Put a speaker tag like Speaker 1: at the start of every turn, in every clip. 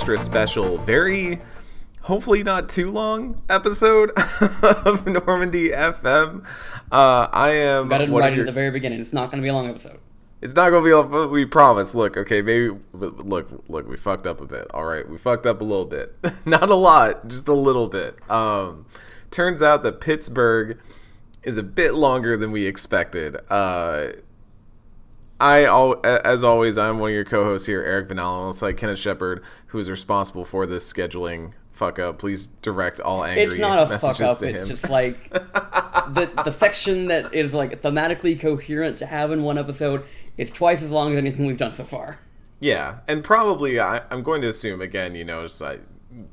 Speaker 1: extra special, very hopefully not too long episode of Normandy FM. Uh, I am.
Speaker 2: Got it right
Speaker 1: your-
Speaker 2: at the very beginning. It's not going to be a long episode.
Speaker 1: It's not gonna be. a- We promise. Look, okay, maybe. Look, look. We fucked up a bit. All right, we fucked up a little bit. not a lot, just a little bit. Um, turns out that Pittsburgh is a bit longer than we expected. Uh, I, al- as always, I'm one of your co-hosts here, Eric Van Allen, alongside Kenneth Shepard, who is responsible for this scheduling fuck up. Please direct all angry
Speaker 2: It's not a fuck up. It's
Speaker 1: him.
Speaker 2: just like the the section that is like thematically coherent to have in one episode. It's twice as long as anything we've done so far.
Speaker 1: Yeah, and probably I, I'm going to assume again. You know, just, I,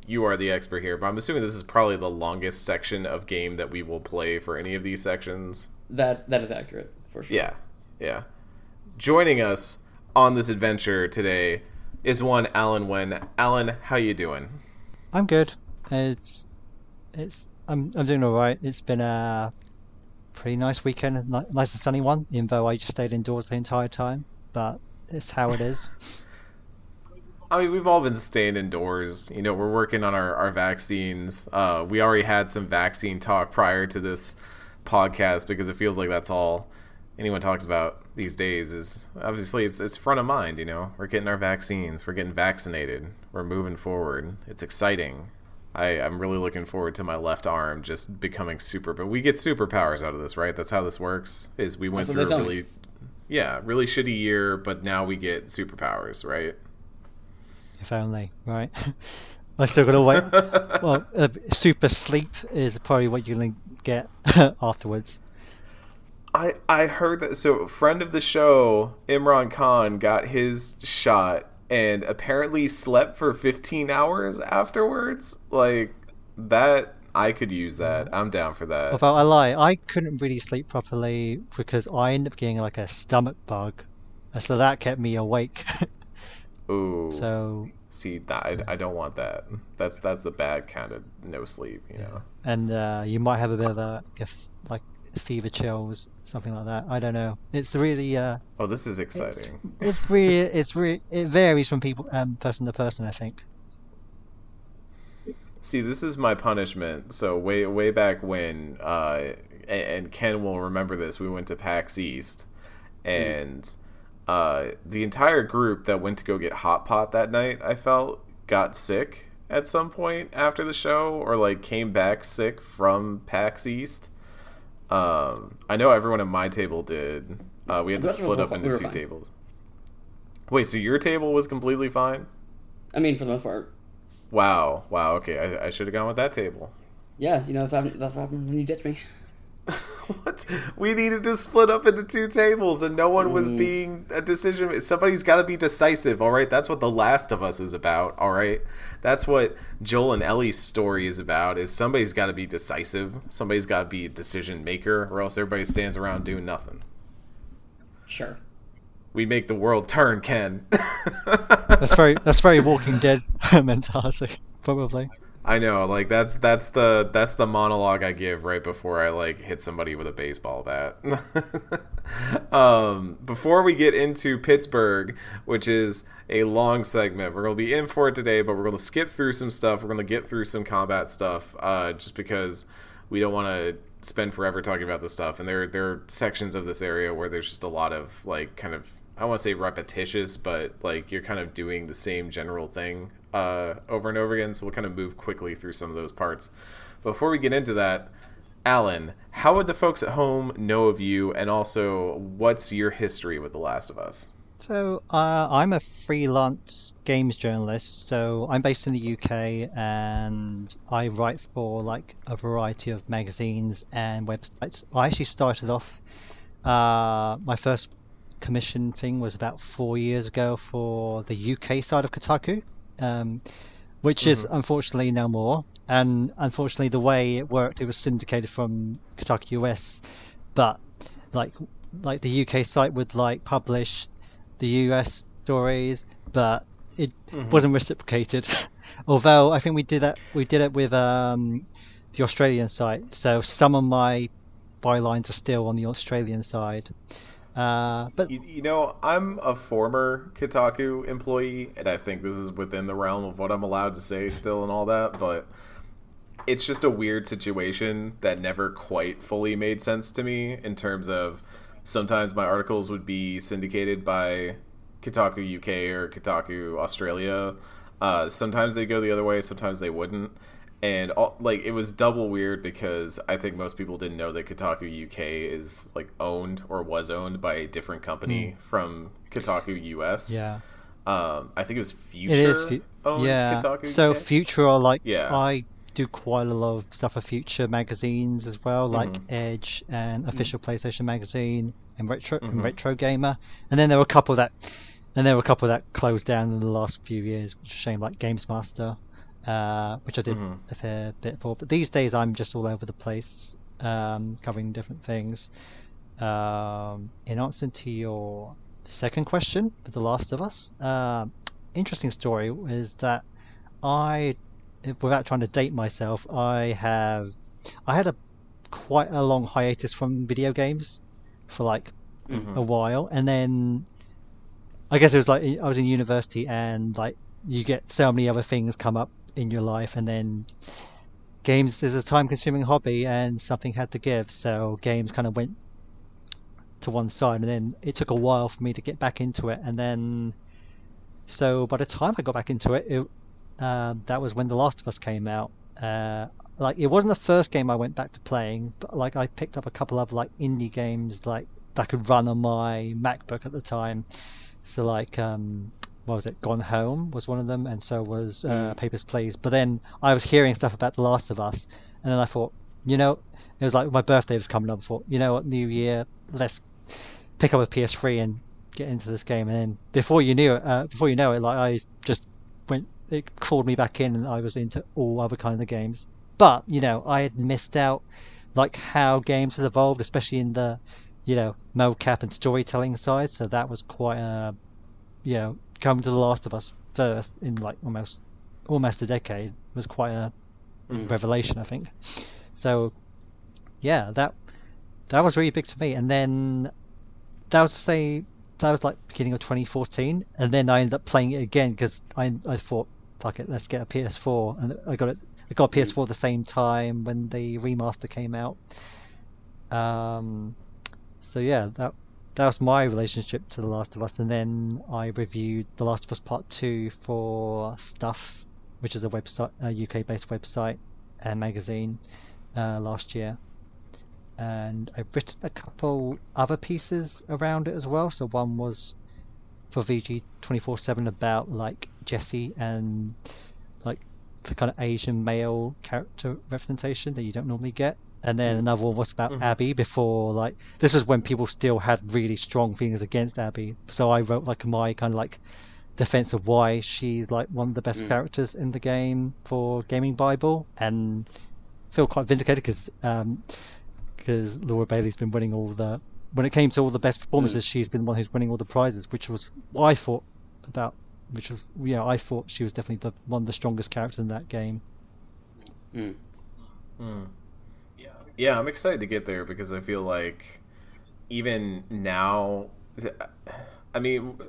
Speaker 1: you are the expert here, but I'm assuming this is probably the longest section of game that we will play for any of these sections.
Speaker 2: That that is accurate for sure.
Speaker 1: Yeah, yeah. Joining us on this adventure today is one Alan. Wen Alan, how you doing?
Speaker 3: I'm good. It's it's I'm I'm doing all right. It's been a pretty nice weekend, nice and sunny one. Even though I just stayed indoors the entire time, but it's how it is.
Speaker 1: I mean, we've all been staying indoors. You know, we're working on our, our vaccines. Uh, we already had some vaccine talk prior to this podcast because it feels like that's all anyone talks about these days is obviously it's, it's front of mind, you know. We're getting our vaccines, we're getting vaccinated, we're moving forward. It's exciting. I, I'm really looking forward to my left arm just becoming super but we get superpowers out of this, right? That's how this works. Is we went
Speaker 2: That's
Speaker 1: through a
Speaker 2: tell me.
Speaker 1: really yeah, really shitty year, but now we get superpowers, right?
Speaker 3: if only, right? I still gotta wait. well, uh, super sleep is probably what you're gonna get afterwards.
Speaker 1: I I heard that. So, friend of the show, Imran Khan, got his shot and apparently slept for 15 hours afterwards. Like that, I could use that. I'm down for that.
Speaker 3: Although I lie, I couldn't really sleep properly because I ended up getting like a stomach bug, and so that kept me awake.
Speaker 1: Ooh.
Speaker 3: so
Speaker 1: See, that, I, I don't want that. That's that's the bad kind of no sleep. You know.
Speaker 3: and uh, you might have a bit of a if, like fever chills, something like that. I don't know. It's really uh,
Speaker 1: Oh, this is exciting.
Speaker 3: it's really it's really it varies from people um person to person. I think.
Speaker 1: See, this is my punishment. So way way back when, uh, and Ken will remember this. We went to PAX East, and uh, the entire group that went to go get hot pot that night, I felt got sick at some point after the show, or like came back sick from PAX East. Um, I know everyone at my table did. Uh, we had to
Speaker 2: The rest of us
Speaker 1: split up into
Speaker 2: we
Speaker 1: two
Speaker 2: fine.
Speaker 1: tables. Wait, so your table was completely fine?
Speaker 2: I mean, for the most part,
Speaker 1: Wow, wow. Okay, I, I should have gone with that table.
Speaker 2: yeah. You know that's what happens, that's what happens when you ditch me.
Speaker 1: what? We needed to split up into two tables, and no one was mm. being a decision. Somebody's got to be decisive. All right, that's what The Last of Us is about. All right, that's what Joel and Ellie's story is about. Is somebody's got to be decisive. Somebody's got to be a decision maker, or else everybody stands around doing nothing.
Speaker 2: Sure.
Speaker 1: We make the world turn, Ken.
Speaker 3: That's very that's very Walking Dead mentality, probably.
Speaker 1: I know, like that's that's the that's the monologue I give right before I like hit somebody with a baseball bat. um, before we get into Pittsburgh, which is a long segment, we're gonna be in for it today, but we're gonna skip through some stuff. We're gonna get through some combat stuff, uh, just because we don't want to spend forever talking about this stuff. And there there are sections of this area where there's just a lot of like kind of I want to say repetitious, but like you're kind of doing the same general thing uh, over and over again. So we'll kind of move quickly through some of those parts. Before we get into that, Alan, how would the folks at home know of you, and also what's your history with The Last of Us?
Speaker 3: So uh, I'm a freelance games journalist. So I'm based in the UK, and I write for like a variety of magazines and websites. I actually started off. Uh, my first commission thing was about four years ago for the UK side of Kotaku, um, which is unfortunately no more. And unfortunately, the way it worked, it was syndicated from Kotaku US, but like like the UK site would like publish the US stories, but it wasn't reciprocated. Although I think we did that we did it with um, the Australian site, so some of my bylines are still on the Australian side. Uh, but
Speaker 1: You, you know, I'm a former Kotaku employee, and I think this is within the realm of what I'm allowed to say still and all that, but it's just a weird situation that never quite fully made sense to me in terms of sometimes my articles would be syndicated by Kotaku UK or Kotaku Australia. Uh, sometimes they go the other way, sometimes they wouldn't. And all, like it was double weird because I think most people didn't know that Kotaku UK is like owned or was owned by a different company from Kotaku US.
Speaker 3: yeah,
Speaker 1: Um, I think it was Future
Speaker 3: it is. fu-
Speaker 1: owned
Speaker 3: yeah.
Speaker 1: Kotaku
Speaker 3: So
Speaker 1: UK.
Speaker 3: Future are like
Speaker 1: Yeah.
Speaker 3: I do quite a lot of stuff for Future magazines as well, like
Speaker 1: Mhm.
Speaker 3: Edge and Official PlayStation Magazine and Retro
Speaker 1: Mhm.
Speaker 3: and Retro Gamer. And then there were a couple that, and there were a couple that closed down in the last few years, which is a shame, like Games Master, uh, which I did
Speaker 1: Mhm.
Speaker 3: a fair bit for. But these days I'm just all over the place, um, covering different things. Um, in answer to your second question with The Last of Us, um, interesting story is that I, without trying to date myself, I have, I had a quite a long hiatus from video games for like
Speaker 1: Mhm.
Speaker 3: a while, and then I guess it was like I was in university, and like you get so many other things come up in your life, and then games is a time-consuming hobby, and something had to give, so games kind of went to one side, and then it took a while for me to get back into it, and then so by the time I got back into it, it um, that was when The Last of Us came out. Uh, like it wasn't the first game I went back to playing, but like I picked up a couple of like indie games like that could run on my MacBook at the time. So like um, what was it? Gone Home was one of them, and so was uh,
Speaker 2: Mm.
Speaker 3: Papers Please. But then I was hearing stuff about The Last of Us, and then I thought, you know, it was like my birthday was coming up. I thought, you know what, New Year, let's pick up a PS3 and get into this game. And then before you knew it, uh, before you know it, like I just went, it called me back in, and I was into all other kinds of games. But you know, I had missed out, like how games had evolved, especially in the, you know, mocap and storytelling side. So that was quite a, you know, coming to The Last of Us first in like almost, almost a decade was quite a
Speaker 2: Mm.
Speaker 3: revelation, I think. So, yeah, that that was really big to me. And then that was say that was like beginning of 2014, and then I ended up playing it again because I I thought, fuck it, let's get a PS4, and I got it. I got a PS4 at the same time when the remaster came out. Um, so yeah, that that was my relationship to The Last of Us, and then I reviewed The Last of Us Part Two for Stuff, which is a website, a UK-based website and magazine, uh, last year. And I've written a couple other pieces around it as well. So one was for VG twenty four seven about like Jesse and like the kind of Asian male character representation that you don't normally get. And then another one was about
Speaker 1: Mhm.
Speaker 3: Abby before like this was when people still had really strong feelings against Abby. So I wrote like my kind of like defense of why she's like one of the best
Speaker 2: Mm.
Speaker 3: characters in the game for Gaming Bible and feel quite vindicated because um, cause Laura Bailey's been winning all the when it came to all the best performances she's been the one who's winning all the prizes which was what I thought about which was yeah I thought she was definitely the one of the strongest characters in that game
Speaker 2: Mm.
Speaker 1: Yeah, I'm excited to get there because I feel like even now, I mean,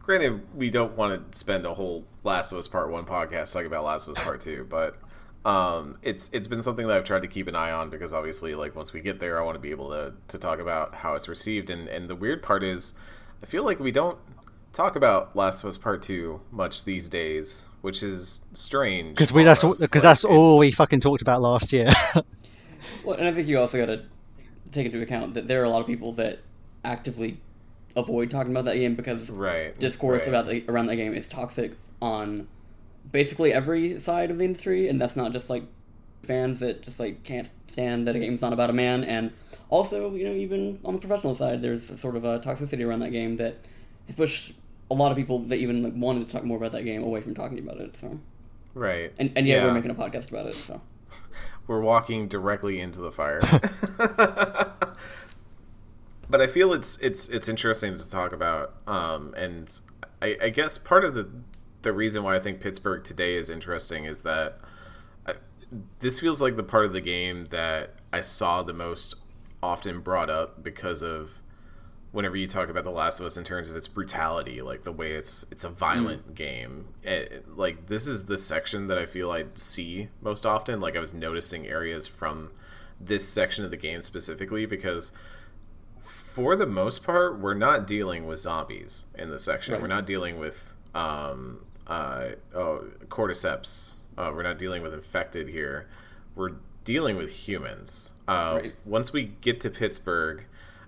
Speaker 1: granted, we don't want to spend a whole Last of Us Part One podcast talking about Last of Us Part Two, but um, it's it's been something that I've tried to keep an eye on because obviously, like once we get there, I want to be able to to talk about how it's received. And and the weird part is, I feel like we don't talk about Last of Us Part Two much these days, which is strange.
Speaker 3: because we that's because
Speaker 1: Like,
Speaker 3: that's all we fucking talked about last year
Speaker 2: Well, and I think you also got to take into account that there are a lot of people that actively avoid talking about that game because
Speaker 1: Right.
Speaker 2: discourse
Speaker 1: right.
Speaker 2: about the around that game is toxic on basically every side of the industry, and that's not just like fans that just like can't stand that a game's not about a man, and also you know even on the professional side, there's a sort of a toxicity around that game that has pushed a lot of people that even like wanted to talk more about that game away from talking about it. So,
Speaker 1: Right.
Speaker 2: and and yet
Speaker 1: Yeah.
Speaker 2: we're making a podcast about it. So,
Speaker 1: We're walking directly into the fire. but I feel it's it's it's interesting to talk about, um, and I, I guess part of the the reason why I think Pittsburgh today is interesting is that I, this feels like the part of the game that I saw the most often brought up because of whenever you talk about The Last of Us in terms of its brutality, like the way it's it's a violent mm. game. It, like this is the section that I feel I see most often. Like I was noticing areas from this section of the game specifically because for the most part we're not dealing with zombies in this section. Right. We're not dealing with um uh oh cordyceps. Uh, we're not dealing with infected here. We're dealing with humans. Uh, right. Once we get to Pittsburgh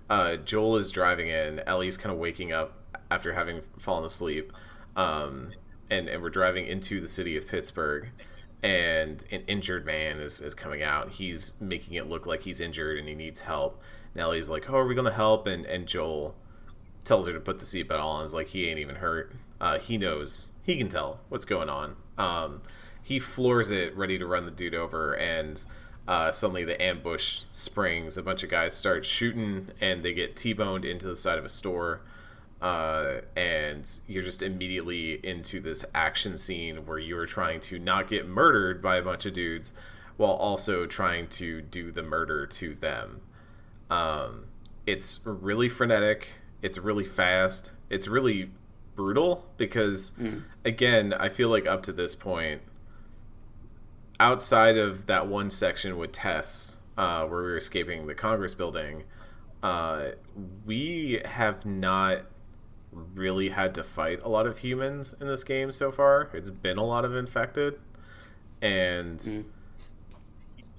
Speaker 1: uh, Joel is driving in. Ellie's kind of waking up after having fallen asleep, um, and and we're driving into the city of Pittsburgh, and an injured man is, is coming out. He's making it look like he's injured and he needs help. And Ellie's like, "Oh, are we gonna help?" And and Joel tells her to put the seatbelt on. Is like he ain't even hurt. Uh, he knows. He can tell what's going on. Um, he floors it, ready to run the dude over, and uh, suddenly the ambush springs. A bunch of guys start shooting, and they get t-boned into the side of a store. Uh, and you're just immediately into this action scene where you're trying to not get murdered by a bunch of dudes, while also trying to do the murder to them. Um, it's really frenetic. It's really fast. It's really brutal because, mm. again, I feel like up to this point outside of that one section with Tess, uh, where we were escaping the Congress building, uh, we have not really had to fight a lot of humans in this game so far. It's been a lot of infected, and mm.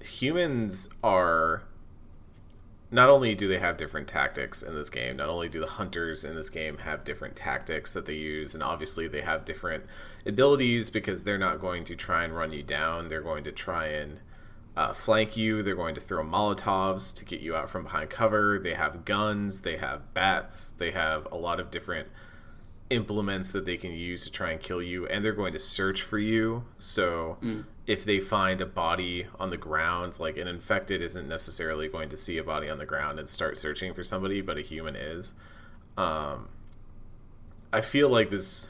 Speaker 1: humans are not only do they have different tactics in this game, not only do the hunters in this game have different tactics that they use, and obviously they have different abilities because they're not going to try and run you down. They're going to try and uh, flank you. They're going to throw Molotovs to get you out from behind cover. They have guns. They have bats. They have a lot of different implements that they can use to try and kill you, and they're going to search for you. So mm if they find a body on the ground, like an infected isn't necessarily going to see a body on the ground and start searching for somebody, but a human is. Um, I feel like this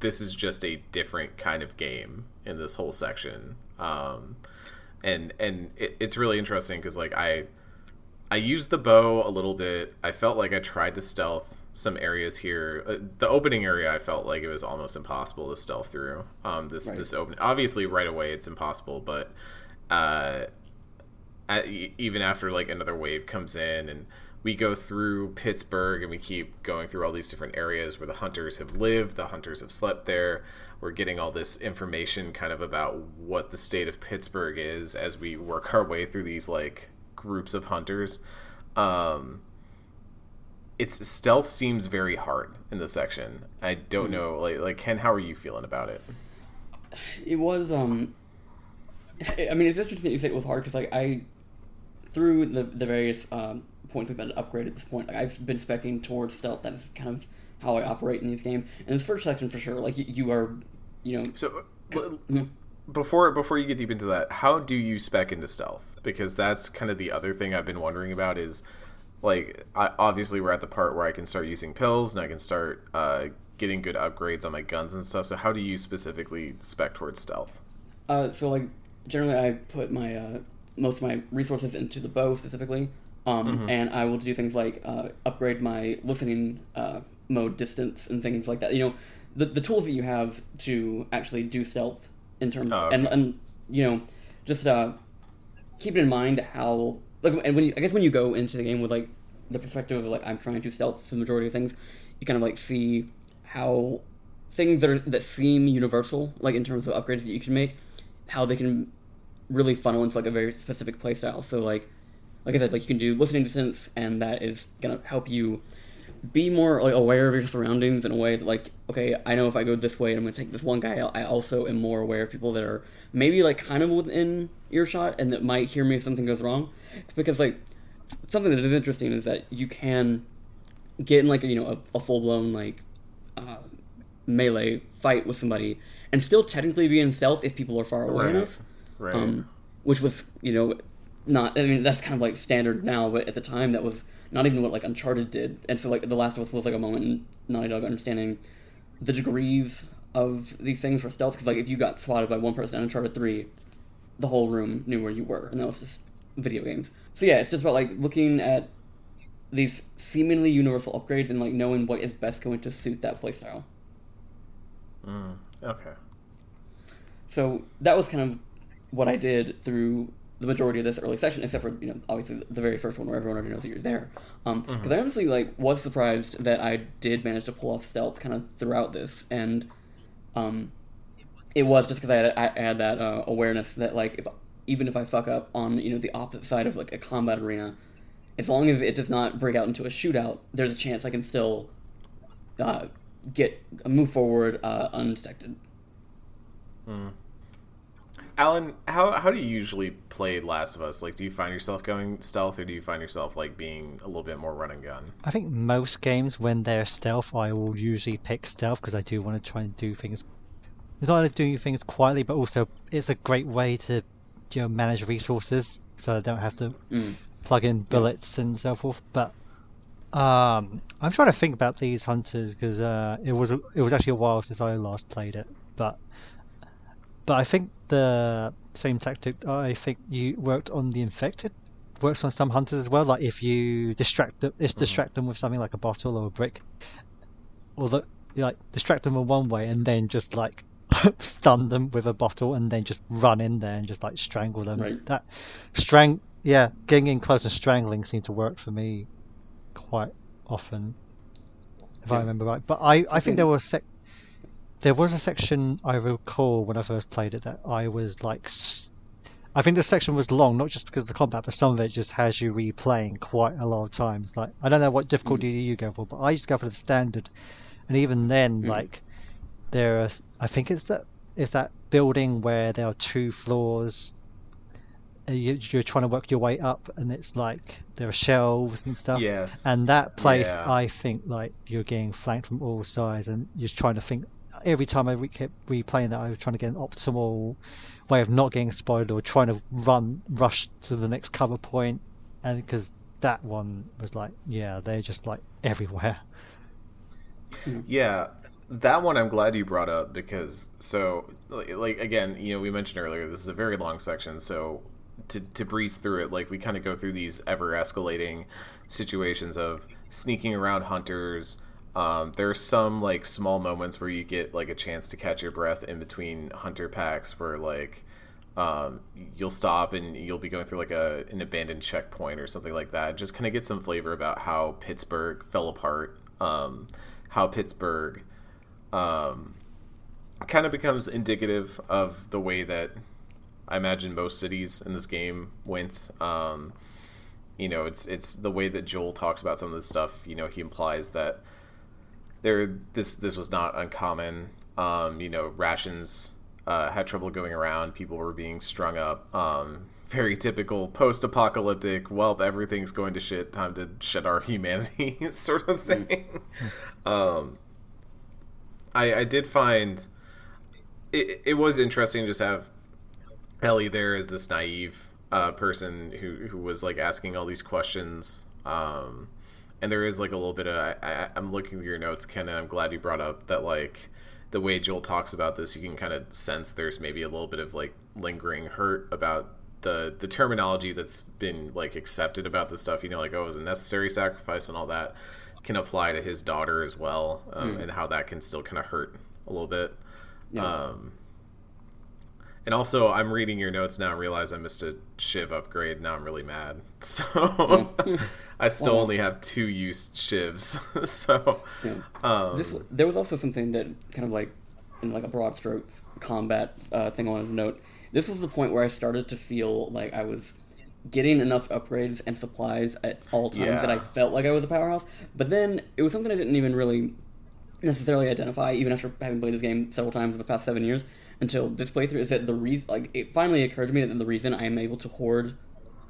Speaker 1: this is just a different kind of game in this whole section, um, and and it, it's really interesting because like I I used the bow a little bit. I felt like I tried to stealth some areas here. Uh, the opening area, I felt like it was almost impossible to stealth through. Um, this right. this open, obviously, right away it's impossible, but uh, at, even after like another wave comes in and we go through Pittsburgh and we keep going through all these different areas where the hunters have lived, the hunters have slept there. We're getting all this information kind of about what the state of Pittsburgh is as we work our way through these like groups of hunters. Um, its stealth seems very hard in this section. I don't mm. know, like like Ken, how are you feeling about it?
Speaker 2: It was um, I mean, it's interesting that you say it was hard because like I, through the the various um, points we've been upgraded at this point, like, I've been specking towards stealth. That's kind of how I operate in these games. And this first section for sure, like you, you are, you know.
Speaker 1: So mm-hmm. before before you get deep into that, how do you spec into stealth? Because that's kind of the other thing I've been wondering about is like I, obviously we're at the part where I can start using pills and I can start uh, getting good upgrades on my guns and stuff. So how do you specifically spec towards stealth?
Speaker 2: Uh, so like generally I put my uh, most of my resources into the bow specifically, um, mm-hmm. and I will do things like uh, upgrade my listening uh, mode distance and things like that. You know, the the tools that you have to actually do stealth in terms oh, okay. and and you know just uh, keep in mind how like and when you, I guess when you go into the game with like the perspective of like I'm trying to stealth the majority of things, you kind of like see how things that are that seem universal, like in terms of upgrades that you can make, how they can really funnel into like a very specific playstyle. So like like I said, like you can do listening distance, and that is gonna help you be more like aware of your surroundings in a way that like okay i know if i go this way and i'm going to take this one guy. I also am more aware of people that are maybe like kind of within earshot and that might hear me if something goes wrong. Because like something that is interesting is that you can get in like you know a, a full-blown like uh, melee fight with somebody and still technically be in stealth if people are far away right. enough. Right. Um, which was you know not i mean that's kind of like standard now but at the time that was not even what like Uncharted did. And so like The Last of Us was like a moment in Naughty Dog understanding the degrees of these things for stealth. Because like if you got spotted by one person in Uncharted Three, the whole room knew where you were, and that was just video games. So yeah, it's just about like looking at these seemingly universal upgrades and like knowing what is best going to suit that playstyle.
Speaker 1: Mm, okay.
Speaker 2: So that was kind of what I did through the majority of this early session, except for you know obviously the very first one where everyone already knows that you're there. Um, because
Speaker 1: Mm-hmm.
Speaker 2: I honestly like was surprised that I did manage to pull off stealth kind of throughout this, and um, it was just because I had I had that uh, awareness that like if even if I fuck up on you know the opposite side of like a combat arena, as long as it does not break out into a shootout, there's a chance I can still uh, get move forward uh, undetected.
Speaker 1: Alan, how how do you usually play Last of Us? Like, do you find yourself going stealth, or do you find yourself like being a little bit more run and gun?
Speaker 3: I think most games, when they're stealth, I will usually pick stealth because I do want to try and do things. It's not only doing things quietly, but also it's a great way to, you know, manage resources, so I don't have to
Speaker 2: Mm.
Speaker 3: plug in bullets and so forth. But um, I'm trying to think about these hunters because uh, it was it was actually a while since I last played it. But but I think the same tactic I think you worked on the infected works on some hunters as well. Like if you distract them, just mm-hmm. distract them with something like a bottle or a brick, or the, like distract them in one way and then just like stun them with a bottle and then just run in there and just like strangle them.
Speaker 2: Right.
Speaker 3: That strang yeah, getting in close and strangling seemed to work for me quite often, if I remember right. But I, I think there were sec- there was a section I recall when I first played it that I was like. I think the section was long, not just because of the combat, but some of it just has you replaying quite a lot of times. Like I don't know what difficulty you go for, but I used to go for the standard, and even then,
Speaker 2: Mm.
Speaker 3: like there are, I think it's that it's that building where there are two floors. You, you're trying to work your way up, and it's like there are shelves and stuff.
Speaker 1: Yes.
Speaker 3: And that place,
Speaker 1: Yeah.
Speaker 3: I think, like you're getting flanked from all sides, and you're just trying to think. Every time I re- kept replaying that, I was trying to get an optimal way of not getting spotted or trying to run, rush to the next cover point, and because that one was like, yeah, they're just like everywhere.
Speaker 1: Yeah, that one I'm glad you brought up because so like, like again, you know, we mentioned earlier this is a very long section, so to to breeze through it, like we kind of go through these ever escalating situations of sneaking around hunters. Um, are some like small moments where you get like a chance to catch your breath in between hunter packs where like um, you'll stop and you'll be going through like a an abandoned checkpoint or something like that. Just kind of get some flavor about how Pittsburgh fell apart, um, how Pittsburgh um, kind of becomes indicative of the way that I imagine most cities in this game went. Um, you know, it's it's the way that Joel talks about some of this stuff. You know, he implies that there this this was not uncommon. Um, you know, rations uh, had trouble going around. People were being strung up. Um, very typical post-apocalyptic. Well, everything's going to shit. Time to shed our humanity, sort of thing. um, I I did find it. It was interesting to just have Ellie there as this naive uh, person who who was like asking all these questions. Um, and there is like a little bit of I, I, I'm looking through your notes, Ken, and I'm glad you brought up that like the way Joel talks about this, you can kind of sense there's maybe a little bit of like lingering hurt about the the terminology that's been like accepted about this stuff. You know, like oh, it was a necessary sacrifice and all that can apply to his daughter as well, um, and how that can still kind of hurt a little bit.
Speaker 2: Yeah.
Speaker 1: Um, and also, I'm reading your notes now. and realize I missed a shiv upgrade. Now I'm really mad. So I still
Speaker 2: Well-
Speaker 1: only have two used shivs. so
Speaker 2: Yeah.
Speaker 1: um,
Speaker 2: This there was also something that kind of like in like a broad strokes combat uh, thing I wanted to note. This was the point where I started to feel like I was getting enough upgrades and supplies at all times that I felt like I was a powerhouse. But then it was something I didn't even really necessarily identify, even after having played this game several times in the past seven years. Until this playthrough is that the reason, like, it finally occurred to me that the reason I am able to hoard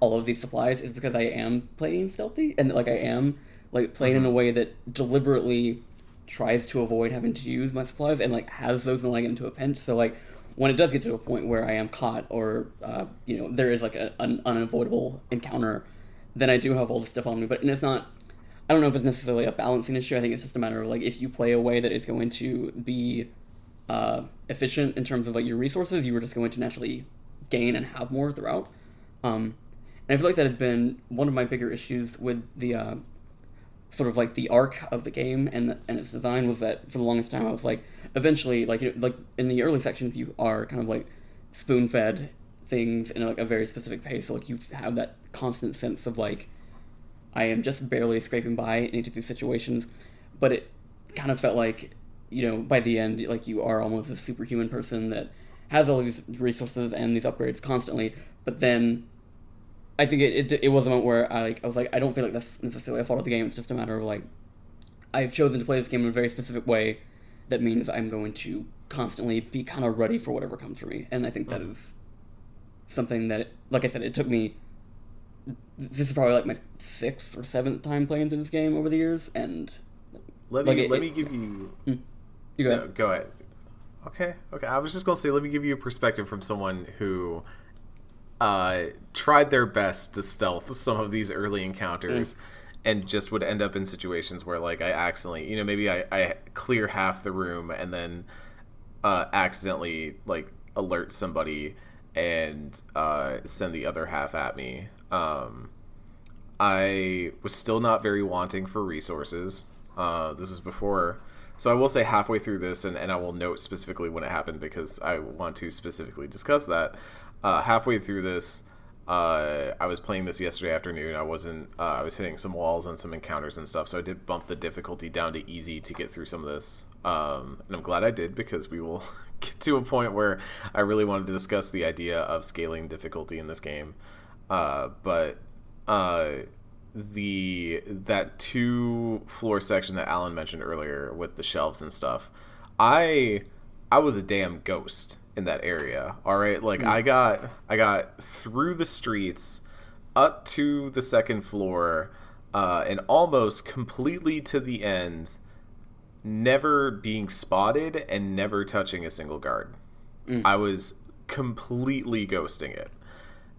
Speaker 2: all of these supplies is because I am playing stealthy and that, like I am like playing in a way that deliberately tries to avoid having to use my supplies and like has those when I get into a pinch. So like when it does get to a point where I am caught or uh, you know there is like a, an unavoidable encounter, then I do have all the stuff on me. But and it's not. I don't know if it's necessarily a balancing issue. I think it's just a matter of like if you play a way that is going to be uh, efficient in terms of like your resources, you were just going to naturally gain and have more throughout. Um, and I feel like that had been one of my bigger issues with the uh, sort of like the arc of the game and and its design was that for the longest time I was like eventually like you know, like in the early sections you are kind of like spoon fed things in like a very specific pace. So like you have that constant sense of like I am just barely scraping by in each of these situations. But it kind of felt like you know by the end like you are almost a superhuman person that has all these resources and these upgrades constantly but then I think it, it, it was a moment where I like I was like I don't feel like that's necessarily a fault of the game. It's just a matter of like I've chosen to play this game in a very specific way. That means I'm going to constantly be kind of ready for whatever comes for me, and I think that
Speaker 1: Mm-hmm.
Speaker 2: is something that, like I said, it took me. This is probably like my sixth or seventh time playing through this game over the years, and
Speaker 1: Let me
Speaker 2: Like, it-
Speaker 1: let me give you.
Speaker 2: You go.
Speaker 1: No, go ahead. Okay, okay. I was just gonna say, let me give you a perspective from someone who uh, tried their best to stealth some of these early encounters, and just would end up in situations where, like, I accidentally, you know, maybe I, I clear half the room and then uh, accidentally like alert somebody and uh, send the other half at me. Um, I was still not very wanting for resources. Uh, this is before, so I will say halfway through this, and, and I will note specifically when it happened because I want to specifically discuss that. Uh, halfway through this, uh, I was playing this yesterday afternoon. I wasn't. Uh, I was hitting some walls and some encounters and stuff, so I did bump the difficulty down to easy to get through some of this. Um, and I'm glad I did because we will get to a point where I really wanted to discuss the idea of scaling difficulty in this game. Uh, but uh, the that two floor section that Alan mentioned earlier with the shelves and stuff, I I was a damn ghost in that area. All right, like I got I got through the streets up to the second floor uh, and almost completely to the end, never being spotted and never touching a single guard. I was completely ghosting it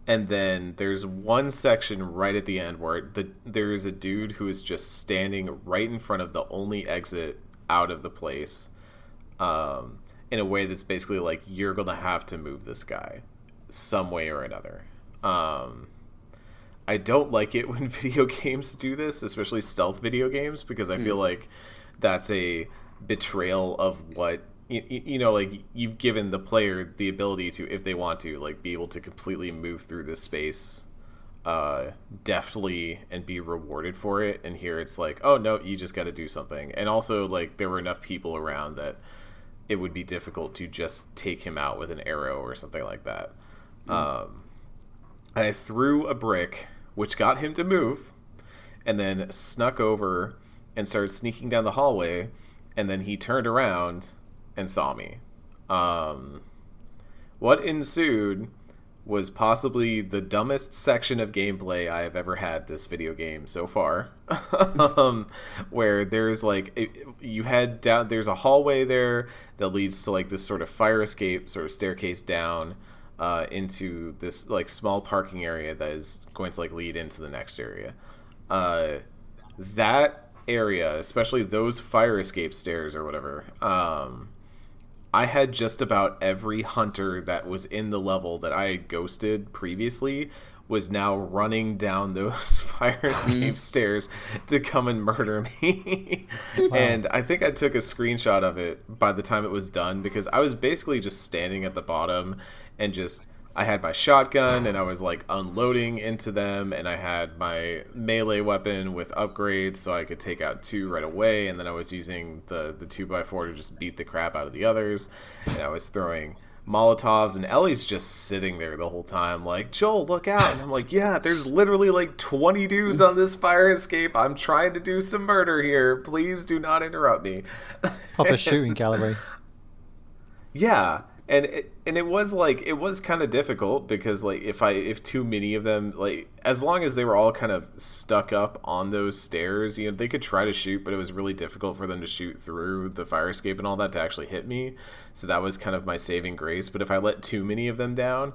Speaker 1: and then there's one section right at the end where the there is a dude who is just standing right in front of the only exit out of the place um, in a way that's basically like you're gonna have to move this guy some way or another. Um, i don't like it when video games do this especially stealth video games because i feel like that's a betrayal of what you, you know like you've given the player the ability to if they want to like be able to completely move through this space uh deftly and be rewarded for it. And here it's like oh no you just got to do something. And also like there were enough people around that it would be difficult to just take him out with an arrow or something like that. Um i threw a brick which got him to move and then snuck over and started sneaking down the hallway and then he turned around and saw me um, what ensued was possibly the dumbest section of gameplay I have ever had this video game so far. um, where there's like it, you head down, there's a hallway there that leads to like this sort of fire escape, sort of staircase down uh, into this like small parking area that is going to like lead into the next area. Uh, that area, especially those fire escape stairs or whatever, um, I had just about every hunter that was in the level that I had ghosted previously was now running down those fire escape stairs to come and murder me. and I think I took a screenshot of it by the time it was done because I was basically just standing at the bottom and just I had my shotgun and I was like unloading into them and I had my melee weapon with upgrades so I could take out two right away and then I was using the the 2x4 to just beat the crap out of the others and I was throwing Molotovs and Ellie's just sitting there the whole time like Joel look out. And I'm like yeah there's literally like 20 dudes on this fire escape. I'm trying to do some murder here. Please do not interrupt me.
Speaker 3: Proper shooting gallery.
Speaker 1: yeah and it, and it was like it was kind of difficult because like if i if too many of them like as long as they were all kind of stuck up on those stairs you know they could try to shoot but it was really difficult for them to shoot through the fire escape and all that to actually hit me. So that was kind of my saving grace. But if i let too many of them down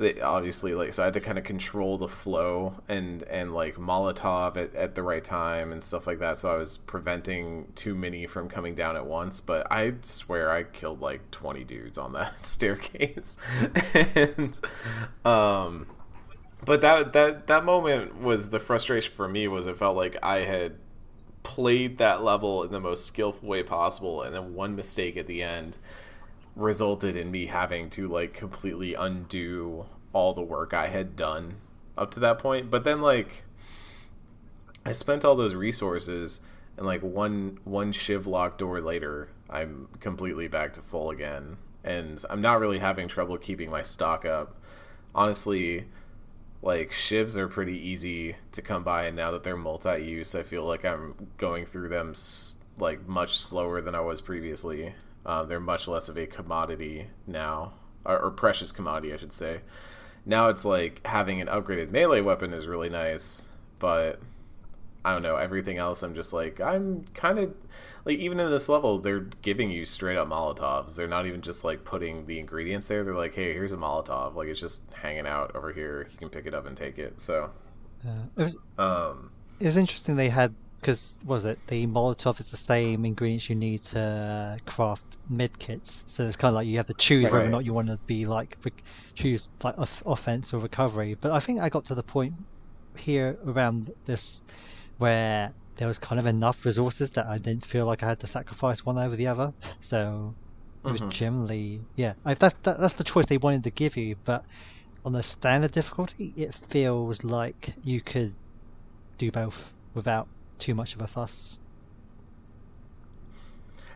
Speaker 1: they obviously like so I had to kind of control the flow and and like Molotov at, at the right time and stuff like that. So I was preventing too many from coming down at once. But I swear I killed like twenty dudes on that staircase, and um, but that that that moment was the frustration for me was it felt like I had played that level in the most skillful way possible, and then one mistake at the end resulted in me having to like completely undo all the work I had done up to that point. But then like I spent all those resources and like one one shiv lock door later, I'm completely back to full again. And I'm not really having trouble keeping my stock up. Honestly, like shivs are pretty easy to come by and now that they're multi-use, I feel like I'm going through them like much slower than I was previously. Uh, they're much less of a commodity now, or, or, precious commodity, I should say. Now it's like having an upgraded melee weapon is really nice, but I don't know everything else. I'm just like I'm kind of like even in this level, they're giving you straight up Molotovs. They're not even just like putting the ingredients there. They're like, hey, here's a Molotov. Like it's just hanging out over here. You can pick it up and take it. So,
Speaker 3: uh, it was um, it was interesting. They had because was it the Molotov is the same ingredients you need to craft med kits. So it's kind of like you have to choose right. whether or not you want to be like choose like off- offense or recovery. But I think I got to the point here around this where there was kind of enough resources that I didn't feel like I had to sacrifice one over the other. So it was mm-hmm. generally yeah. I, that's that, that's the choice they wanted to give you, but on the standard difficulty, it feels like you could do both without too much of a fuss.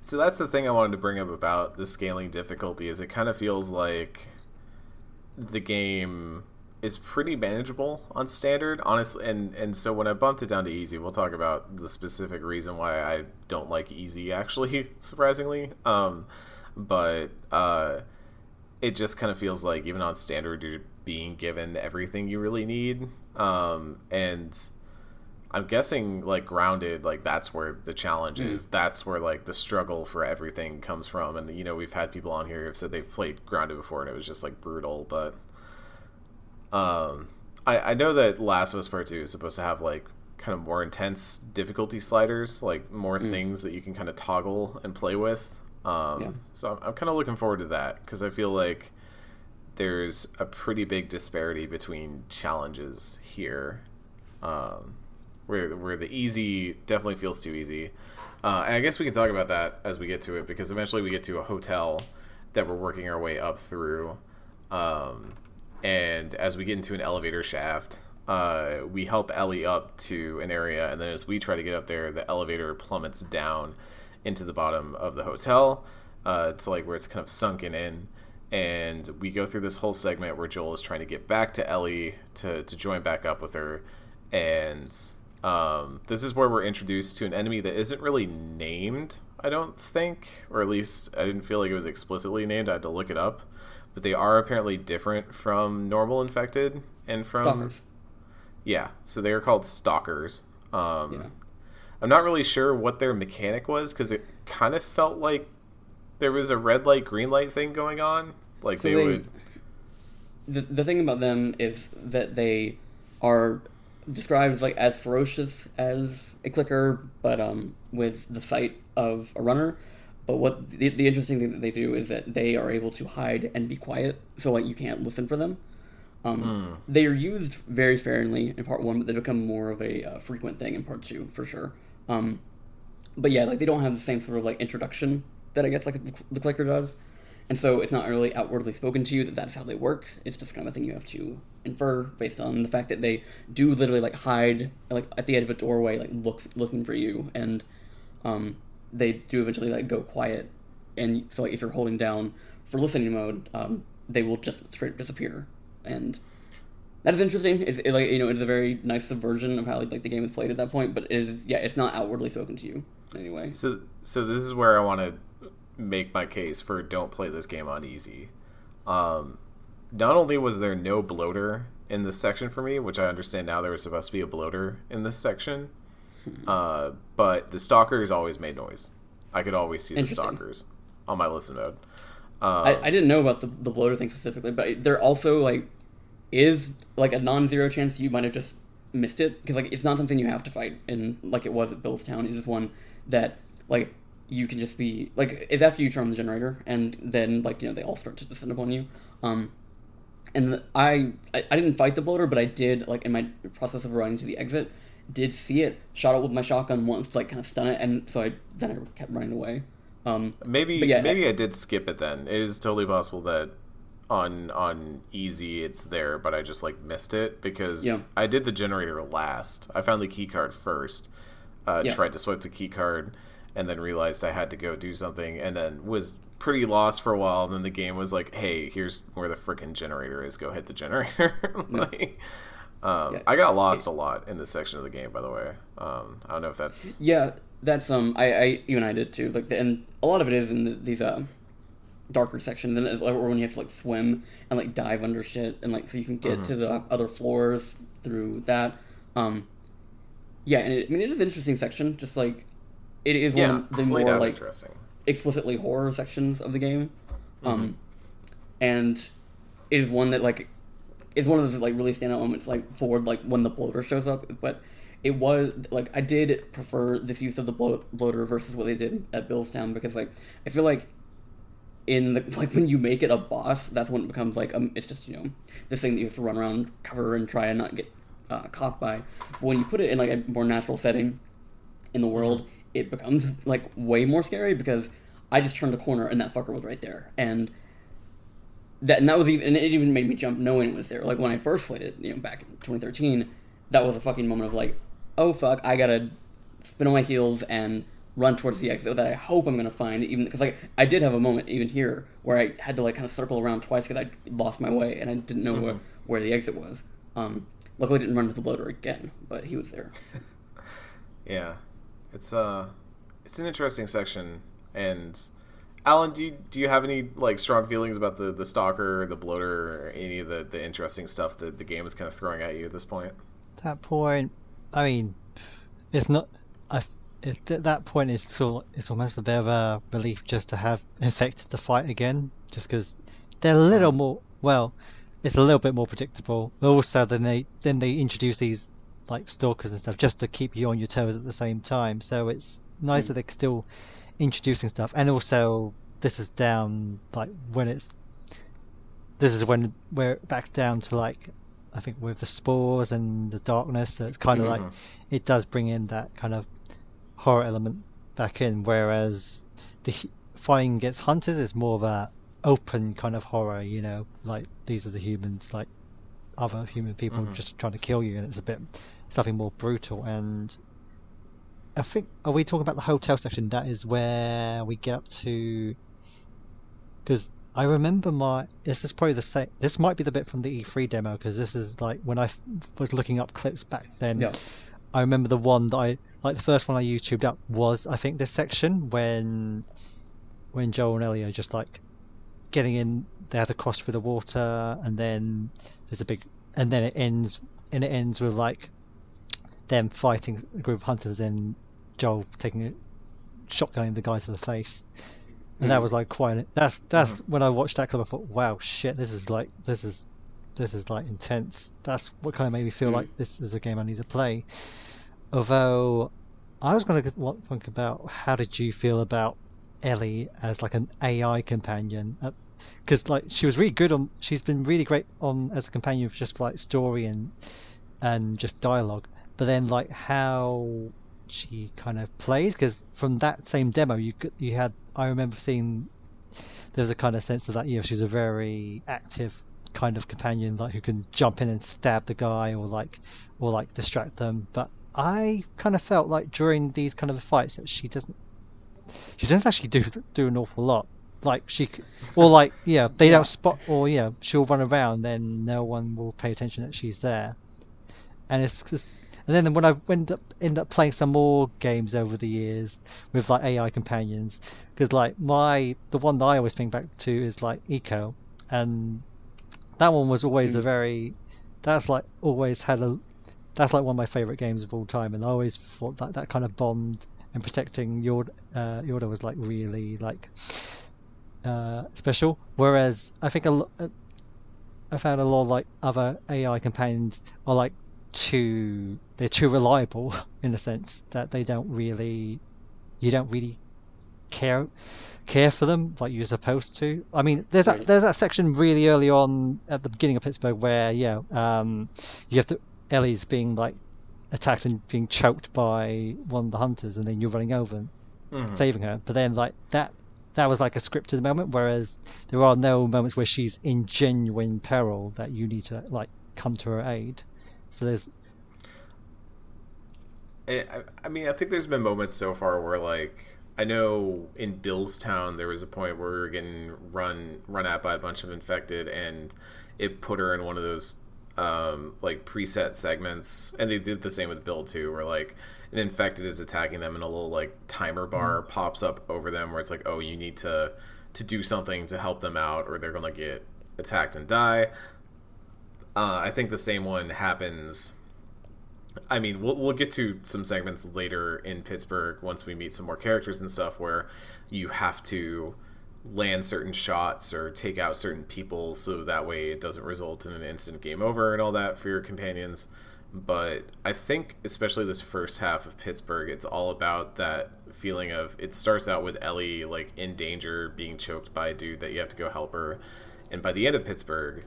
Speaker 1: So that's the thing I wanted to bring up about the scaling difficulty is it kind of feels like the game is pretty manageable on standard, honestly. And and so when I bumped it down to easy, we'll talk about the specific reason why I don't like easy. Actually, surprisingly, um, but uh, it just kind of feels like even on standard, you're being given everything you really need, um, and I'm guessing like grounded, like that's where the challenge mm. is. That's where like the struggle for everything comes from. And you know, we've had people on here who've said they've played grounded before and it was just like brutal. But um, I I know that Last of Us Part Two is supposed to have like kind of more intense difficulty sliders, like more mm. things that you can kind of toggle and play with. Um, yeah. So I'm, I'm kind of looking forward to that because I feel like there's a pretty big disparity between challenges here. Um, where where the easy definitely feels too easy. Uh, and I guess we can talk about that as we get to it because eventually we get to a hotel that we're working our way up through. Um, and as we get into an elevator shaft, uh, we help Ellie up to an area, and then as we try to get up there, the elevator plummets down into the bottom of the hotel uh, to like where it's kind of sunken in. And we go through this whole segment where Joel is trying to get back to Ellie to, to join back up with her. And um, this is where we're introduced to an enemy that isn't really named, I don't think, or at least I didn't feel like it was explicitly named. I had to look it up, but they are apparently different from normal infected and from
Speaker 2: stalkers.
Speaker 1: Yeah, so they are called stalkers. Um, yeah. I'm not really sure what their mechanic was because it kind of felt like there was a red light, green light thing going on. Like so they, they would.
Speaker 2: The the thing about them is that they are described like as ferocious as a clicker, but um, with the sight of a runner. But what the, the interesting thing that they do is that they are able to hide and be quiet, so like you can't listen for them. Um, mm. They are used very sparingly in part one, but they become more of a uh, frequent thing in part two for sure. Um, but yeah, like they don't have the same sort of like introduction that I guess like the, the clicker does. And so it's not really outwardly spoken to you that that's how they work. It's just kind of a thing you have to infer based on the fact that they do literally like hide like at the edge of a doorway, like look looking for you, and um, they do eventually like go quiet. And so like if you're holding down for listening mode, um, they will just straight up disappear. And that is interesting. It's it, like you know it's a very nice subversion of how like the game is played at that point. But it is yeah, it's not outwardly spoken to you anyway.
Speaker 1: So so this is where I want to make my case for don't play this game on easy. Um, not only was there no bloater in this section for me, which I understand now there was supposed to be a bloater in this section, hmm. uh, but the stalkers always made noise. I could always see the stalkers on my listen mode.
Speaker 2: Um, I, I didn't know about the, the bloater thing specifically, but there also like is like a non-zero chance you might have just missed it because like it's not something you have to fight in like it was at Billstown. It is one that like you can just be like it's after you turn on the generator and then like you know they all start to descend upon you um and I, I i didn't fight the bloater but i did like in my process of running to the exit did see it, shot it with my shotgun once, to, like kind of stun it, and so I then I kept running away. Um,
Speaker 1: Maybe
Speaker 2: yeah,
Speaker 1: maybe I did skip it then. It is totally possible that on on easy it's there, but I just like missed it because
Speaker 2: Yeah.
Speaker 1: I did the generator last. I found the key card first. Uh,
Speaker 2: Yeah.
Speaker 1: Tried to swipe the key card, and then realized I had to go do something, and then was pretty lost for a while. And then the game was like, "Hey, here's where the freaking generator is. Go hit the generator." like, um,
Speaker 2: Yeah.
Speaker 1: I got lost a lot in this section of the game, by the way. Um, I don't know if that's
Speaker 2: Yeah, that's um, I, I you and I did too. Like, the, and a lot of it is in the, these uh, darker sections, and like when you have to like swim and like dive under shit, and like so you can get to the other floors through that. Um, yeah, and it, I mean it is an interesting section. Just like it is
Speaker 1: yeah,
Speaker 2: one of the more like explicitly horror sections of the game, um, and it is one that like is one of those like really standout moments like for like when the bloater shows up. But it was like I did prefer this use of the bloat, bloater versus what they did at Bill's Town because like I feel like in the like when you make it a boss, that's when it becomes like um it's just you know this thing that you have to run around cover and try and not get uh, caught by. But when you put it in like a more natural setting in the world, it becomes like way more scary because I just turned a corner and that fucker was right there, and that and that was even and it even made me jump knowing it was there. Like when I first played it, you know, back in 2013, that was a fucking moment of like, oh fuck, I gotta spin on my heels and run towards the exit that I hope I'm gonna find. Even because like I did have a moment even here where I had to like kind of circle around twice because I lost my way and I didn't know where, where the exit was. Um, luckily, I didn't run into the bloater again, but he was there.
Speaker 1: Yeah, it's uh, it's an interesting section. And Alan, do you do you have any like strong feelings about the the stalker, the bloater, or any of the the interesting stuff that the game is kind of throwing at you at this point?
Speaker 3: that point, I mean, it's not. I. It, at that point, it's sort. It's almost a bit of a relief just to have infected the fight again, just because they're a little more. Well, it's a little bit more predictable. Also, then they then they introduce these like stalkers and stuff just to keep you on your toes at the same time. So it's nice
Speaker 2: Mm.
Speaker 3: that they're still introducing stuff, and also this is down like when it's. This is when we're back down to like I think with the spores and the darkness, so it's kind of like it does bring in that kind of horror element back in. Whereas the fighting against hunters is more of a open kind of horror, you know, like these are the humans, like other human people
Speaker 1: Mhm.
Speaker 3: just trying to kill you, and it's a bit something more brutal. And I think are we talking about the hotel section? That is where we get up to because I remember my this is probably the same. This might be the bit from the E3 demo because this is like when I f- was looking up clips back then.
Speaker 2: Yeah.
Speaker 3: I remember the one that I like the first one I YouTubed up was I think this section when when Joel and Ellie are just like getting in. They have to cross through the water, and then there's a big, and then it ends, and it ends with like them fighting a group of hunters, and Joel taking a shotgunning the guy to the face. And that
Speaker 2: Mhm.
Speaker 3: was like quite. That's that's
Speaker 1: Mhm.
Speaker 3: when I watched that clip. I thought, wow, shit, this is like this is this is like intense. That's what kind of made me feel
Speaker 2: Mm.
Speaker 3: like this is a game I need to play. Although I was going to think about how did you feel about Ellie as like an AI companion? Because like she was really good on, she's been really great on as a companion for just like story and and just dialogue. But then like how she kind of plays because from that same demo you you had I remember seeing there's a kind of sense of that you know she's a very active kind of companion like who can jump in and stab the guy or like or like distract them but I kind of felt like during these kind of fights that she doesn't she doesn't actually do do an awful lot like she or like yeah they
Speaker 2: Yeah.
Speaker 3: don't spot or yeah she'll run around then no one will pay attention that she's there and it's and then when I end up end up playing some more games over the years with like AI companions, because like my the one that I always think back to is like Ico, and that one was always a
Speaker 2: Mhm.
Speaker 3: very that's like always had a that's like one of my favorite games of all time, and I always thought that that kind of bond and protecting your uh, was like really like uh, special. Whereas I think a uh, I found a lot of like other AI companions are like too they're too reliable in a sense that they don't really you don't really care care for them like you're supposed to. I mean, there's that there's that section really early on at the beginning of Pittsburgh where yeah, um, you have to Ellie's being like attacked and being choked by one of the hunters, and then you're running over and
Speaker 1: Mhm.
Speaker 3: saving her. But then like that that was like a scripted moment, whereas there are no moments where she's in genuine peril that you need to like come to her aid. So there's
Speaker 1: I, I mean, I think there's been moments so far where, like, I know in Bill's Town there was a point where we were getting run run at by a bunch of infected, and it put her in one of those um, like preset segments, and they did the same with Bill too, where like an infected is attacking them, and a little like timer bar pops up over them, where it's like, oh, you need to to do something to help them out, or they're gonna get attacked and die. Uh, I think the same one happens I mean, we'll we'll get to some segments later in Pittsburgh once we meet some more characters and stuff where you have to land certain shots or take out certain people so that way it doesn't result in an instant game over and all that for your companions. But I think especially this first half of Pittsburgh, it's all about that feeling of it starts out with Ellie like in danger, being choked by a dude that you have to go help her, and by the end of Pittsburgh,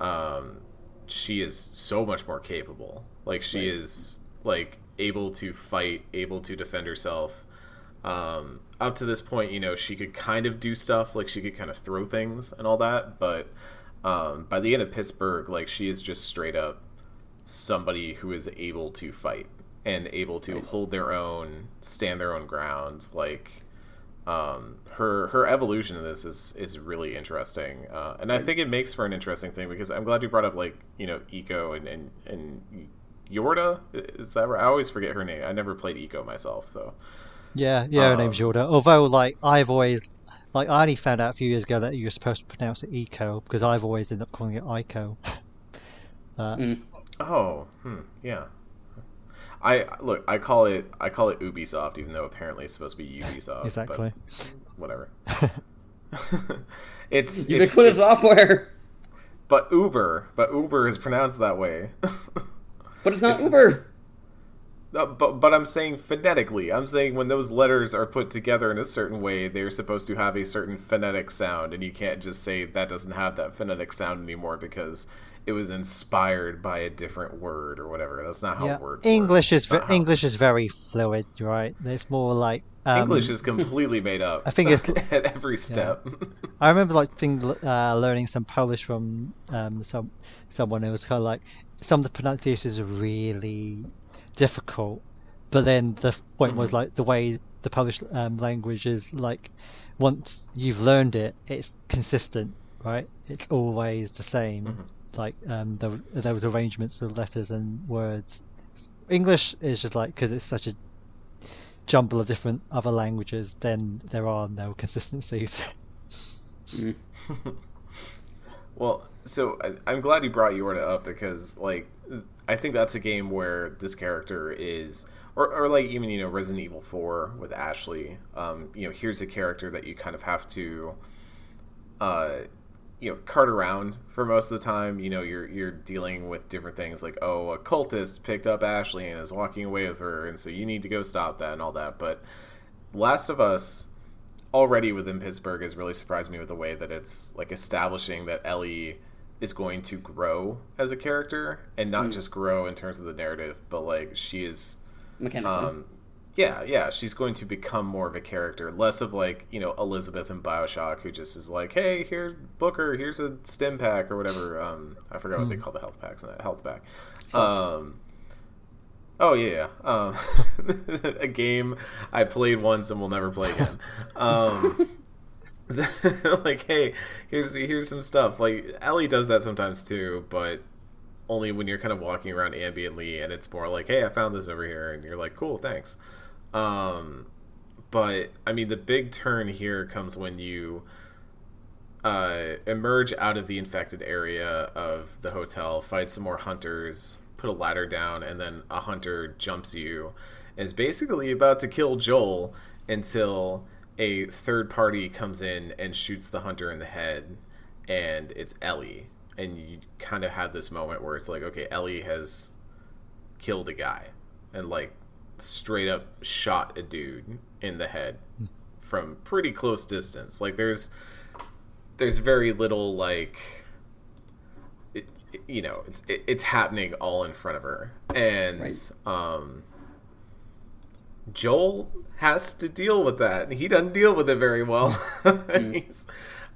Speaker 1: um, she is so much more capable. Like she
Speaker 2: Right.
Speaker 1: is like able to fight, able to defend herself. Um, up to this point, you know, she could kind of do stuff, like she could kind of throw things and all that. But um, by the end of Pittsburgh, like she is just straight up somebody who is able to fight and able to
Speaker 2: Right.
Speaker 1: hold their own, stand their own ground. Like um, her her evolution in this is is really interesting, uh, and I think it makes for an interesting thing because I'm glad you brought up like you know Ico and and and Yorda is that right? I always forget her name. I never played Ico myself, so
Speaker 3: yeah, yeah, her name's
Speaker 1: Um,
Speaker 3: Yorda. Although like I've always like I only found out a few years ago that you're supposed to pronounce it Eco because I've always ended up calling it Ico. Uh,
Speaker 2: Mm.
Speaker 1: oh hmm, yeah. I look. I call it. I call it Ubisoft, even though apparently it's supposed to be Ubisoft.
Speaker 3: exactly.
Speaker 1: But whatever. it's it's,
Speaker 2: Ubiquitous
Speaker 1: it's-
Speaker 2: software,
Speaker 1: but Uber, but Uber is pronounced that way.
Speaker 2: but it's not
Speaker 1: It's-
Speaker 2: Uber.
Speaker 1: No, but but I'm saying phonetically. I'm saying when those letters are put together in a certain way, they're supposed to have a certain phonetic sound, and you can't just say that doesn't have that phonetic sound anymore because it was inspired by a different word or whatever. That's not how
Speaker 3: yeah,
Speaker 1: words.
Speaker 3: English
Speaker 1: work.
Speaker 3: is ve- English is very fluid, right? It's more like um,
Speaker 1: English is completely made up.
Speaker 3: I think it's-
Speaker 1: at every step.
Speaker 3: I remember like thing, uh, learning some Polish from um, some someone who was kind of like some of the pronunciations are really difficult, but then the point was
Speaker 1: Mhm.
Speaker 3: like the way the Polish um, language is like once you've learned it, it's consistent, right? It's always the same.
Speaker 1: Mhm.
Speaker 3: Like um, the, those arrangements of letters and words. English is just like because it's such a jumble of different other languages, then there are no consistencies.
Speaker 2: Mm.
Speaker 1: Well, so I, I'm glad you brought Yorda up because, like, I think that's a game where this character is, or, or like even you know Resident Evil Four with Ashley. Um, you know, here's a character that you kind of have to, uh, you know, cart around for most of the time. You know, you're you're dealing with different things like, oh, a cultist picked up Ashley and is walking away with her, and so you need to go stop that and all that. But Last of Us already within Pittsburgh has really surprised me with the way that it's like establishing that Ellie is going to grow as a character and not
Speaker 2: Mm.
Speaker 1: just grow in terms of the narrative, but like she is
Speaker 2: Mechanically.
Speaker 1: um yeah, yeah, she's going to become more of a character, less of like, you know, Elizabeth in BioShock who just is like, "Hey, here's Booker, here's a stim pack or whatever." Um I forgot what they
Speaker 3: Mm.
Speaker 1: call the health packs in that health pack. Um Oh yeah, yeah. Um, a game I played once and will never play again. Um, like, hey, here's here's some stuff. Like Ellie does that sometimes too, but only when you're kind of walking around ambiently, and it's more like, hey, I found this over here, and you're like, cool, thanks. Um, but I mean, the big turn here comes when you uh, emerge out of the infected area of the hotel, fight some more hunters, put a ladder down, and then a hunter jumps you is basically about to kill Joel until a third party comes in and shoots the hunter in the head, and it's Ellie. And you kind of have this moment where it's like, okay, Ellie has killed a guy and like straight up shot a dude in the head from pretty close distance. Like there's there's very little like it, you know it's it, it's happening all in front of her and
Speaker 2: Right.
Speaker 1: um, Joel has to deal with that, and he doesn't deal with it very well. He's,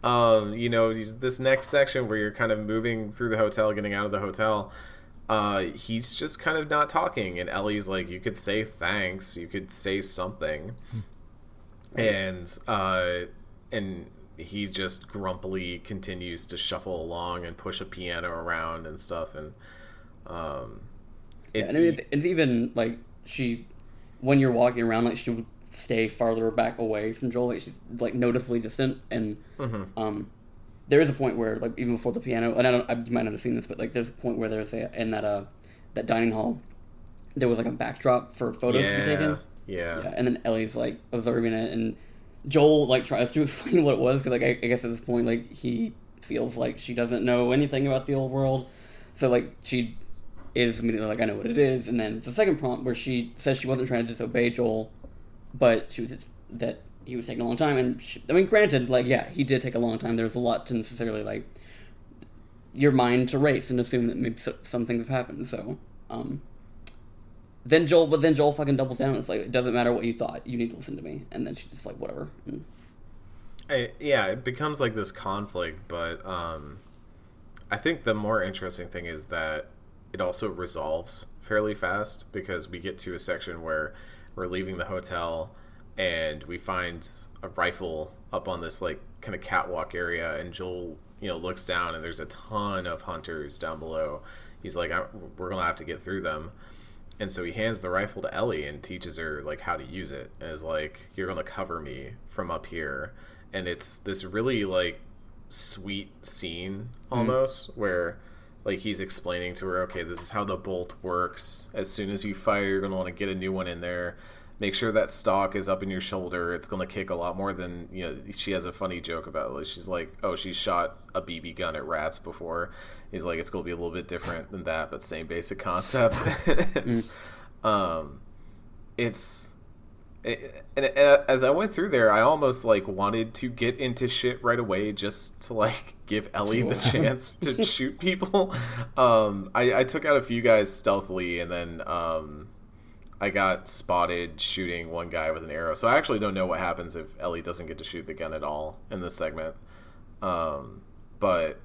Speaker 1: um, you know, this next section where you're kind of moving through the hotel, getting out of the hotel. Uh, he's just kind of not talking, and Ellie's like, "You could say thanks, you could say something," and uh, and he just grumpily continues to shuffle along and push a piano around and stuff, and um, it,
Speaker 2: Yeah, and I mean, it's, it's even like she, when you're walking around, like she would stay farther back away from Joel. Like she's like noticeably distant, and
Speaker 1: Mm-hmm.
Speaker 2: um, there is a point where like even before the piano, and I don't, I, you might not have seen this, but like there's a point where there's a in that uh that dining hall, there was like a backdrop for photos to be taken.
Speaker 1: yeah,
Speaker 2: Yeah, and then Ellie's like observing it, and Joel like tries to explain what it was because like I, I guess at this point like he feels like she doesn't know anything about the old world, so like she is immediately like I know what it is, and then the second prompt where she says she wasn't trying to disobey Joel, but she was just, that he was taking a long time, and she, I mean granted like yeah he did take a long time. There's a lot to necessarily like your mind to race and assume that maybe some things have happened. So um, then Joel, but then Joel fucking doubles down. It's like it doesn't matter what you thought. You need to listen to me. And then she's just like, whatever. And,
Speaker 1: I, yeah, it becomes like this conflict, but um, I think the more interesting thing is that it also resolves fairly fast because we get to a section where we're leaving the hotel and we find a rifle up on this like kind of catwalk area, and Joel, you know, looks down and there's a ton of hunters down below. He's like, "We're gonna have to get through them." and so he hands the rifle to Ellie and teaches her like how to use it and is like you're to cover me from up here and it's this really like sweet scene mm. almost where like he's explaining to her okay this is how the bolt works as soon as you fire you're to want to get a new one in there make sure that stock is up in your shoulder. It's going to kick a lot more than you know she has a funny joke about it like she's like oh she shot a bb gun at rats before. He's like it's going to be a little bit different than that but same basic concept. Um it's it, and, and as i went through there i almost like wanted to get into shit right away just to like give ellie the chance to shoot people. Um I, I took out a few guys stealthily and then um I got spotted shooting one guy with an arrow. So I actually don't know what happens if Ellie doesn't get to shoot the gun at all in this segment. Um, but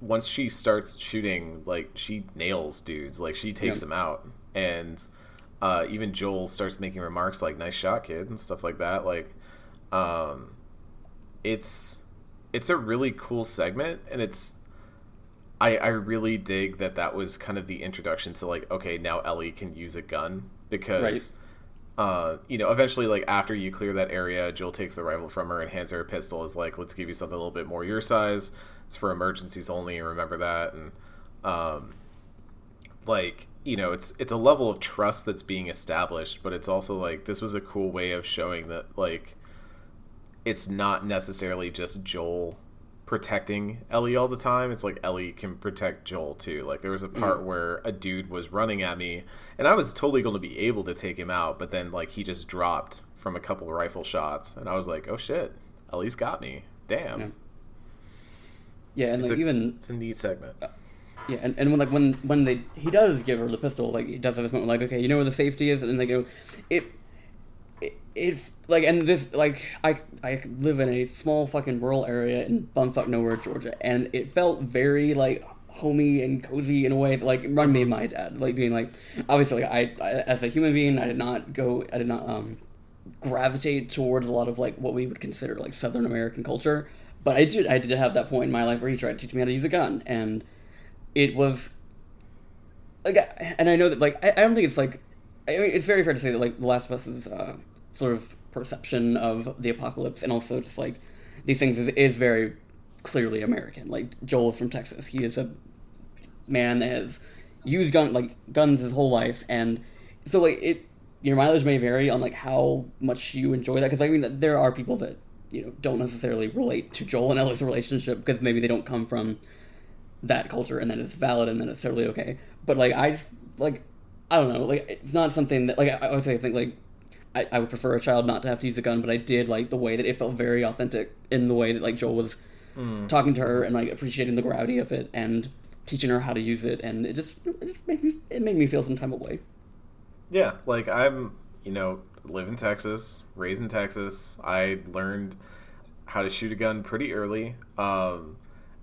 Speaker 1: once she starts shooting, like she nails dudes, like she takes
Speaker 2: Yeah.
Speaker 1: them out, and uh, even Joel starts making remarks like "nice shot, kid" and stuff like that. Like, um, it's it's a really cool segment, and it's I, I really dig that that was kind of the introduction to like okay now Ellie can use a gun because uh, you know eventually like after you clear that area Joel takes the rifle from her and hands her a pistol is like let's give you something a little bit more your size. It's for emergencies only and remember that. And um, like you know it's it's a level of trust that's being established but it's also like this was a cool way of showing that like it's not necessarily just Joel protecting Ellie all the time. It's like Ellie can protect Joel too. Like there was a part mm. where a dude was running at me and I was totally going to be able to take him out, but then like he just dropped from a couple of rifle shots and I was like, "Oh shit. Ellie's got me." Damn.
Speaker 2: Yeah. yeah, and
Speaker 1: It's
Speaker 2: like
Speaker 1: a-
Speaker 2: even
Speaker 1: It's a neat segment.
Speaker 2: Uh, yeah, and, and when like when when they he does give her the pistol, like he does have this moment like okay, you know where the safety is, and then they go, it. It, it like and this like I I live in a small fucking rural area in bumfuck nowhere Georgia and it felt very like homey and cozy in a way that like run me of my dad like being like obviously like, I, I as a human being I did not go I did not um gravitate towards a lot of like what we would consider like Southern American culture. But I did I did have that point in my life where he tried to teach me how to use a gun, and it was like, and I know that like I, I don't think it's like I mean, it's very fair to say that like The Last of Us is uh, sort of perception of the apocalypse, and also just like these things is, is very clearly American. Like Joel is from Texas; he is a man that has used gun like guns his whole life, and so like it your mileage may vary on like how much you enjoy that because I mean there are people that you know don't necessarily relate to Joel and Ellie's relationship because maybe they don't come from that culture and then it's valid and then it's totally okay. But like I like I don't know like it's not something that like I, I would say I think like I, I would prefer a child not to have to use a gun, but I did like the way that it felt very authentic in the way that like Joel was talking to her and like appreciating the gravity of it and teaching her how to use it, and it just it just made me it made me feel some time away.
Speaker 1: Yeah, like I'm, you know, live in Texas, raised in Texas. I learned how to shoot a gun pretty early. Um,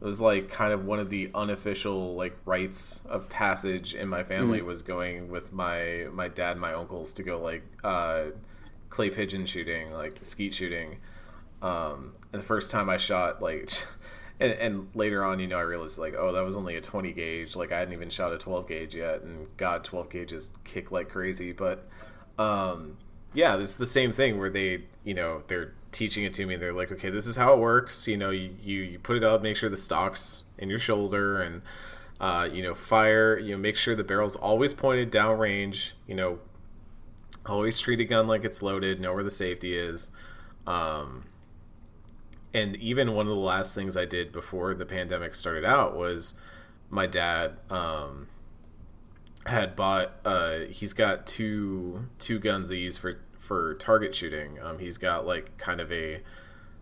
Speaker 1: it was like kind of one of the unofficial like rites of passage in my family
Speaker 2: Mm.
Speaker 1: was going with my my dad and my uncles to go like uh, clay pigeon shooting, like skeet shooting. Um, and the first time I shot like. And, and later on, you know, I realized like, oh, that was only a 20 gauge. Like I hadn't even shot a 12 gauge yet, and God, 12 gauges kick like crazy. But um, yeah, it's the same thing where they, you know, they're teaching it to me. They're like, okay, this is how it works. You know, you, you, you put it up, make sure the stock's in your shoulder, and uh, you know, fire. You know, make sure the barrel's always pointed downrange. You know, always treat a gun like it's loaded. Know where the safety is. Um, and even one of the last things I did before the pandemic started out was my dad. Um, had bought uh he's got two two guns they use for for target shooting um he's got like kind of a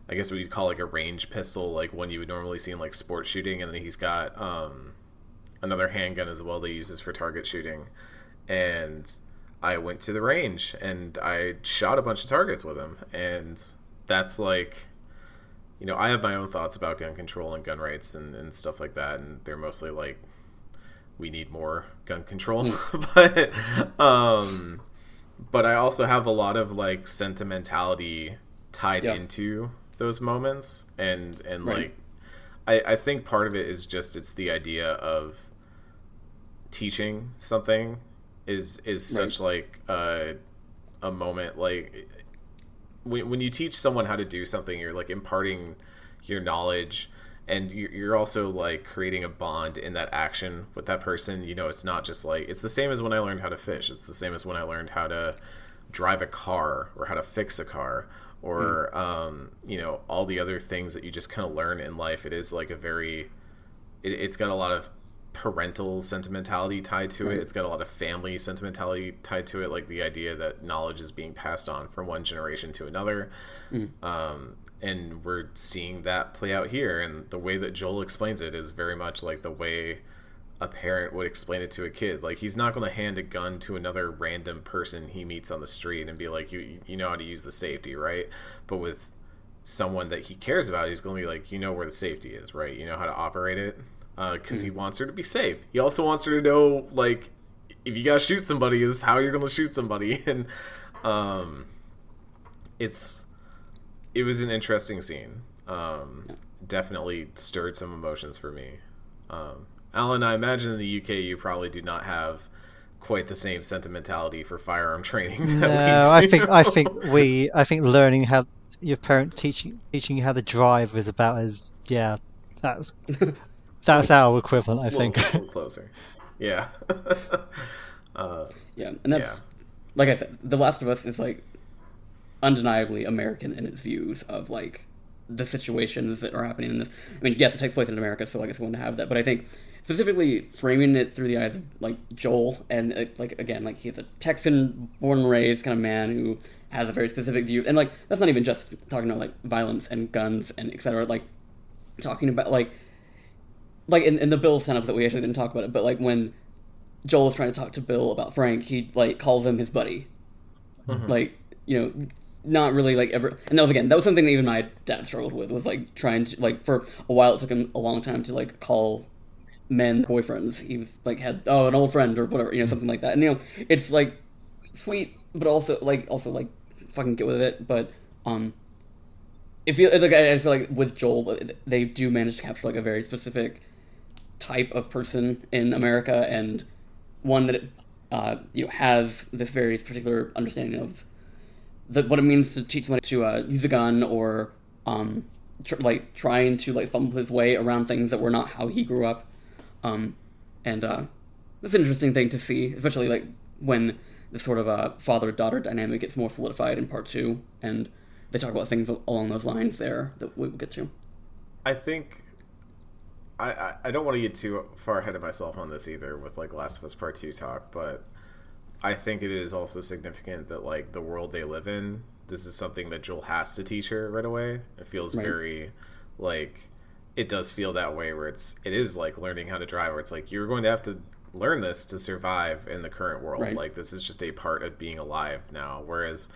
Speaker 1: i guess we'd call like a range pistol like one you would normally see in like sport shooting and then he's got um another handgun as well that he uses for target shooting. And i went to the range and i shot a bunch of targets with him. And that's like you know i have my own thoughts about gun control and gun rights and, and stuff like that and they're mostly like we need more gun control. But um but i also have a lot of like sentimentality tied
Speaker 2: Yeah.
Speaker 1: into those moments and and
Speaker 2: Right.
Speaker 1: like I, I think part of it is just it's the idea of teaching something is is such like a, a moment like when, when you teach someone how to do something you're like imparting your knowledge and you're you're also like creating a bond in that action with that person you know it's not just like it's the same as when i learned how to fish it's the same as when i learned how to drive a car or how to fix a car or um, you know all the other things that you just kind of learn in life it is like a very it, it's got a lot of parental sentimentality tied to it.
Speaker 2: Right.
Speaker 1: It's got a lot of family sentimentality tied to it, like the idea that knowledge is being passed on from one generation to another. Um, and we're seeing that play out here. And the way that Joel explains it is very much like the way a parent would explain it to a kid. Like he's not going to hand a gun to another random person he meets on the street and be like, "You you know how to use the safety, right?" But with someone that he cares about, he's going to be like, "You know where the safety is, right? You know how to operate it." Because he wants her to be safe. He also wants her to know, like, if you gotta shoot somebody, is how you're gonna shoot somebody. And um, it's it was an interesting scene. Um, definitely stirred some emotions for me. Um, Alan, I imagine in the UK you probably do not have quite the same sentimentality for firearm training.
Speaker 3: No,
Speaker 1: That we
Speaker 3: I think I think we I think learning how your parent teaching teaching you how to drive is about as yeah that's that's our equivalent I
Speaker 1: a little,
Speaker 3: think.
Speaker 1: little closer. Yeah. uh,
Speaker 2: Yeah, and that's
Speaker 1: Yeah.
Speaker 2: like I said, The Last of Us is like undeniably American in its views of like the situations that are happening in this. I mean, yes, it takes place in America, so I guess we want to have that. But I think specifically framing it through the eyes of like Joel, and uh, like again, like he's a Texan, born and raised kind of man who has a very specific view, and like that's not even just talking about like violence and guns and etc. Like talking about like like in, in the Bill stand-ups that we actually didn't talk about it, but like when Joel is trying to talk to Bill about Frank, he like calls him his buddy. Like, you know, not really like ever and that was again, that was something that even my dad struggled with, was like trying to like for a while it took him a long time to like call men boyfriends. He was like had oh an old friend or whatever, you know, something like that. And you know, it's like sweet but also like also like fucking get with it, but um it feel like I I feel like with Joel they do manage to capture like a very specific type of person in America and one that uh, you know has this very particular understanding of the, what it means to teach somebody to uh, use a gun or um, tr- like trying to like fumble his way around things that were not how he grew up. Um, and uh, that's an interesting thing to see especially like when the sort of uh, father-daughter dynamic gets more solidified in part two and they talk about things along those lines there that we will get to.
Speaker 1: I think I, I don't want to get too far ahead of myself on this either with like Last of Us Part Two talk, but I think it is also significant that like the world they live in, this is something that Joel has to teach her right away. It feels
Speaker 2: Right.
Speaker 1: very like it does feel that way where it's it is like learning how to drive where it's like you're going to have to learn this to survive in the current world
Speaker 2: Right.
Speaker 1: like this is just a part of being alive now whereas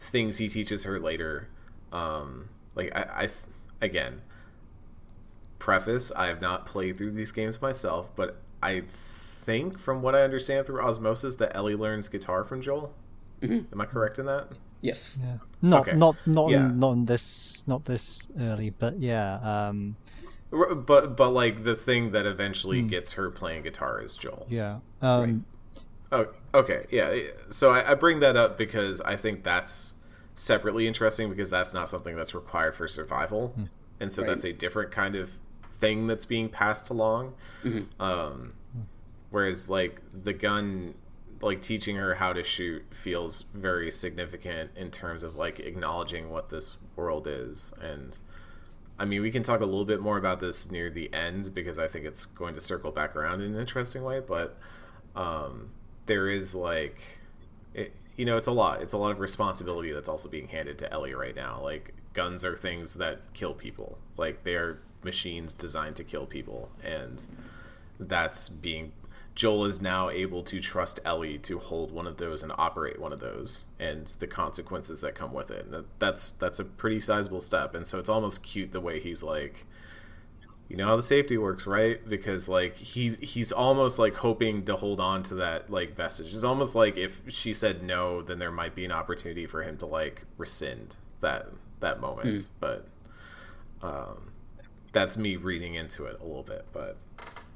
Speaker 1: things he teaches her later um like i, I th- again preface i have not played through these games myself but i think from what i understand through osmosis that ellie learns guitar from joel
Speaker 2: Mhm.
Speaker 1: am i correct in that
Speaker 2: Yes.
Speaker 3: Yeah. Not
Speaker 1: Okay.
Speaker 3: not not
Speaker 1: Yeah.
Speaker 3: not in this not this early, but yeah. Um.
Speaker 1: R- but but like the thing that eventually gets her playing guitar is joel
Speaker 3: Yeah. Um.
Speaker 1: Oh, okay, yeah. So I, I bring that up because I think that's separately interesting because that's not something that's required for survival, and so
Speaker 2: Right.
Speaker 1: that's a different kind of thing that's being passed along.
Speaker 2: Mhm.
Speaker 1: Um, whereas like the gun, like teaching her how to shoot feels very significant in terms of like acknowledging what this world is and. I mean, we can talk a little bit more about this near the end because I think it's going to circle back around in an interesting way. But um, there is like, it, you know, it's a lot. It's a lot of responsibility that's also being handed to Ellie right now. Like, guns are things that kill people. Like, they are machines designed to kill people, and that's being. Joel is now able to trust Ellie to hold one of those and operate one of those, and the consequences that come with it. And that's that's a pretty sizable step, and so it's almost cute the way he's like, you know how the safety works, right? Because like he's he's almost like hoping to hold on to that like vestige. It's almost like if she said no, then there might be an opportunity for him to like rescind that that moment. But um, that's me reading into it a little bit. But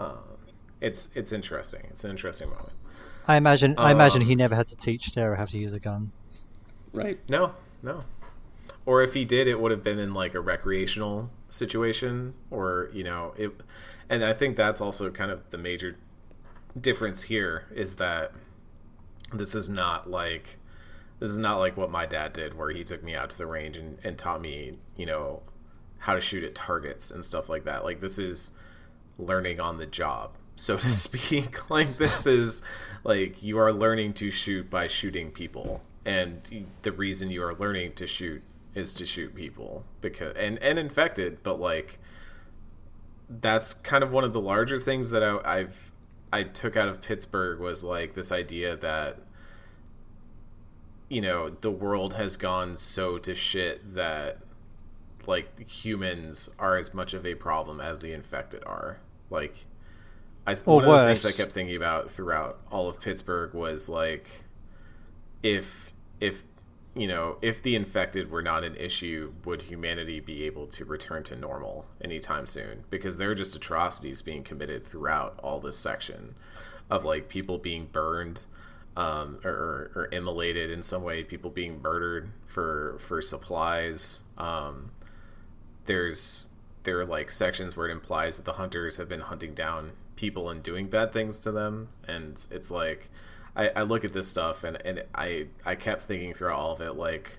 Speaker 1: um, it's it's interesting. It's an interesting moment.
Speaker 3: I imagine. I imagine he
Speaker 1: Um,
Speaker 3: never had to teach Sarah how to use a gun.
Speaker 2: Right.
Speaker 1: No, no. Or if he did, it would have been in like a recreational situation, or you know, it. And I think that's also kind of the major difference here is that this is not like this is not like what my dad did, where he took me out to the range and, and taught me, you know, how to shoot at targets and stuff like that. Like this is learning on the job, so to speak. like this is like you are learning to shoot by shooting people, and the reason you are learning to shoot is to shoot people because and and infected, but like that's kind of one of the larger things that I, I've I took out of Pittsburgh was like this idea that you know the world has gone so to shit that like humans are as much of a problem as the infected are. Like I
Speaker 3: Or
Speaker 1: one of the things I kept thinking about throughout all of Pittsburgh was like if if you know if the infected were not an issue would humanity be able to return to normal anytime soon? Because there are just atrocities being committed throughout all this section of like people being burned um, or, or immolated in some way people being murdered for for supplies. Um, there's there are like sections where it implies that the hunters have been hunting down people and doing bad things to them. And it's like I, I look at this stuff and, and I I kept thinking throughout all of it like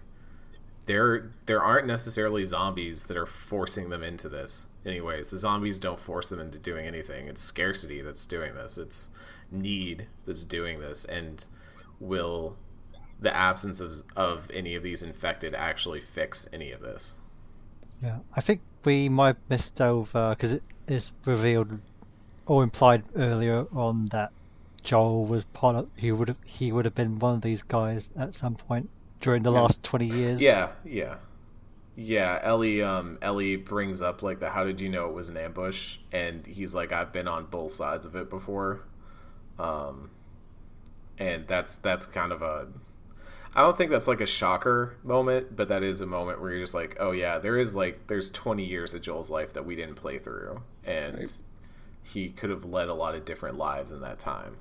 Speaker 1: there there aren't necessarily zombies that are forcing them into this anyways. The zombies don't force them into doing anything. It's scarcity that's doing this. It's need that's doing this. And will the absence of, of any of these infected actually fix any of this?
Speaker 3: Yeah, I think we might have missed uh, over because it is revealed or implied earlier on that Joel was part of. He would have. He would have been one of these guys at some point during the
Speaker 2: Yeah.
Speaker 3: last twenty years.
Speaker 1: Yeah, yeah, yeah. Ellie, um, Ellie brings up like the "How did you know it was an ambush?" And he's like, "I've been on both sides of it before," um, and that's that's kind of a. I don't think that's like a shocker moment, but that is a moment where you're just like, "Oh yeah, there is like there's 20 years of Joel's life that we didn't play through, and
Speaker 2: Right.
Speaker 1: He could have led a lot of different lives in that time."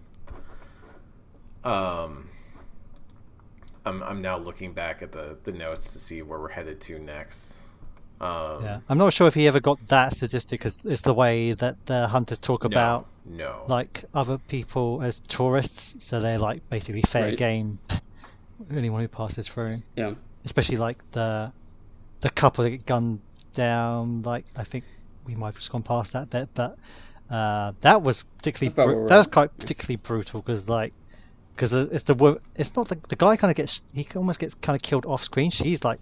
Speaker 1: Um. I'm, I'm now looking back at the, the notes to see where we're headed to next. Um,
Speaker 3: Yeah, I'm not sure if he ever got that statistic because it's the way that the hunters talk
Speaker 1: no,
Speaker 3: about
Speaker 1: no.
Speaker 3: like other people as tourists, so they're like basically fair
Speaker 2: Right.
Speaker 3: game. Anyone who passes through,
Speaker 2: Yeah.
Speaker 3: especially like the the couple that get gunned down. Like I think we might have just gone past that bit, but uh, that was particularly
Speaker 2: That's about
Speaker 3: bru- that was quite particularly brutal because like because it's the wo- it's not the the guy kind of gets he almost gets kind of killed off screen. She's like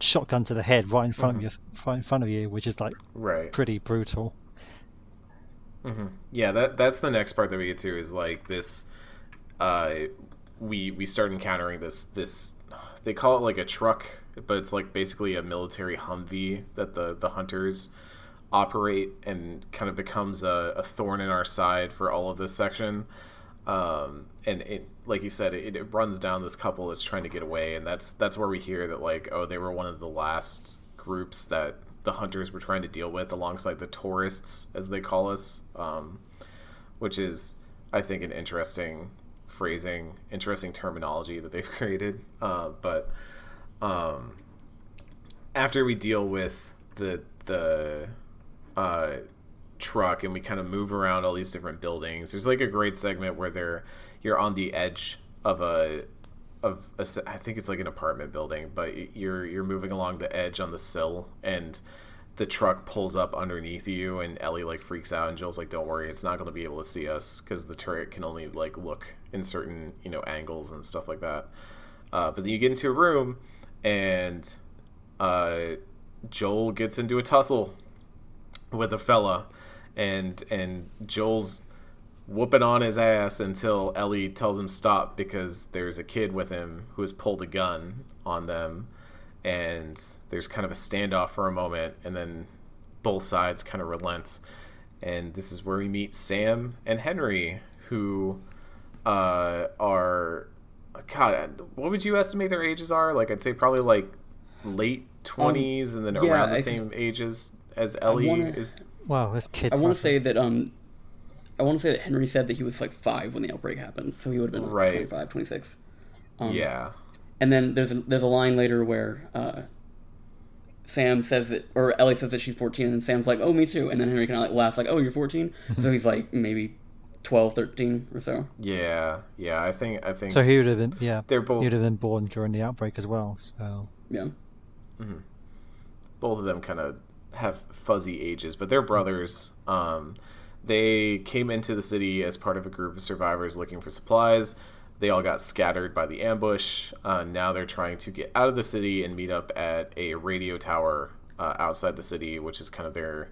Speaker 3: shotgun to the head right in front
Speaker 1: Mhm.
Speaker 3: of you, right in front of you, which is like
Speaker 1: Right.
Speaker 3: pretty brutal.
Speaker 1: hmm Yeah, that that's the next part that we get to is like this. Uh, we we start encountering this this. They call it like a truck, but it's like basically a military Humvee that the the hunters operate, and kind of becomes a, a thorn in our side for all of this section. Um, and it, like you said, it, it runs down this couple that's trying to get away, and that's that's where we hear that like, oh, they were one of the last groups that the hunters were trying to deal with, alongside the tourists, as they call us, um, which is, I think, an interesting phrasing, interesting terminology that they've created. Uh, but um, after we deal with the the uh, truck and we kind of move around all these different buildings. There's like a great segment where they're you're on the edge of a of a I think it's like an apartment building, but you're you're moving along the edge on the sill and the truck pulls up underneath you and Ellie like freaks out and Joel's like don't worry, it's not going to be able to see us cuz the turret can only like look in certain, you know, angles and stuff like that. Uh, but then you get into a room and uh, Joel gets into a tussle with a fella, and and Joel's whooping on his ass until Ellie tells him stop because there's a kid with him who has pulled a gun on them, and there's kind of a standoff for a moment, and then both sides kind of relent, and this is where we meet Sam and Henry, who uh, are God, what would you estimate their ages are? Like I'd say probably like late twenties, and then
Speaker 2: yeah,
Speaker 1: around the
Speaker 2: I-
Speaker 1: same ages as Ellie
Speaker 2: wanna-
Speaker 1: is.
Speaker 3: Wow, this kid.
Speaker 2: I want to say that um, I want to say that Henry said that he was like five when the outbreak happened, so he would have been
Speaker 1: Right.
Speaker 2: 25, 26. Um,
Speaker 1: yeah,
Speaker 2: And then there's a, there's a line later where uh, Sam says that, or Ellie says that she's 14, and Sam's like, "Oh, me too." And then Henry kind of like laughs, like, "Oh, you're 14." so he's like maybe 12, 13 or so.
Speaker 1: yeah, yeah. I think I think
Speaker 3: So he would have been, yeah,
Speaker 1: they're both
Speaker 3: he would have been born during the outbreak as well. So
Speaker 2: Yeah.
Speaker 1: both of them kind of have fuzzy ages, but they're brothers. Um, they came into the city as part of a group of survivors looking for supplies. They all got scattered by the ambush. Uh, now they're trying to get out of the city and meet up at a radio tower uh, outside the city, which is kind of their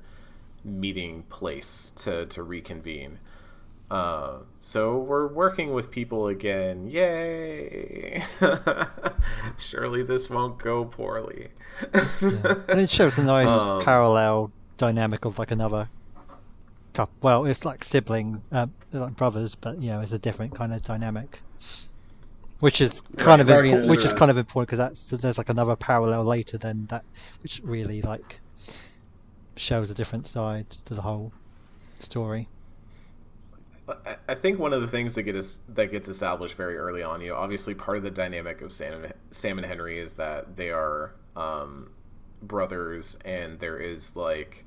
Speaker 1: meeting place to, to reconvene. Uh, so we're working with people again. Yay! Surely this won't go poorly.
Speaker 3: yeah. and it shows a nice
Speaker 1: Um,
Speaker 3: parallel dynamic of like another couple. Well, it's like siblings, uh, like brothers, but you know, it's a different kind of dynamic. Which is kind
Speaker 2: Right,
Speaker 3: of impo- which is kind of important because that's there's like another parallel later than that, which really like shows a different side to the whole story.
Speaker 1: I- think one of the things that get us that gets established very early on, you know, obviously part of the dynamic of Sam and, Sam and Henry is that they are um, brothers, and there is like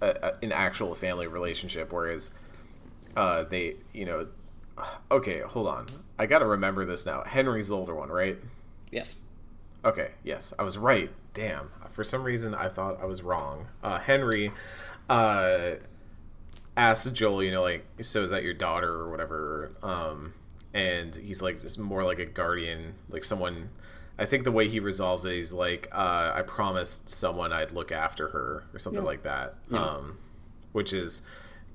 Speaker 1: a, a, an actual family relationship. Whereas uh, they, you know, okay, hold on, I got to remember this now. Henry's the older one, right?
Speaker 2: Yes.
Speaker 1: Okay, yes, I was right. Damn. For some reason, I thought I was wrong. Uh, Henry uh, asks Joel, you know, like, so is that your daughter or whatever? Um, and he's like, just more like a guardian, like someone. I think the way he resolves it, he's like, uh, I promised someone I'd look after her or something
Speaker 2: Yeah.
Speaker 1: like that.
Speaker 2: Yeah.
Speaker 1: Um, which is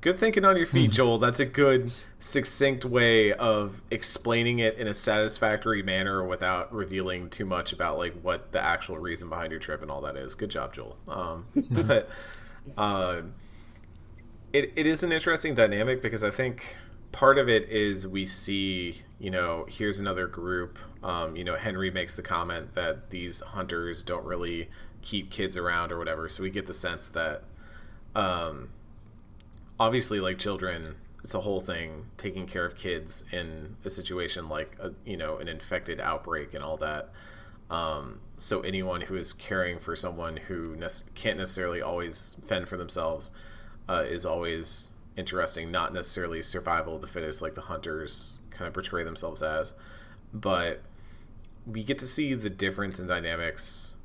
Speaker 1: good thinking on your feet, Joel. That's a good, succinct way of explaining it in a satisfactory manner without revealing too much about like what the actual reason behind your trip and all that is. Good job, Joel. Um, but uh, it it is an interesting dynamic because I think part of it is we see you know here's another group um, you know henry makes the comment that these hunters don't really keep kids around or whatever. So we get the sense that um, obviously like children it's a whole thing taking care of kids in a situation like a, you know an infected outbreak and all that. Um, so anyone who is caring for someone who nec- can't necessarily always fend for themselves uh, is always interesting. Not necessarily survival of the fittest, like the hunters kind of portray themselves as, but we get to see the difference in dynamics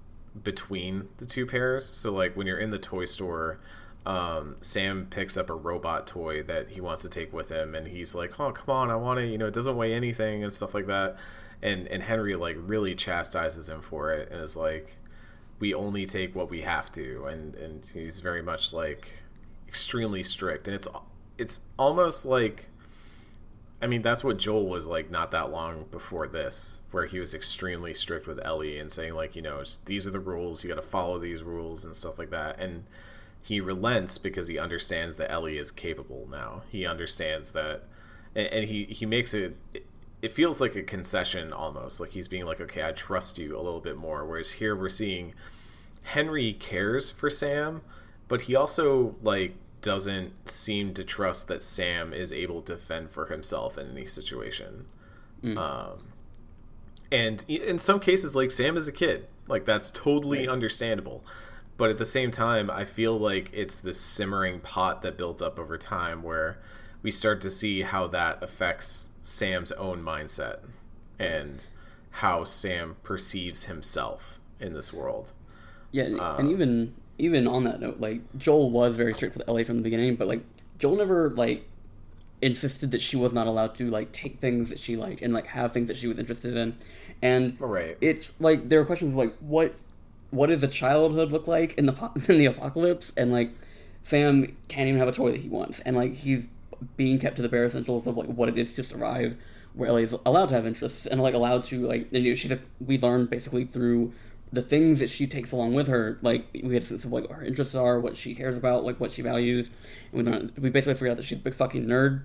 Speaker 1: between the two pairs. So, like when you're in the toy store, um, Sam picks up a robot toy that he wants to take with him, and he's like, "Oh, come on, I want to," you know, it doesn't weigh anything and stuff like that. And and Henry like really chastises him for it, and is like, we only take what we have to, and and he's very much like extremely strict, and it's it's almost like. I mean, that's what Joel was like not that long before this, where he was extremely strict with Ellie and saying like, you know, these are the rules, you got to follow these rules and stuff like that. And he relents because he understands that Ellie is capable now. He understands that, and, and he he makes it. It feels like a concession almost, like he's being like, okay, I trust you a little bit more. Whereas here we're seeing Henry cares for Sam, but he also like doesn't seem to trust that Sam is able to fend for himself in any situation. Mm. Um, and in some cases, like Sam is a kid, like that's totally right. understandable but at the same time i feel like it's this simmering pot that builds up over time where we start to see how that affects sam's own mindset and how sam perceives himself in this world
Speaker 2: yeah um, and even even on that note like joel was very strict with ellie from the beginning but like joel never like insisted that she was not allowed to like take things that she liked and like have things that she was interested in and
Speaker 1: right.
Speaker 2: it's like there are questions like what what does a childhood look like in the in the apocalypse? And like, Sam can't even have a toy that he wants, and like he's being kept to the bare essentials of like what it is to survive. Where Ellie's allowed to have interests and like allowed to like you know, she's a, we learn basically through the things that she takes along with her. Like we had a sense of like what her interests are, what she cares about, like what she values. And we learn, we basically figure out that she's a big fucking nerd.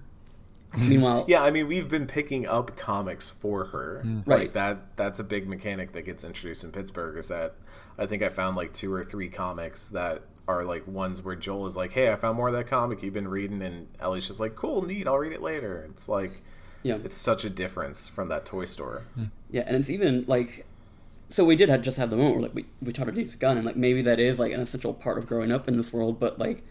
Speaker 2: Meanwhile,
Speaker 1: yeah, I mean, we've been picking up comics for her,
Speaker 2: mm. right?
Speaker 1: Like that. That's a big mechanic that gets introduced in Pittsburgh. Is that I think I found like two or three comics that are like ones where Joel is like, "Hey, I found more of that comic you've been reading," and Ellie's just like, "Cool, neat, I'll read it later." It's like, yeah, it's such a difference from that toy store.
Speaker 2: Hmm. Yeah, and it's even like, so we did have, just have the moment where like we we taught her to use a gun, and like maybe that is like an essential part of growing up in this world, but like,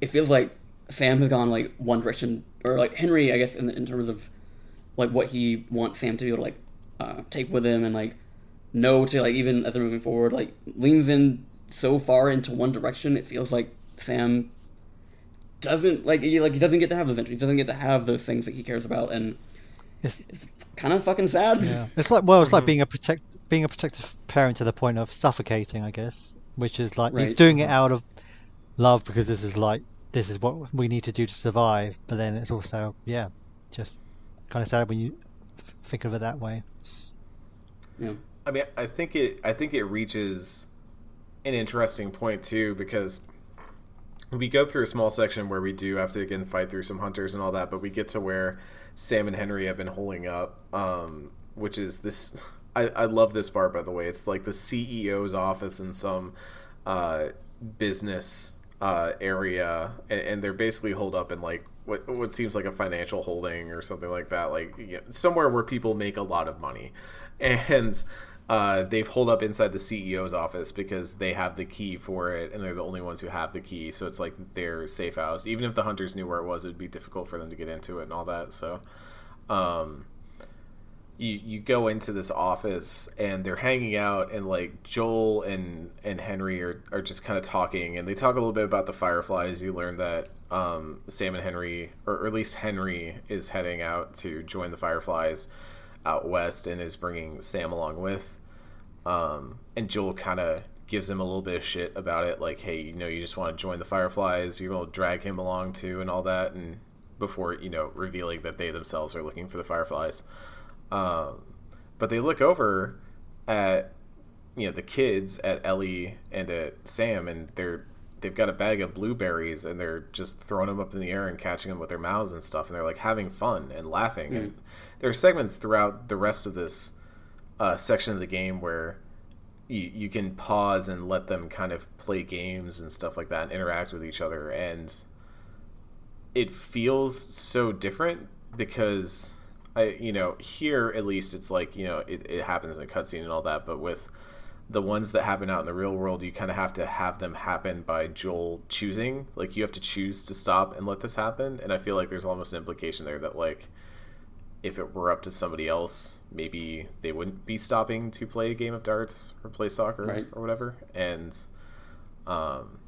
Speaker 2: it feels like Sam has gone like one direction, or like Henry, I guess, in in terms of like what he wants Sam to be able to like uh, take with him and like know to like even as they're moving forward, like leans in so far into one direction. It feels like Sam doesn't like he like he doesn't get to have those interests. He doesn't get to have those things that he cares about, and it's, it's kind of fucking sad.
Speaker 3: Yeah, it's like well, it's mm-hmm. like being a protect being a protective parent to the point of suffocating, I guess, which is like right. doing it out of love because this is like this is what we need to do to survive, but then it's also yeah, just kind of sad when you think of it that way.
Speaker 2: Yeah.
Speaker 1: I mean, I think it. I think it reaches an interesting point too because we go through a small section where we do have to again fight through some hunters and all that, but we get to where Sam and Henry have been holding up, um, which is this. I, I love this bar by the way. It's like the CEO's office in some uh, business uh, area, and, and, they're basically holed up in like what what seems like a financial holding or something like that, like you know, somewhere where people make a lot of money, and uh, they've holed up inside the CEO's office because they have the key for it, and they're the only ones who have the key. So it's like their safe house. Even if the hunters knew where it was, it'd be difficult for them to get into it and all that. So, um, you you go into this office and they're hanging out, and like Joel and and Henry are are just kind of talking, and they talk a little bit about the Fireflies. You learn that um, Sam and Henry, or at least Henry, is heading out to join the Fireflies out west and is bringing Sam along with. Um, and Joel kind of gives him a little bit of shit about it, like, hey, you know, you just want to join the Fireflies, you're to drag him along too, and all that, and before you know revealing that they themselves are looking for the Fireflies. Um, but they look over at you know the kids at Ellie and at Sam, and they're they've got a bag of blueberries and they're just throwing them up in the air and catching them with their mouths and stuff, and they're like having fun and laughing. Mm. And there are segments throughout the rest of this uh, section of the game where you, you can pause and let them kind of play games and stuff like that and interact with each other and it feels so different because I you know here at least it's like you know it, it happens in a cutscene and all that but with the ones that happen out in the real world you kind of have to have them happen by Joel choosing like you have to choose to stop and let this happen and I feel like there's almost an implication there that like if it were up to somebody else, maybe they wouldn't be stopping to play a game of darts or play soccer right. or whatever. And um,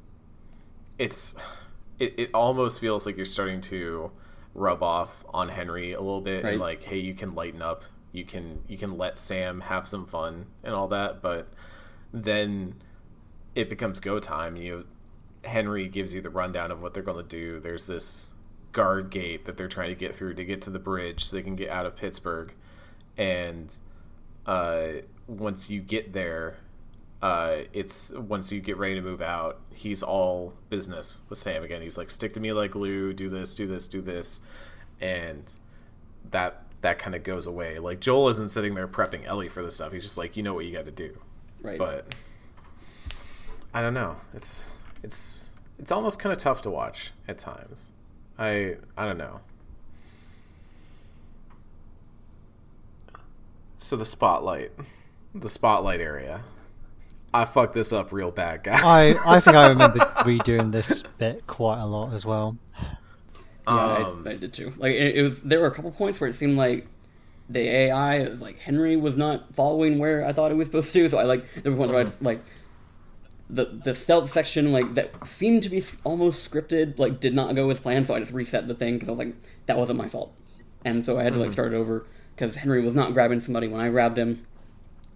Speaker 1: it's it, it almost feels like you're starting to rub off on Henry a little bit right. and like, hey, you can lighten up, you can you can let Sam have some fun and all that, but then it becomes go time. You Henry gives you the rundown of what they're going to do. There's this guard gate that they're trying to get through to get to the bridge so they can get out of Pittsburgh. And uh, once you get there, uh, it's once you get ready to move out, he's all business with Sam again. He's like, stick to me like glue, do this, do this, do this. And that that kind of goes away. Like Joel isn't sitting there prepping Ellie for this stuff. He's just like, you know what you got to do.
Speaker 2: Right.
Speaker 1: But I don't know. It's it's it's almost kind of tough to watch at times. I I don't know. So the spotlight, the spotlight area. I fucked this up real bad, guys.
Speaker 3: I, I think I remember redoing this bit quite a lot as well.
Speaker 2: Yeah,
Speaker 1: Um,
Speaker 2: I, I did too. Like it, it was, there were a couple points where it seemed like the AI, like Henry, was not following where I thought it was supposed to. So I like there were points where I like the the stealth section like that seemed to be almost scripted, like did not go as planned. So I just reset the thing because I was like that wasn't my fault, and so I had to like start over because Henry was not grabbing somebody when I grabbed him,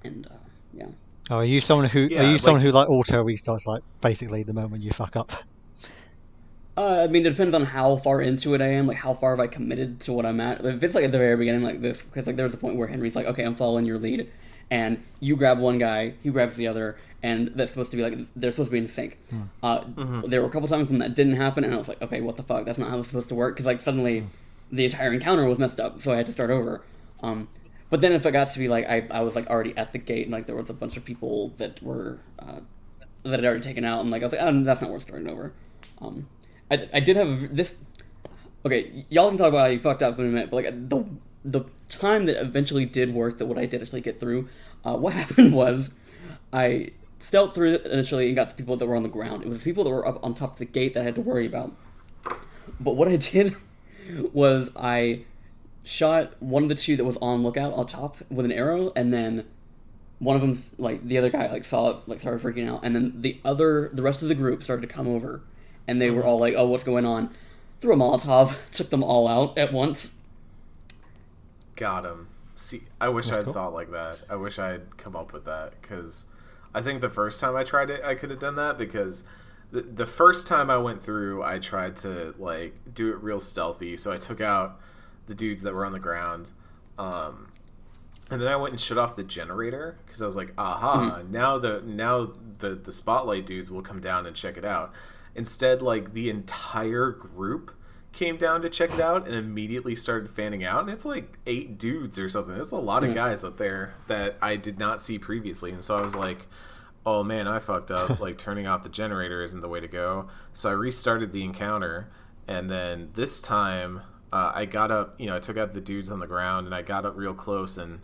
Speaker 2: and uh, yeah.
Speaker 3: Oh, are you someone who
Speaker 1: Yeah,
Speaker 3: are you someone who like auto restarts like basically the moment you fuck up?
Speaker 2: Uh, I mean, it depends on how far into it I am. Like, how far have I committed to what I'm at? If it's like at the very beginning, like this, because like there's a point where Henry's like, "Okay, I'm following your lead," and you grab one guy, he grabs the other, and that's supposed to be like they're supposed to be in sync. Uh, There were a couple times when that didn't happen, and I was like, "Okay, what the fuck? That's not how it's supposed to work." Because like suddenly, the entire encounter was messed up, so I had to start over. Um, but then if it got to be like I, I was like already at the gate, and like there was a bunch of people that were uh, that had already taken out, and like I was like, oh, that's not worth starting over. Um, I, I did have this. Okay, y'all can talk about how you fucked up in a minute, but like the the time that eventually did work, that what I did actually get through, uh, what happened was, I stealth through it initially and got the people that were on the ground. It was the people that were up on top of the gate that I had to worry about. But what I did was I shot one of the two that was on lookout on top with an arrow, and then one of them, like the other guy, like saw it, like started freaking out, and then the other, the rest of the group started to come over, and they were uh-huh. all like, "Oh, what's going on?" Threw a Molotov, took them all out at once.
Speaker 1: Got him. See, I wish
Speaker 3: That's
Speaker 1: I'd
Speaker 3: cool.
Speaker 1: thought like that. I wish I'd come up with that because I think the first time I tried it, I could have done that because the, the first time I went through, I tried to like do it real stealthy. So I took out the dudes that were on the ground, um, and then I went and shut off the generator because I was like, aha! Now the now the the spotlight dudes will come down and check it out. Instead, like the entire group came down to check it out and immediately started fanning out and it's like eight dudes or something it's a lot of guys up there that i did not see previously and so i was like oh man i fucked up like turning off the generator isn't the way to go so i restarted the encounter and then this time uh, i got up you know i took out the dudes on the ground and i got up real close and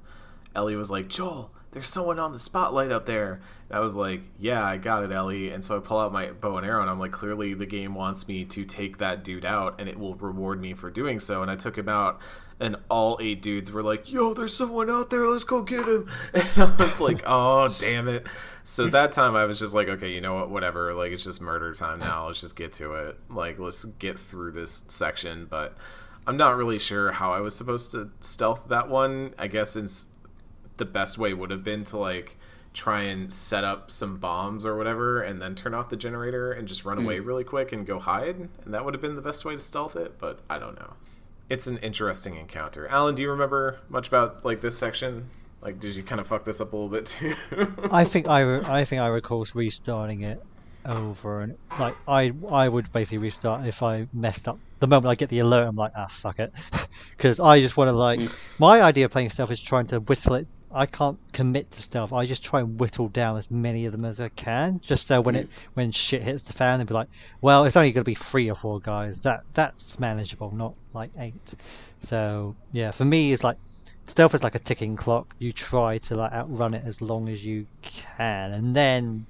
Speaker 1: ellie was like joel there's someone on the spotlight up there. And i was like yeah i got it ellie. And so i pull out my bow and arrow and i'm like clearly the game wants me to take that dude out and it will reward me for doing so. And i took him out and all eight dudes were like yo there's someone out there. Let's go get him. And i was like oh damn it. So that time i was just like okay you know what? Whatever. Like it's just murder time now. Let's just get to it. Like let's get through this section. But i'm not really sure how i was supposed to stealth that one. I guess since the best way would have been to like try and set up some bombs or whatever and then turn off the generator and just run hmm. away really quick and go hide and that would have been the best way to stealth it but i don't know. It's an interesting encounter. Alan do you remember much about like this section? Like did you kind of fuck this up a little bit too?
Speaker 3: I think I, re- I think I recall restarting it over and like I I would basically restart if I messed up. The moment I get the alert, I'm like ah fuck it, because I just want to like my idea of playing stealth is trying to whittle it. I can't commit to stealth. I just try and whittle down as many of them as I can, just so when it when shit hits the fan, they'll be like, well, it's only going to be three or four guys. That that's manageable, not like eight. So yeah, for me, it's like stealth is like a ticking clock. You try to like outrun it as long as you can, and then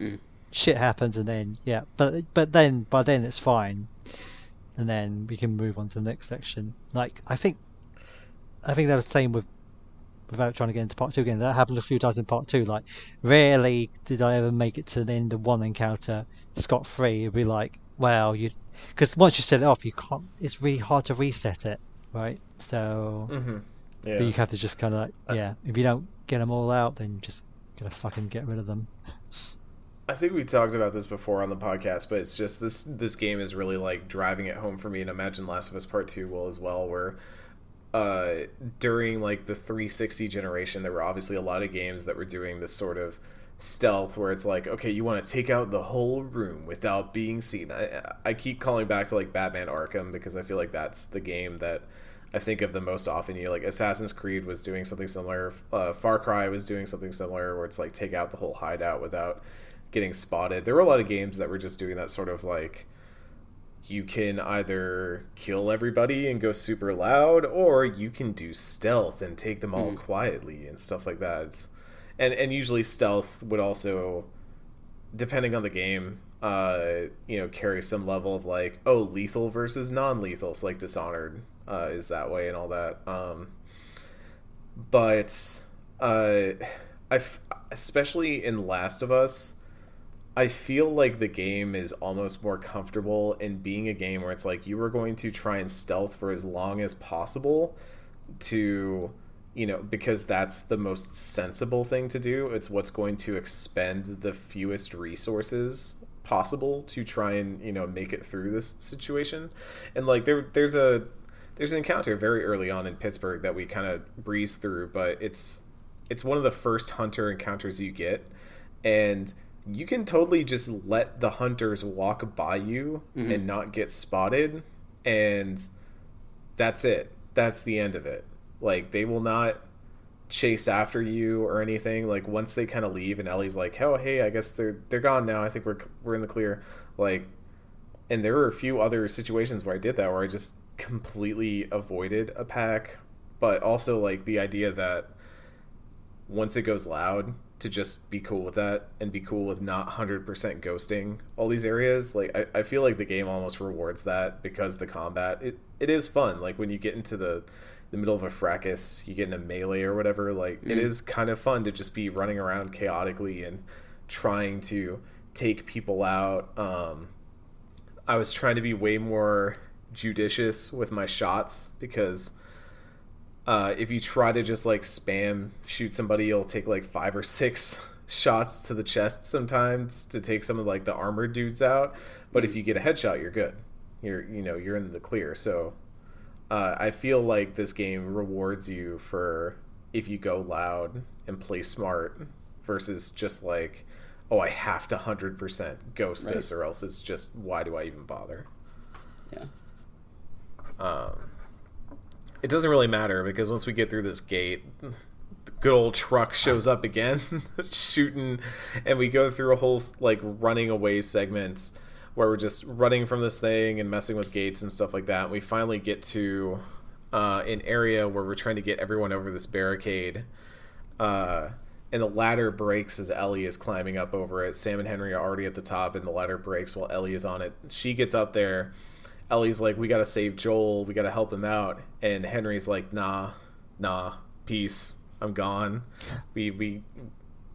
Speaker 2: Mm.
Speaker 3: shit happens, and then yeah, but but then by then it's fine, and then we can move on to the next section. Like I think, I think that was the same with. Without trying to get into part two again, that happened a few times in part two. Like, rarely did I ever make it to the end of one encounter scot free. It'd be like, well, you, because once you set it off, you can't. It's really hard to reset it, right? So
Speaker 1: mm-hmm.
Speaker 3: so you have to just kind of like,
Speaker 1: Uh,
Speaker 3: yeah. If you don't get them all out, then just gotta fucking get rid of them.
Speaker 1: I think we talked about this before on the podcast, but it's just this this game is really like driving it home for me, and imagine Last of Us Part Two will as well, where uh, during like the 360 generation, there were obviously a lot of games that were doing this sort of stealth where it's like okay you want to take out the whole room without being seen. I, I keep calling back to like batman arkham because i feel like that's the game that i think of the most often. You know, like assassin's creed was doing something similar uh, far cry was doing something similar where it's like take out the whole hideout without getting spotted. There were a lot of games that were just doing that sort of like you can either kill everybody and go super loud or you can do stealth and take them all mm. quietly and stuff like that. It's and and usually stealth would also depending on the game uh you know carry some level of like oh lethal versus non-lethal so like dishonored uh is that way and all that. Um but uh i especially in last of us i feel like the game is almost more comfortable in being a game where it's like you were going to try and stealth for as long as possible to you know, because that's the most sensible thing to do. It's what's going to expend the fewest resources possible to try and you know make it through this situation. And like there, there's a there's an encounter very early on in Pittsburgh that we kind of breeze through, but it's it's one of the first hunter encounters you get, and you can totally just let the hunters walk by you mm-hmm. and not get spotted, and that's it. That's the end of it like they will not chase after you or anything. Like once they kind of leave and Ellie's like, "Oh, hey, I guess they're they're gone now. I think we're we're in the clear." Like and there were a few other situations where I did that where I just completely avoided a pack, but also like the idea that once it goes loud to just be cool with that and be cool with not 100% ghosting all these areas like I, I feel like the game almost rewards that because the combat it, it is fun like when you get into the the middle of a fracas, you get in a melee or whatever, like mm. it is kind of fun to just be running around chaotically and trying to take people out. Um, I was trying to be way more judicious with my shots because uh, if you try to just like spam shoot somebody, you'll take like five or six shots to the chest sometimes to take some of like the armored dudes out. But if you get a headshot, you're good. You're you know you're in the clear. So uh, I feel like this game rewards you for if you go loud and play smart versus just like, oh, I have to 100% ghost right. this or else it's just, why do I even bother?
Speaker 2: Yeah.
Speaker 1: Um, it doesn't really matter because once we get through this gate, the good old truck shows up again, shooting, and we go through a whole like running away segments where we're just running from this thing and messing with gates and stuff like that. We finally get to uh, an area where we're trying to get everyone over this barricade. Uh, and the ladder breaks as Ellie is climbing up over it. Sam and Henry are already at the top, and the ladder breaks while Ellie is on it. She gets up there. Ellie's like, "We gotta save Joel. We gotta help him out." And Henry's like, "Nah, nah, peace. I'm gone. We we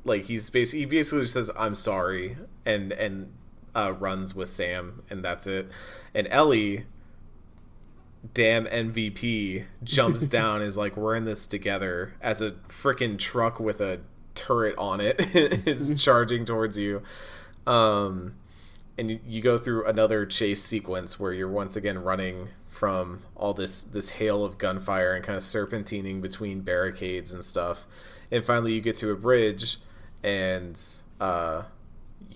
Speaker 1: like he's basically he basically just says I'm sorry, and and uh, runs with Sam, and that's it. And Ellie, damn MVP, jumps down is like, "We're in this together." As a freaking truck with a turret on it is charging towards you. Um, and you, you go through another chase sequence where you're once again running from all this this hail of gunfire and kind of serpentining between barricades and stuff. And finally, you get to a bridge, and uh,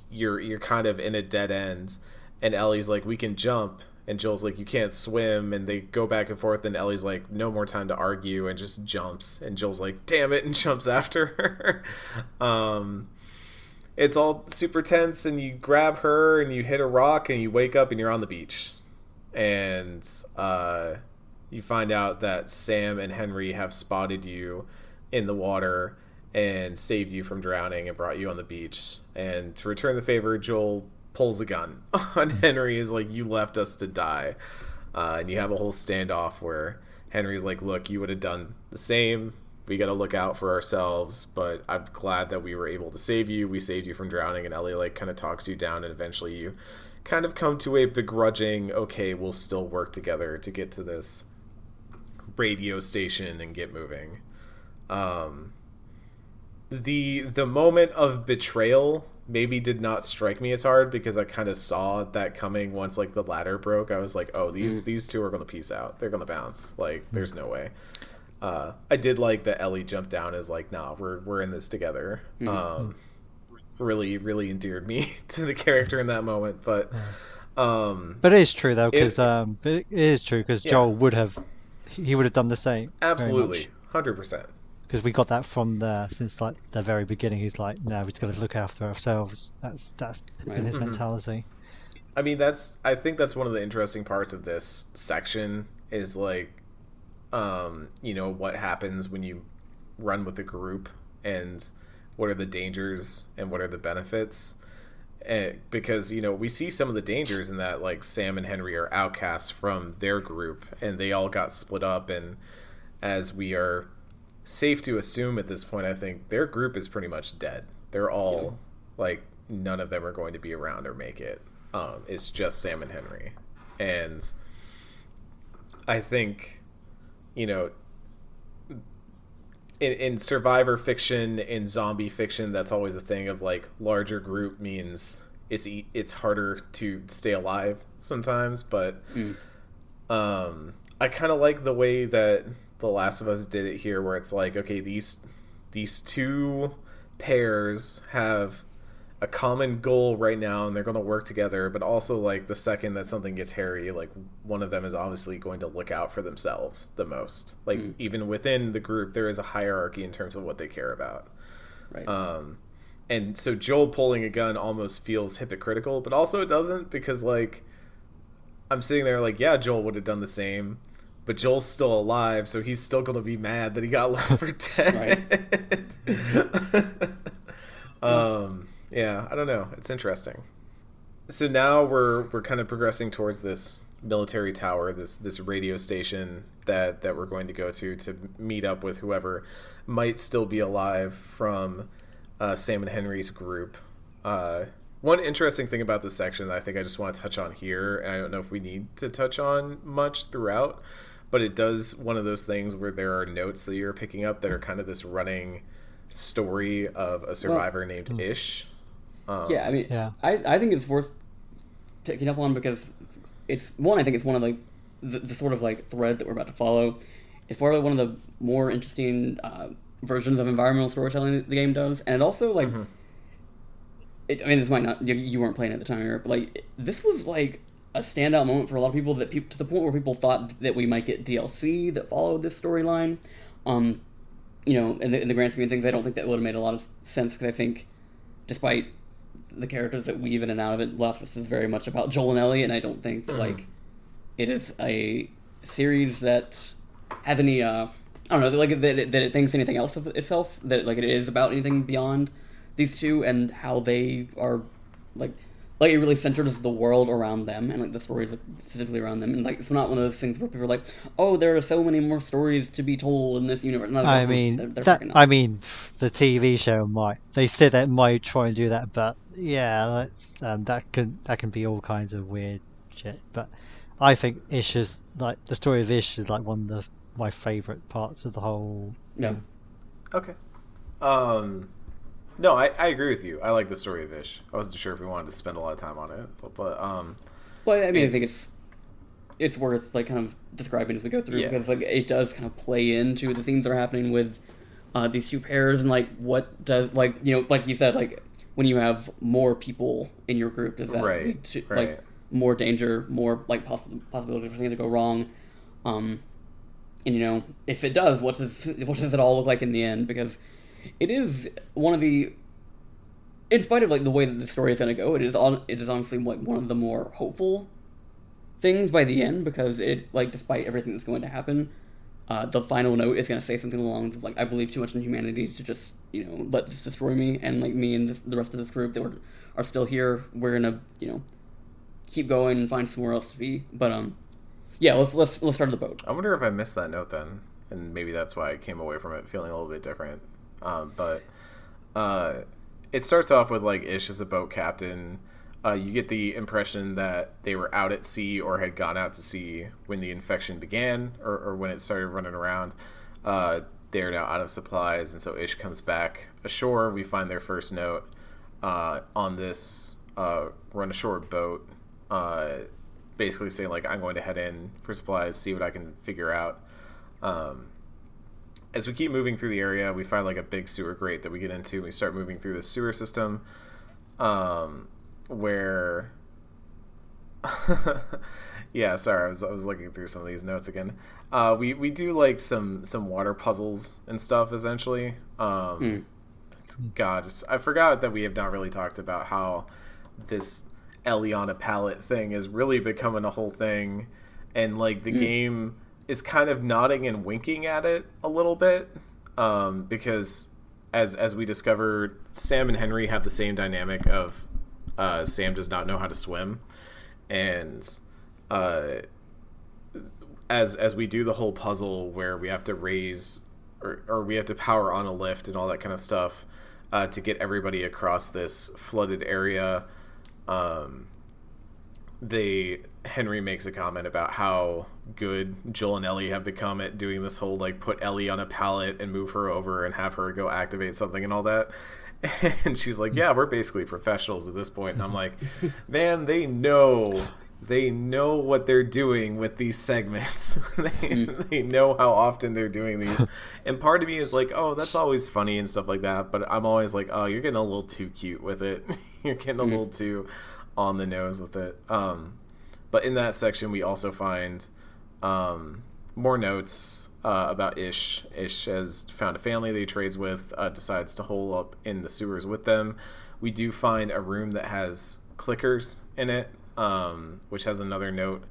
Speaker 1: you're you're kind of in a dead end. And Ellie's like we can jump. And Joel's like you can't swim. And they go back and forth and Ellie's like no more time to argue and just jumps. And Joel's like damn it and jumps after her. Um it's all super tense and you grab her and you hit a rock and you wake up and you're on the beach and uh you find out that Sam and Henry have spotted you in the water and saved you from drowning and brought you on the beach. And to return the favor, Joel pulls a gun on Henry. Is like, "You left us to die," uh, and you have a whole standoff where Henry's like, "Look, you would have done the same. We got to look out for ourselves, but I'm glad that we were able to save you. We saved you from drowning." And Ellie like kind of talks you down, and eventually you kind of come to a begrudging, "Okay, we'll still work together to get to this radio station and get moving." Um, the the moment of betrayal maybe did not strike me as hard because I kind of saw that coming once like the ladder broke. I was like, oh, these
Speaker 2: Mm.
Speaker 1: these two are gonna piece out. They're gonna bounce. Like, there's no way. Uh, I did like that Ellie jumped down as like, nah, we're we're in this together.
Speaker 2: Mm.
Speaker 1: Um, really, really endeared me to the character in that moment. But um,
Speaker 3: But it is true though, because um, it is true because
Speaker 1: Yeah.
Speaker 3: Joel would have, he would have done the same.
Speaker 1: absolutely, hundred percent.
Speaker 3: Because we got that from the since like the very beginning. He's like, no, we've got to look after ourselves. That's that's
Speaker 2: Right.
Speaker 3: been his
Speaker 1: Mhm.
Speaker 3: mentality.
Speaker 1: I mean, that's I think that's one of the interesting parts of this section is like, um, you know, what happens when you run with a group and what are the dangers and what are the benefits. And because you know we see some of the dangers in that like Sam and Henry are outcasts from their group and they all got split up and as we are safe to assume at this point I think their group is pretty much dead. They're all like none of them are going to be around or make it. Um, it's just Sam and Henry, and I think, you know, in, in survivor fiction, in zombie fiction, that's always a thing of like larger group means it's it's harder to stay alive sometimes. But
Speaker 2: Mm.
Speaker 1: um, I kind of like the way that The Last of Us did it here, where it's like, okay, these these two pairs have a common goal right now and they're going to work together but also like the second that something gets hairy like one of them is obviously going to look out for themselves the most like
Speaker 2: Mm.
Speaker 1: even within the group there is a hierarchy in terms of what they care about
Speaker 2: Right.
Speaker 1: um and so joel pulling a gun almost feels hypocritical but also it doesn't because like i'm sitting there like yeah joel would have done the same but joel's still alive so he's still going to be mad that he got left for dead um yeah i don't know. It's interesting. So now we're we're kind of progressing towards this military tower this this radio station that that we're going to go to to meet up with whoever might still be alive from uh, sam and henry's group. Uh, one interesting thing about this section that i think i just want to touch on here and i don't know if we need to touch on much throughout but it does one of those things where there are notes that you're picking up that are kind of this running story of a survivor named ish um,
Speaker 2: yeah, I mean,
Speaker 3: Yeah.
Speaker 2: I, I think it's worth picking up on because it's one. I think it's one of like the, the sort of like thread that we're about to follow. It's probably one of the more interesting uh, versions of environmental storytelling that the game does, and it also like. It, I mean, this might not you, you weren't playing at the time, Eric, but like this was like a standout moment for a lot of people that people to the point where people thought that we might get DLC that followed this storyline. Um, you know, in the, in the grand scheme of things, I don't think that would have made a lot of sense because I think, despite the characters that weave in and out of it, of is very much about Joel and Ellie, and I don't think that like it is a series that has any uh I don't know like that it, that it thinks anything else of itself that like it is about anything beyond these two and how they are like like it really centers the world around them and like the stories specifically around them and like it's not one of those things where people are like oh there are so many more stories to be told in this universe No,
Speaker 3: I
Speaker 2: they're-
Speaker 3: mean,
Speaker 2: they're, they're
Speaker 3: that. I mean, the TV show might. They said that might try and do that, but yeah, that's, um, that can that can be all kinds of weird shit. But I think Ish is like the story of Ish is like one of the my favorite parts of the whole.
Speaker 2: yeah
Speaker 1: Okay. Um, no, I, I agree with you. I like the story of Ish. I wasn't sure if we wanted to spend a lot of time on it, but um,
Speaker 2: Well, I mean, I think
Speaker 1: It's-
Speaker 2: it's worth like kind of describing as we go through
Speaker 1: Yeah.
Speaker 2: because like it does kind of play into the themes that are happening with uh, these two pairs and like what does like you know like you said like when you have more people in your group does that
Speaker 1: Right,
Speaker 2: lead to
Speaker 1: right.
Speaker 2: like more danger, more like poss- possibility for things to go wrong. Um, and you know if it does, what does what does it all look like in the end? Because it is one of the in spite of like the way that the story is going to go, it is on it is honestly like one of the more hopeful things by the end because it like despite everything that's going to happen, uh, the final note is going to say something along the like I believe too much in humanity to just you know let this destroy me and like me and this, the rest of this group that were, are still here. We're gonna you know keep going and find somewhere else to be. But um, yeah, let's let's let's start the boat.
Speaker 1: I wonder if I missed that note then, and maybe that's why I came away from it feeling a little bit different. Um, but uh, it starts off with like Ish as a boat captain. Uh, you get the impression that they were out at sea or had gone out to sea when the infection began or, or when it started running around. Uh, they're now out of supplies, and so Ish comes back ashore. We find their first note. uh, on this uh, run ashore boat, uh, basically saying like I'm going to head in for supplies, see what I can figure out. Um, as we keep moving through the area, we find like a big sewer grate that we get into. We start moving through the sewer system, um, where. yeah, sorry, I was, I was looking through some of these notes again. Uh, we we do like some some water puzzles and stuff essentially. Um,
Speaker 2: Mm.
Speaker 1: God, it's- I forgot that we have not really talked about how this Ellie on a pallet thing is really becoming a whole thing, and like the game is kind of nodding and winking at it a little bit, um, because as as we discovered, Sam and Henry have the same dynamic of uh, Sam does not know how to swim, and uh, as as we do the whole puzzle where we have to raise or, or we have to power on a lift and all that kind of stuff uh, to get everybody across this flooded area um, they henry makes a comment about how good joel and ellie have become at doing this whole like put ellie on a pallet and move her over and have her go activate something and all that and she's like yeah we're basically professionals at this point." point and i'm like man they know they know what they're doing with these segments. they, mm. they know how often they're doing these. And part of me is like, oh, that's always funny and stuff like that. But I'm always like, oh, you're getting a little too cute with it. you're getting a mm. little too on the nose with it. Um, but in that section, we also find um, more notes uh, about Ish. Ish has found a family that he trades with, uh, decides to hole up in the sewers with them. We do find a room that has clickers in it, um, which has another note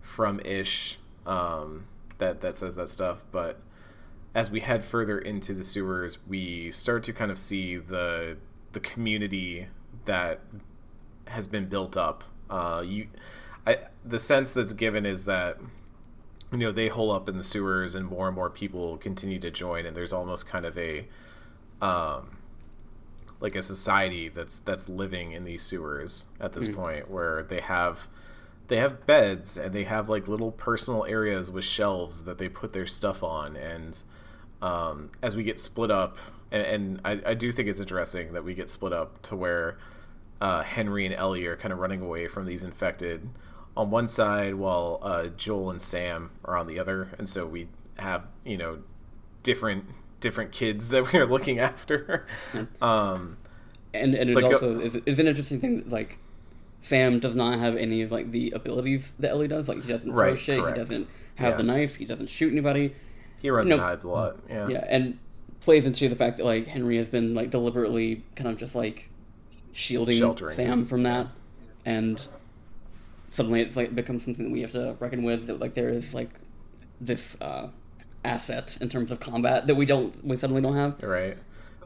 Speaker 1: from Ish um, that that says that stuff. But as we head further into the sewers, we start to kind of see the the community that has been built up. Uh, you, I, the sense that's given is that you know they hole up in the sewers, and more and more people continue to join, and there's almost kind of a um, like a society that's that's living in these sewers at this point where they have they have beds and they have like little personal areas with shelves that they put their stuff on and um, as we get split up and, and I, I do think it's interesting that we get split up to where uh, henry and ellie are kind of running away from these infected on one side while uh, joel and sam are on the other and so we have you know different different kids that we're looking after um,
Speaker 2: and and it
Speaker 1: But go-
Speaker 2: also is, is an interesting thing that like Sam does not have any of like the abilities that Ellie does. Like he doesn't throw
Speaker 1: Right,
Speaker 2: shit,
Speaker 1: correct.
Speaker 2: he doesn't have
Speaker 1: Yeah.
Speaker 2: the knife, he doesn't shoot anybody.
Speaker 1: he runs
Speaker 2: No.
Speaker 1: and hides a lot yeah
Speaker 2: Yeah, and plays into the fact that like Henry has been like deliberately kind of just like shielding
Speaker 1: Sheltering
Speaker 2: Sam from that, and suddenly it's like becomes something that we have to reckon with. That like there is like this uh, asset in terms of combat that we don't we suddenly don't have.
Speaker 1: right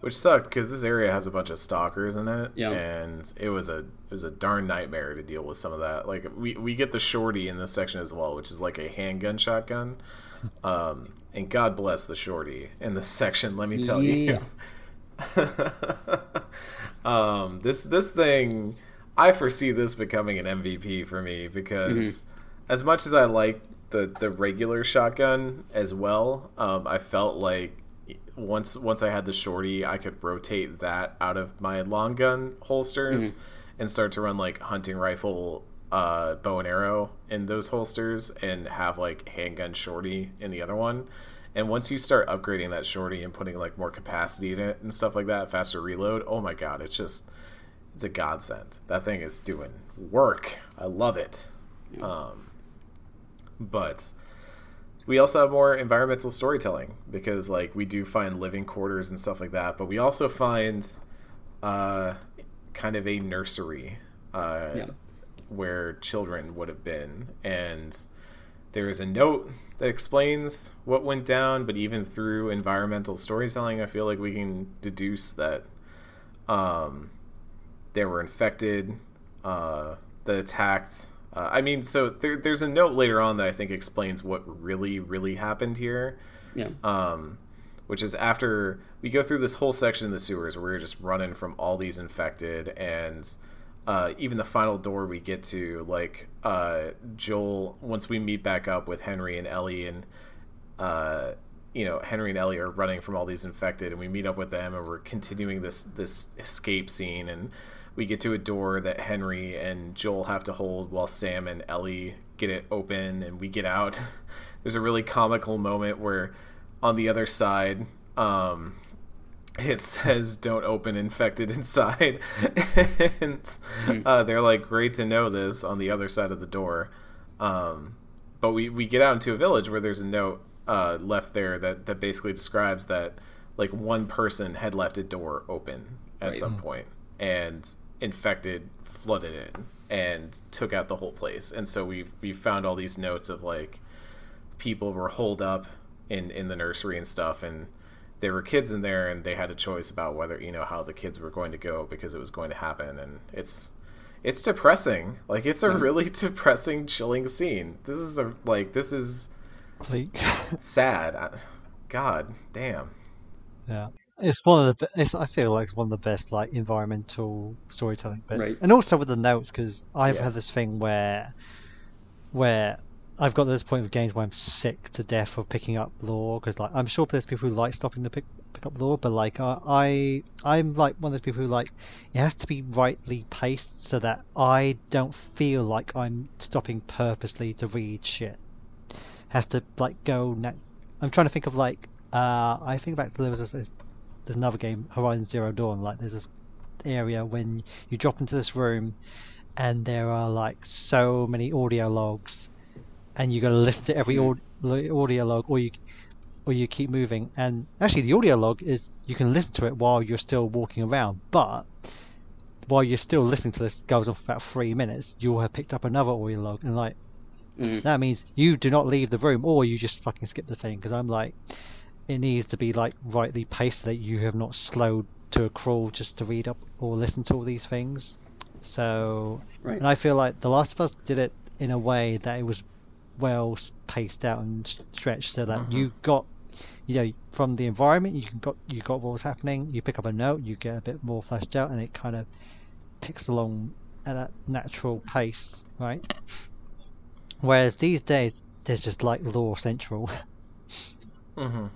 Speaker 1: which sucked because this area has a bunch of stalkers in it
Speaker 2: Yeah.
Speaker 1: and it was a it was a darn nightmare to deal with some of that like we, we get the shorty in this section as well which is like a handgun shotgun um, and god bless the shorty in this section let me tell
Speaker 2: Yeah.
Speaker 1: you um, this this thing i foresee this becoming an mvp for me because as much as i like the the regular shotgun as well um, i felt like once once I had the shorty, I could rotate that out of my long gun holsters and start to run like hunting rifle, uh, bow and arrow in those holsters, and have like handgun shorty in the other one. And once you start upgrading that shorty and putting like more capacity in it and stuff like that, faster reload, oh my god, it's just it's a godsend. That thing is doing work. I love it. Um, but we also have more environmental storytelling because like we do find living quarters and stuff like that but we also find uh, kind of a nursery uh,
Speaker 2: Yeah.
Speaker 1: where children would have been and there is a note that explains what went down but even through environmental storytelling i feel like we can deduce that um, they were infected uh, that attacked uh, i mean so there, there's a note later on that i think explains what really really happened here
Speaker 2: Yeah.
Speaker 1: um, which is after we go through this whole section in the sewers where we're just running from all these infected and uh, even the final door we get to like uh, joel once we meet back up with henry and ellie and uh, you know Henry and Ellie are running from all these infected, and we meet up with them, and we're continuing this this escape scene, and we get to a door that Henry and Joel have to hold while Sam and Ellie get it open, and we get out. There's a really comical moment where on the other side, um, it says "Don't open infected inside," and
Speaker 2: Hmm.
Speaker 1: uh, they're like, "Great to know this." On the other side of the door, um, but we we get out into a village where there's a note uh, left there that that basically describes that like one person had left a door open at
Speaker 2: Right.
Speaker 1: some point and infected flooded in and took out the whole place and so we we found all these notes of like people were holed up in in the nursery and stuff and there were kids in there and they had a choice about whether you know how the kids were going to go because it was going to happen and it's it's depressing like it's a really depressing chilling scene this is a like this is
Speaker 3: Bleak.
Speaker 1: sad god damn
Speaker 3: yeah. It's one of the. Be- it's, I feel like it's one of the best like environmental storytelling bits,
Speaker 2: Right.
Speaker 3: and also with the notes because I've
Speaker 1: Yeah.
Speaker 3: had this thing where, where I've got to this point with games where I'm sick to death of picking up lore because like I'm sure there's people who like stopping to pick pick up lore, but like uh, I I'm like one of those people who like it has to be rightly paced so that I don't feel like I'm stopping purposely to read shit. Has to like go. Na- I'm trying to think of like uh I think back to there was this, there's another game Horizon Zero Dawn like there's this area when you drop into this room and there are like so many audio logs and you got to listen to every aud- audio log or you or you keep moving and actually the audio log is you can listen to it while you're still walking around but while you're still listening to this goes on for about three minutes you'll have picked up another audio log and like
Speaker 2: Mm.
Speaker 3: that means you do not leave the room or you just fucking skip the thing because i'm like it needs to be like rightly paced that you have not slowed to a crawl just to read up or listen to all these things so
Speaker 2: Right.
Speaker 3: and i feel like the last of us did it in a way that it was well paced out and stretched so that
Speaker 1: Mhm.
Speaker 3: you got you know from the environment you can got you got what was happening you pick up a note you get a bit more fleshed out and it kind of picks along at that natural pace right whereas these days there's just like lore central
Speaker 1: mm-hmm.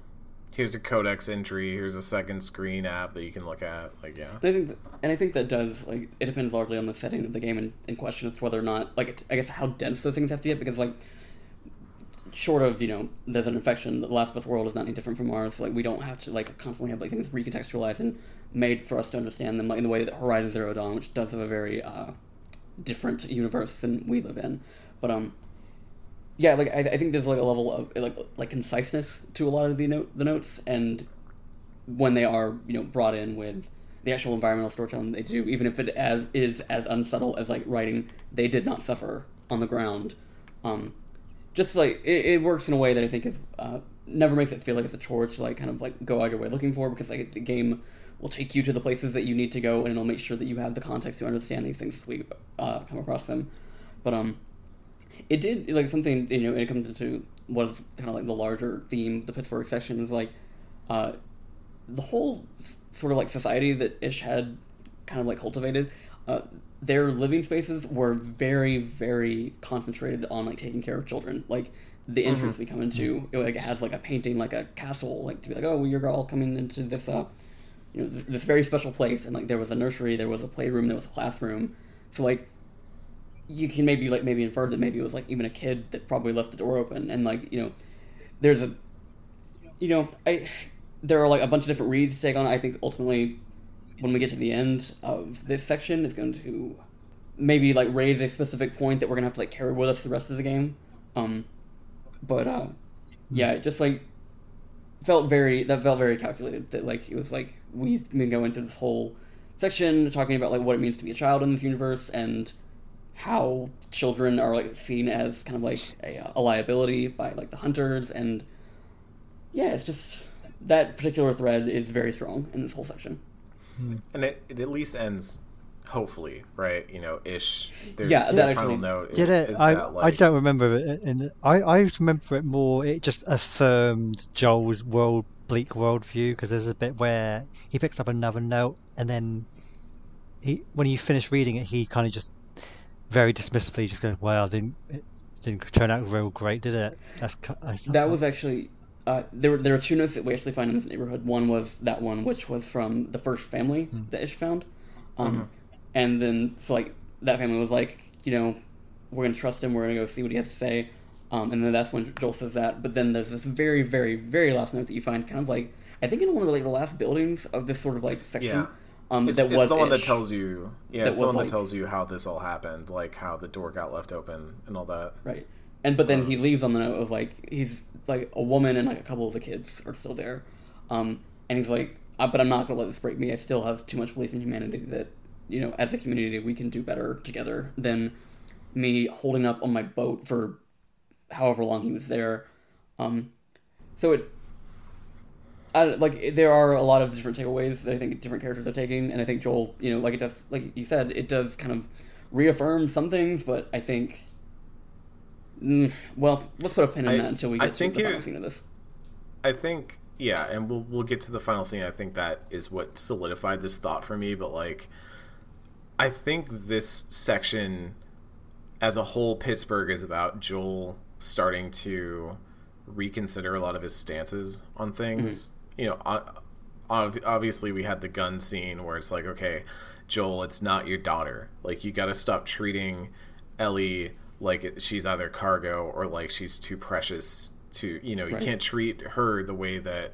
Speaker 1: here's a codex entry here's a second screen app that you can look at like yeah
Speaker 2: And I think, that, and I think that does like it depends largely on the setting of the game in, in question as to whether or not like I guess how dense those things have to get because like short of you know there's an infection, the Last of Us world is not any different from ours. Like we don't have to like constantly have like things recontextualized and made for us to understand them like in the way that Horizon Zero Dawn, which does have a very uh, different universe than we live in, but um. Yeah, like I, I think there's like a level of like like conciseness to a lot of the note the notes, and when they are you know brought in with the actual environmental storytelling they do, even if it as is as unsubtle as like writing they did not suffer on the ground, um, just like it, it works in a way that I think is uh, never makes it feel like it's a chore to like kind of like go out your way looking for because like the game will take you to the places that you need to go and it'll make sure that you have the context to understand these things as we uh, come across them, but um it did like something you know it comes into what is kind of like the larger theme the pittsburgh section is like uh the whole sort of like society that ish had kind of like cultivated uh their living spaces were very very concentrated on like taking care of children. Like the entrance we come into it like has like a painting like a castle like to be like oh well, you're all coming into this uh you know this, this very special place. And like there was a nursery there was a playroom there was a classroom. So like you can maybe like maybe infer that maybe it was like even a kid that probably left the door open. And like you know there's a you know i there are like a bunch of different reads to take on. I think ultimately when we get to the end of this section it's going to maybe like raise a specific point that we're gonna have to like carry with us the rest of the game. Um but uh yeah it just like felt very that felt very calculated that like it was like we've been going through this whole section talking about like what it means to be a child in this universe and how children are like seen as kind of like a, uh, a liability by like the hunters. And yeah it's just that particular thread is very strong in this whole section Hmm.
Speaker 1: and it, it at least ends hopefully right you know ish their,
Speaker 2: Yeah,
Speaker 1: their
Speaker 2: that
Speaker 1: final
Speaker 2: actually-
Speaker 1: note is,
Speaker 3: Did it?
Speaker 1: is
Speaker 3: I,
Speaker 1: that
Speaker 3: I don't remember it. In I I remember it more. It just affirmed Joel's world bleak worldview because there's a bit where he picks up another note and then he when you finish reading it, he kind of just very dismissively just goes, "Well, didn't it didn't turn out real great, did it?" That's I,
Speaker 2: that was actually Uh, there were there are two notes that we actually find in this neighborhood. One was that one, which was from the first family that Ish found, um, and then so like that family was like, you know, we're gonna trust him. We're gonna go see what he has to say, um, and then that's when Joel says that. But then there's this very very very last note that you find, kind of like I think in one of the, like the last buildings of this sort of like section.
Speaker 1: Yeah.
Speaker 2: Um,
Speaker 1: It's,
Speaker 2: that
Speaker 1: it's
Speaker 2: was
Speaker 1: the one that tells you, yeah, it's the one
Speaker 2: like-
Speaker 1: that tells you how this all happened, like how the door got left open and all that.
Speaker 2: Right. And but then he leaves on the note of like he's like a woman and like a couple of the kids are still there, um, and he's like, but I'm not gonna let this break me. I still have too much belief in humanity that you know as a community we can do better together than me holding up on my boat for however long he was there. Um, so it. I, like there are a lot of different takeaways that I think different characters are taking, and I think Joel, you know, like it does, like you said, it does kind of reaffirm some things, but I think Mm, well, let's put a pin in
Speaker 1: I-
Speaker 2: that until we
Speaker 1: I
Speaker 2: get to
Speaker 1: think
Speaker 2: the
Speaker 1: it-
Speaker 2: final scene of this.
Speaker 1: I think yeah, and we'll we'll get to the final scene. I think that is what solidified this thought for me. But like, I think this section, as a whole, Pittsburgh is about Joel starting to reconsider a lot of his stances on things. You know, obviously we had the gun scene where it's like, okay, Joel, it's not your daughter. Like you got to stop treating Ellie like she's either cargo or like she's too precious to, you know, you
Speaker 2: Right.
Speaker 1: can't treat her the way that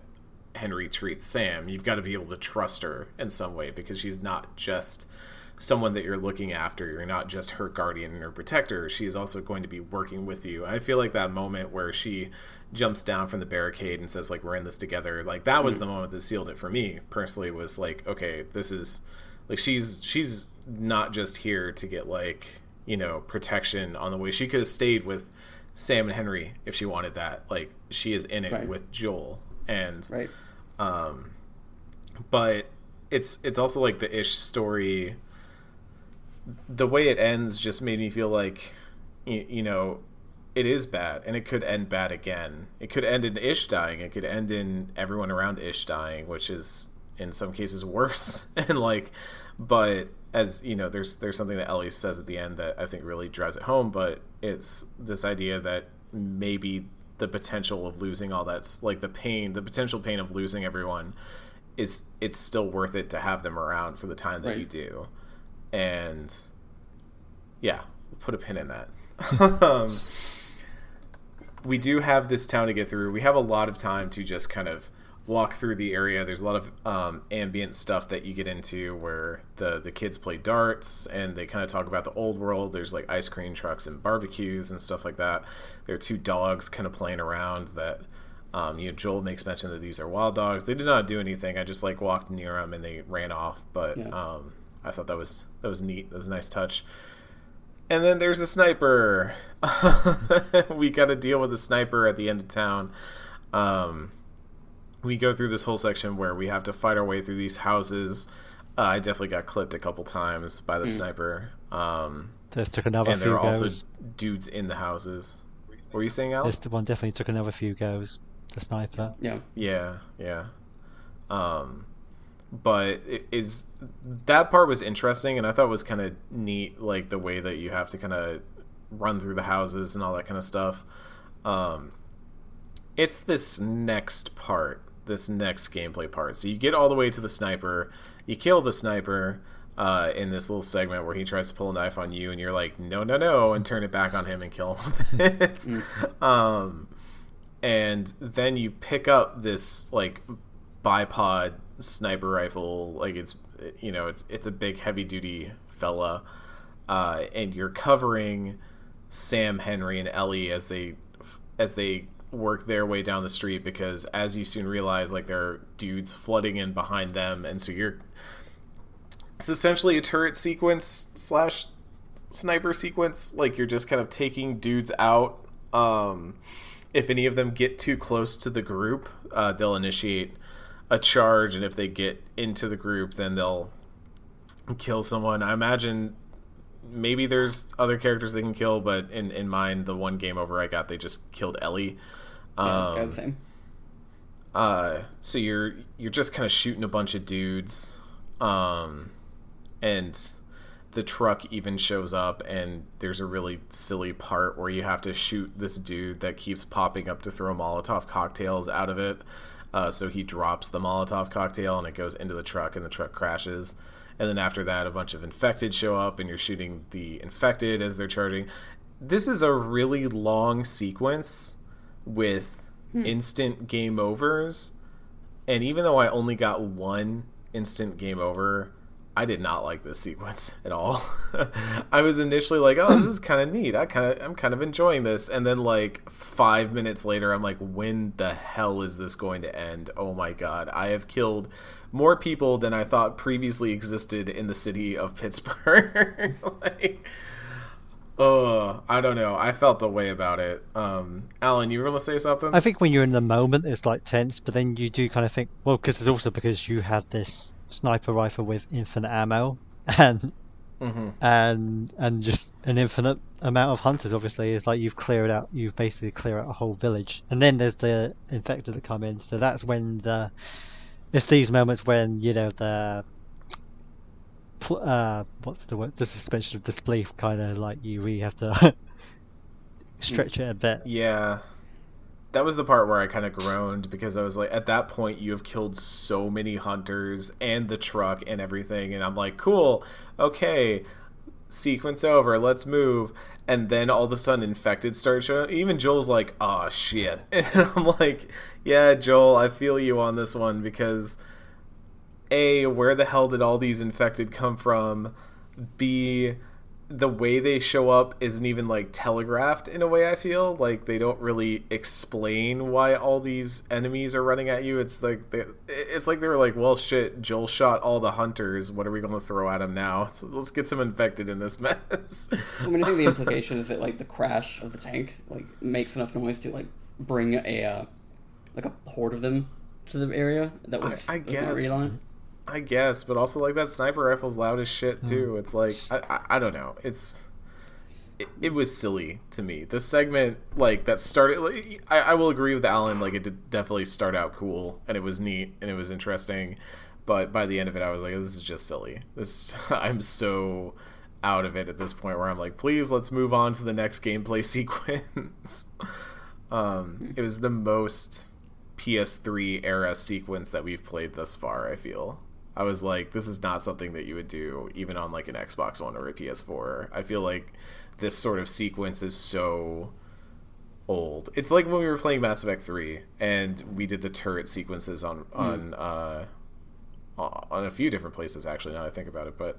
Speaker 1: Henry treats Sam. You've got to be able to trust her in some way because she's not just someone that you're looking after. You're not just her guardian or protector. She is also going to be working with you. I feel like that moment where she jumps down from the barricade and says like we're in this together. Like that was mm. the moment that sealed it for me personally was like okay, this is like she's she's not just here to get like, you know, protection on the way. She could have stayed with Sam and Henry if she wanted that. Like she is in it
Speaker 2: Right.
Speaker 1: with Joel and
Speaker 2: Right.
Speaker 1: um, but it's it's also like the ish story. The way it ends just made me feel like, you, you know, it is bad, and it could end bad again. It could end in Ish dying. It could end in everyone around Ish dying, which is in some cases worse. and like, but as you know, there's there's something that Ellie says at the end that I think really drives it home. But it's this idea that maybe the potential of losing all that's like the pain, the potential pain of losing everyone is it's still worth it to have them around for the time that
Speaker 2: Right.
Speaker 1: you do. And yeah, we'll put a pin in that. um, we do have this town to get through. We have a lot of time to just kind of walk through the area. There's a lot of um, ambient stuff that you get into where the the kids play darts and they kind of talk about the old world. There's like ice cream trucks and barbecues and stuff like that. There are two dogs kind of playing around that. Um, you know, Joel makes mention that these are wild dogs. They did not do anything. I just like walked near them and they ran off. But
Speaker 2: Yeah.
Speaker 1: um, I thought that was that was neat. That was a nice touch. And then there's a sniper. we got to deal with a sniper at the end of town. Um, we go through this whole section where we have to fight our way through these houses. Uh, I definitely got clipped a couple times by the sniper. Um,
Speaker 3: This took another
Speaker 1: and there
Speaker 3: few
Speaker 1: are also dudes in the houses. What were you saying, Al?
Speaker 3: This one definitely took another few goes. The sniper.
Speaker 2: Yeah.
Speaker 1: Yeah, yeah. Um, but it is that part was interesting, and I thought it was kind of neat, like the way that you have to kind of run through the houses and all that kind of stuff. Um, it's this next part, this next gameplay part. So you get all the way to the sniper, you kill the sniper. Uh, in this little segment where he tries to pull a knife on you, and you're like, no, no, no, and turn it back on him and kill him with it. Um, and then you pick up this like bipod sniper rifle like it's you know it's it's a big heavy duty fella uh, and you're covering Sam Henry and Ellie as they as they work their way down the street because as you soon realize like there are dudes flooding in behind them and so you're it's essentially a turret sequence slash sniper sequence. Like you're just kind of taking dudes out. Um if any of them get too close to the group uh, they'll initiate a charge and if they get into the group then they'll kill someone. I imagine maybe there's other characters they can kill but in in mine the one game over i got they just killed ellie um,
Speaker 2: yeah, same.
Speaker 1: uh so you're you're just kind of shooting a bunch of dudes um and the truck even shows up and there's a really silly part where you have to shoot this dude that keeps popping up to throw molotov cocktails out of it. Uh, so he drops the molotov cocktail and it goes into the truck and the truck crashes. And then after that a bunch of infected show up and you're shooting the infected as they're charging. This is a really long sequence with hmm. instant game overs and even though i only got one instant game over I did not like this sequence at all. I was initially like, "Oh, this is kind of neat. I kind of I'm kind of enjoying this." And then like 5 minutes later, I'm like, "When the hell is this going to end? Oh my god. I have killed more people than I thought previously existed in the city of Pittsburgh." like Oh, I don't know. I felt a way about it. Um, Alan, you were going to say something?
Speaker 3: I think when you're in the moment, it's like tense, but then you do kind of think, well, because it's also because you had this sniper rifle with infinite ammo and mm-hmm. and and just an infinite amount of hunters. Obviously, it's like you've cleared out, you've basically cleared out a whole village, and then there's the infected that come in. So that's when the it's these moments when you know the uh, what's the word? The suspension of disbelief kind of like you really have to stretch it a bit.
Speaker 1: Yeah that was the part where I kind of groaned because I was like, at that point, you have killed so many hunters and the truck and everything, and I'm like, cool, okay, sequence over, let's move. And then all of a sudden, infected start showing. Even Joel's like, oh shit, and I'm like, yeah, Joel, I feel you on this one because a, where the hell did all these infected come from? B, the way they show up isn't even like telegraphed in a way I feel. Like they don't really explain why all these enemies are running at you. It's like they, it's like they were like well shit Joel shot all the hunters. What are we going to throw at him now? So let's get some infected in this mess.
Speaker 2: I mean I think the implication is that like the crash of the tank like makes enough noise to like bring a uh, like a horde of them to the area that was
Speaker 1: I, I guess I guess, but also like that sniper rifle's loud as shit hmm. too. Mm. It's like I, I, I don't know. It's it, it, was silly to me. The segment like that started. Like, I, I will agree with Alan. Like it did definitely start out cool and it was neat and it was interesting, but by the end of it, I was like, this is just silly. This I'm so out of it at this point where I'm like, please let's move on to the next gameplay sequence. um, it was the most PS3 era sequence that we've played thus far. I feel I was like, this is not something that you would do even on like an Xbox One or a PS4. I feel like this sort of sequence is so old. It's like when we were playing Mass Effect 3 and we did the turret sequences on mm. on uh, on a few different places actually now I think about it, but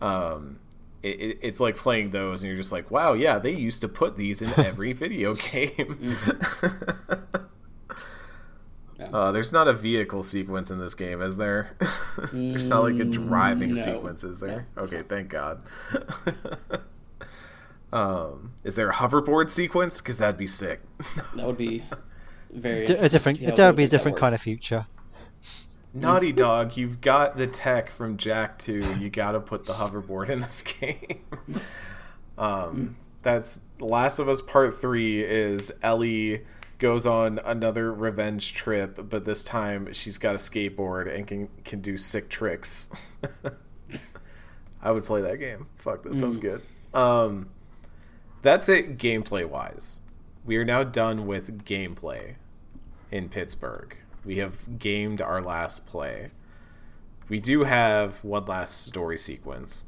Speaker 1: um, it, it, it's like playing those and you're just like, wow, yeah, they used to put these in every video game. Mm-hmm. Yeah. Uh, there's not a vehicle sequence in this game, is there? there's not like a driving mm, no. sequence, is there? No. Okay, thank God. um, is there a hoverboard sequence? Because that'd be sick.
Speaker 2: that would be very
Speaker 3: a different. That would be a different kind of future.
Speaker 1: Naughty Dog, you've got the tech from Jak 2. You got to put the hoverboard in this game. um, that's Last of Us Part 3 is Ellie goes on another revenge trip, but this time she's got a skateboard and can can do sick tricks. I would play that game. Fuck, that sounds mm. good. Um, that's it gameplay wise. We are now done with gameplay in Pittsburgh. We have gamed our last play. We do have one last story sequence,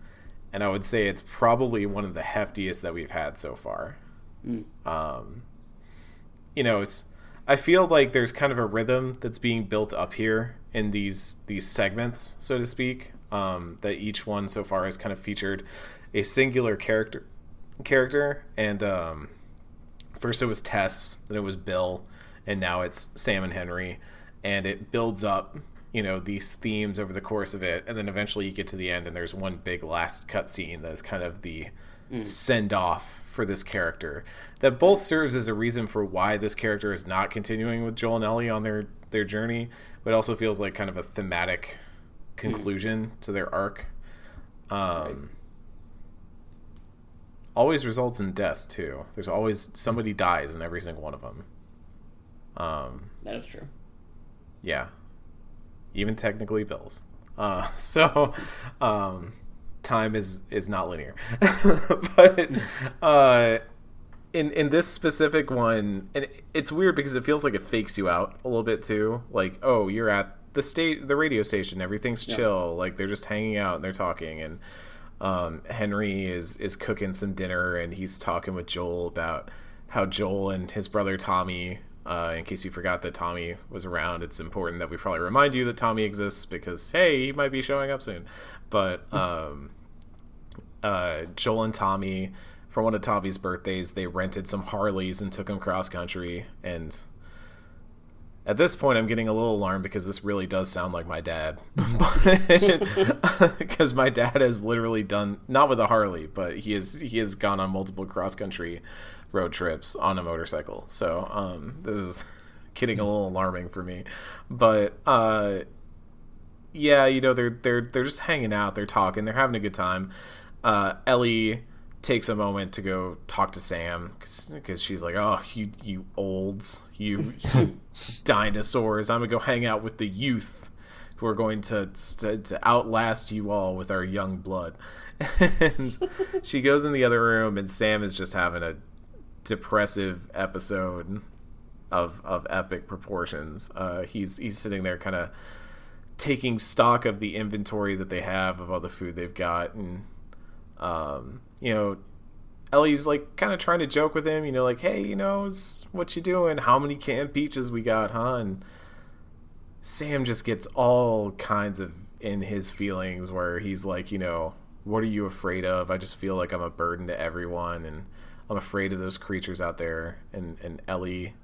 Speaker 1: and I would say it's probably one of the heftiest that we've had so far. Mm. Um, you know, it's, I feel like there's kind of a rhythm that's being built up here in these these segments, so to speak. Um, that each one so far has kind of featured a singular character character, and um, first it was Tess, then it was Bill, and now it's Sam and Henry, and it builds up you know these themes over the course of it and then eventually you get to the end and there's one big last cutscene that is kind of the mm. send off for this character that both serves as a reason for why this character is not continuing with Joel and Ellie on their their journey, but also feels like kind of a thematic conclusion mm. to their arc. Um, right. Always results in death too. There's always somebody dies in every single one of them. Um,
Speaker 2: that is true.
Speaker 1: Yeah, even technically Bill's. Uh, so, um, time is is not linear. but uh, in in this specific one, and it's weird because it feels like it fakes you out a little bit too. Like, oh, you're at the state, the radio station, everything's
Speaker 2: Yeah.
Speaker 1: chill. Like they're just hanging out and they're talking, and um, Henry is is cooking some dinner and he's talking with Joel about how Joel and his brother Tommy. Uh, in case you forgot that Tommy was around, it's important that we probably remind you that Tommy exists because hey, he might be showing up soon. But um, uh, Joel and Tommy, for one of Tommy's birthdays, they rented some Harleys and took them cross country. And at this point, I'm getting a little alarmed because this really does sound like my dad. Because my dad has literally done not with a Harley, but he has he has gone on multiple cross country road trips on a motorcycle. So um, this is getting a little alarming for me. But uh, yeah, you know they're they're they're just hanging out, they're talking, they're having a good time. Uh, Ellie takes a moment to go talk to Sam because she's like, "Oh, you you olds, you, you dinosaurs! I'm gonna go hang out with the youth who are going to to, to outlast you all with our young blood." and she goes in the other room, and Sam is just having a depressive episode of of epic proportions. Uh, he's he's sitting there, kind of taking stock of the inventory that they have of all the food they've got and um, you know ellie's like kind of trying to joke with him you know like hey you know what you doing? How many canned peaches we got huh? And sam just gets all kinds of in his feelings where he's like you know what are you afraid of? I just feel like i'm a burden to everyone. And i'm afraid of those creatures out there. And and ellie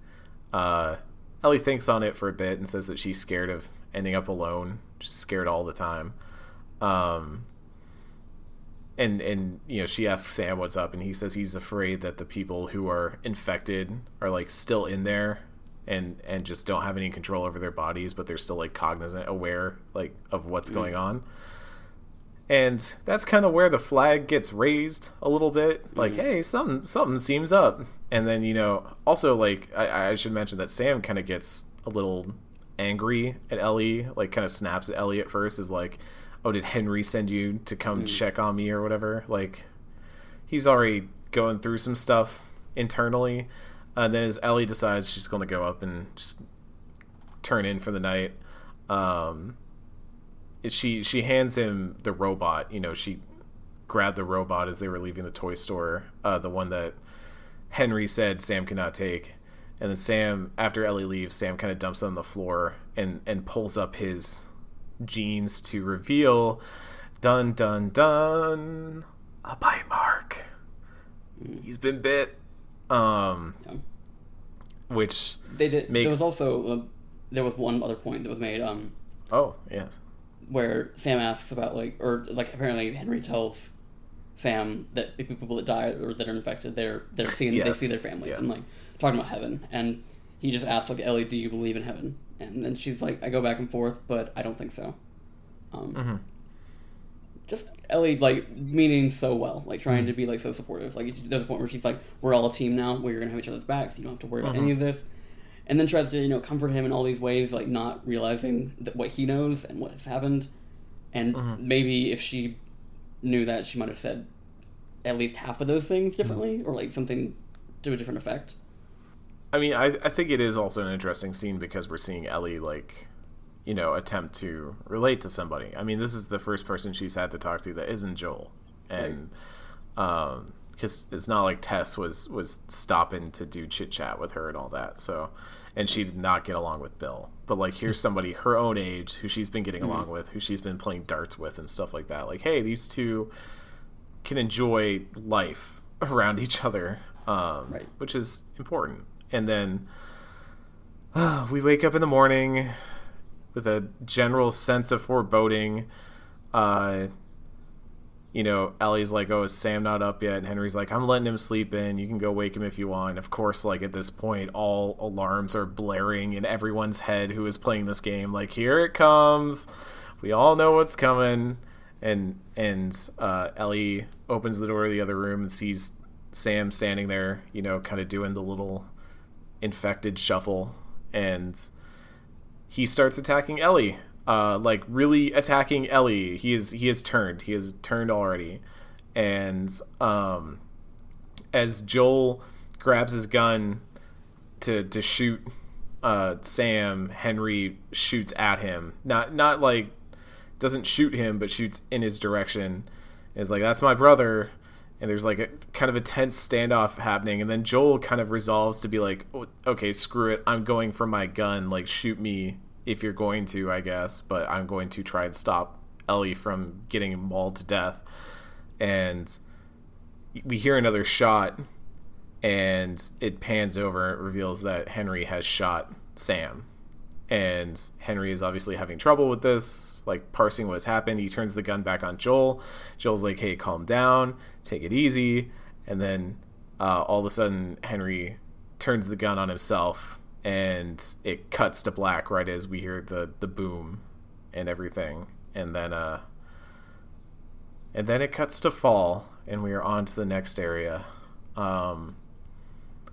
Speaker 1: uh ellie thinks on it for a bit and says that she's scared of ending up alone just scared all the time. Um and and you know she asks Sam what's up, and he says he's afraid that the people who are infected are like still in there, and and just don't have any control over their bodies, but they're still like cognizant, aware like of what's going on. And that's kind of where the flag gets raised a little bit, like, mm-hmm. hey, something something seems up. And then you know, also like I, I should mention that Sam kind of gets a little angry at Ellie, like kind of snaps at Ellie at first, is like, oh, did Henry send you to come mm. check on me or whatever? Like, he's already going through some stuff internally. And then as Ellie decides she's going to go up and just turn in for the night, um, she she hands him the robot. You know, she grabbed the robot as they were leaving the toy store, uh, the one that Henry said Sam could not take. And then Sam, after Ellie leaves, Sam kind of dumps it on the floor and and pulls up his jeans to reveal, dun dun dun, a bite mark. He's been bit. Um,
Speaker 2: Yeah.
Speaker 1: which
Speaker 2: They did. There was also uh, there was one other point that was made um,
Speaker 1: oh yes,
Speaker 2: where Sam asks about like or like apparently Henry tells Sam that people that die or that are infected, they're they're seeing they see their families
Speaker 1: Yeah.
Speaker 2: and like talking about heaven, and he just asks like Ellie, "Do you believe in heaven?" And then she's like, "I go back and forth, but I don't think so." Um,
Speaker 1: Mm-hmm.
Speaker 2: Just Ellie like meaning so well, like trying to be like so supportive. Like there's a point where she's like, "We're all a team now. Where you're gonna have each other's backs. You don't have to worry about any of this." And then tries to you know comfort him in all these ways, like not realizing that what he knows and what has happened. And maybe if she knew that, she might have said at least half of those things differently, or like something to a different effect.
Speaker 1: I mean, I I think it is also an interesting scene because we're seeing Ellie like, you know, attempt to relate to somebody. I mean, this is the first person she's had to talk to that isn't Joel, and um, because it's not like Tess was was stopping to do chit chat with her and all that. So, and she did not get along with Bill. But like, here's somebody her own age who she's been getting along with, who she's been playing darts with and stuff like that. Like, hey, these two can enjoy life around each other, um,
Speaker 2: Right.
Speaker 1: which is important. And then uh, we wake up in the morning with a general sense of foreboding. Uh, you know, Ellie's like, "Oh, is Sam not up yet?" And Henry's like, "I'm letting him sleep in. You can go wake him if you want." Of course, like at this point, all alarms are blaring in everyone's head who is playing this game. Like, here it comes. We all know what's coming. And and uh, Ellie opens the door to the other room and sees Sam standing there. You know, kind of doing the little infected shuffle, and he starts attacking Ellie. Uh, like really attacking Ellie. He is he has turned. He has turned already, and um, as Joel grabs his gun to to shoot uh, Sam, Henry shoots at him. Not not like doesn't shoot him, but shoots in his direction. Is like that's my brother, and there's like a kind of a tense standoff happening, and then Joel kind of resolves to be like, "Oh, okay, screw it, I'm going for my gun. Like shoot me if you're going to, I guess, but I'm going to try and stop Ellie from getting mauled to death. And we hear another shot, and it pans over. It reveals that Henry has shot Sam. And Henry is obviously having trouble with this, like parsing what's happened. He turns the gun back on Joel. Joel's like, hey, calm down, take it easy. And then uh, all of a sudden, Henry turns the gun on himself and it cuts to black right as we hear the the boom and everything. And then uh and then it cuts to fall and we are on to the next area. Um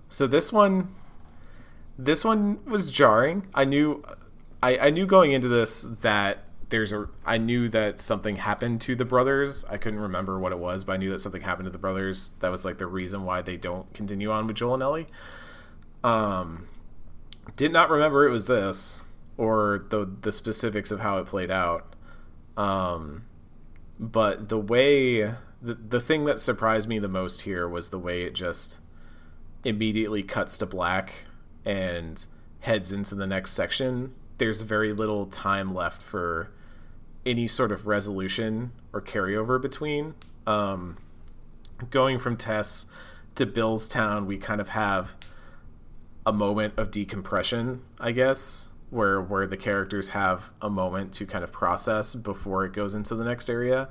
Speaker 1: so this one this one was jarring. I knew i i knew going into this that there's a i knew that something happened to the brothers. I couldn't remember what it was but i knew that something happened to the brothers. That was like the reason why they don't continue on with joel and ellie. Um did not remember it was this or the the specifics of how it played out. Um, but the way the the thing that surprised me the most here was the way it just immediately cuts to black and heads into the next section. There's very little time left for any sort of resolution or carryover between. Um, going from Tess to Bill's town, we kind of have a moment of decompression, I guess, where where the characters have a moment to kind of process before it goes into the next area.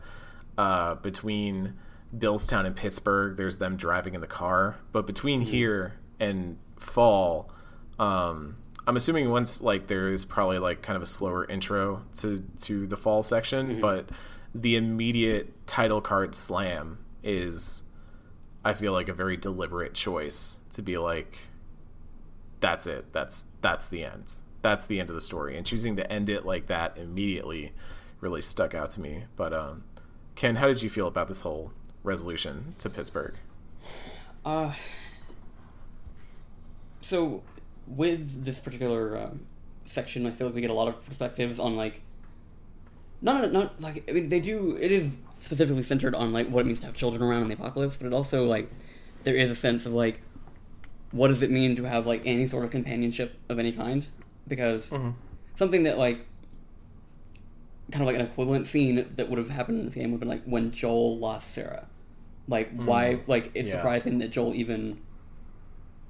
Speaker 1: Uh, between Bill's Town and Pittsburgh, there's them driving in the car, but between mm-hmm. here and Fall, um, I'm assuming once like there is probably like kind of a slower intro to to the Fall section, mm-hmm. but the immediate title card slam is, I feel like a very deliberate choice to be like that's it. That's that's the end. That's the end of the story. And choosing to end it like that immediately really stuck out to me. But um, Ken, how did you feel about this whole resolution to Pittsburgh?
Speaker 2: Uh, so with this particular um, section, I feel like we get a lot of perspectives on like, not not like I mean they do. It is specifically centered on like what it means to have children around in the apocalypse, but it also like there is a sense of like what does it mean to have like any sort of companionship of any kind? Because mm-hmm. something that like kind of like an equivalent scene that would have happened in the game would have been like when Joel lost Sarah. Like mm. why like it's yeah. surprising that Joel even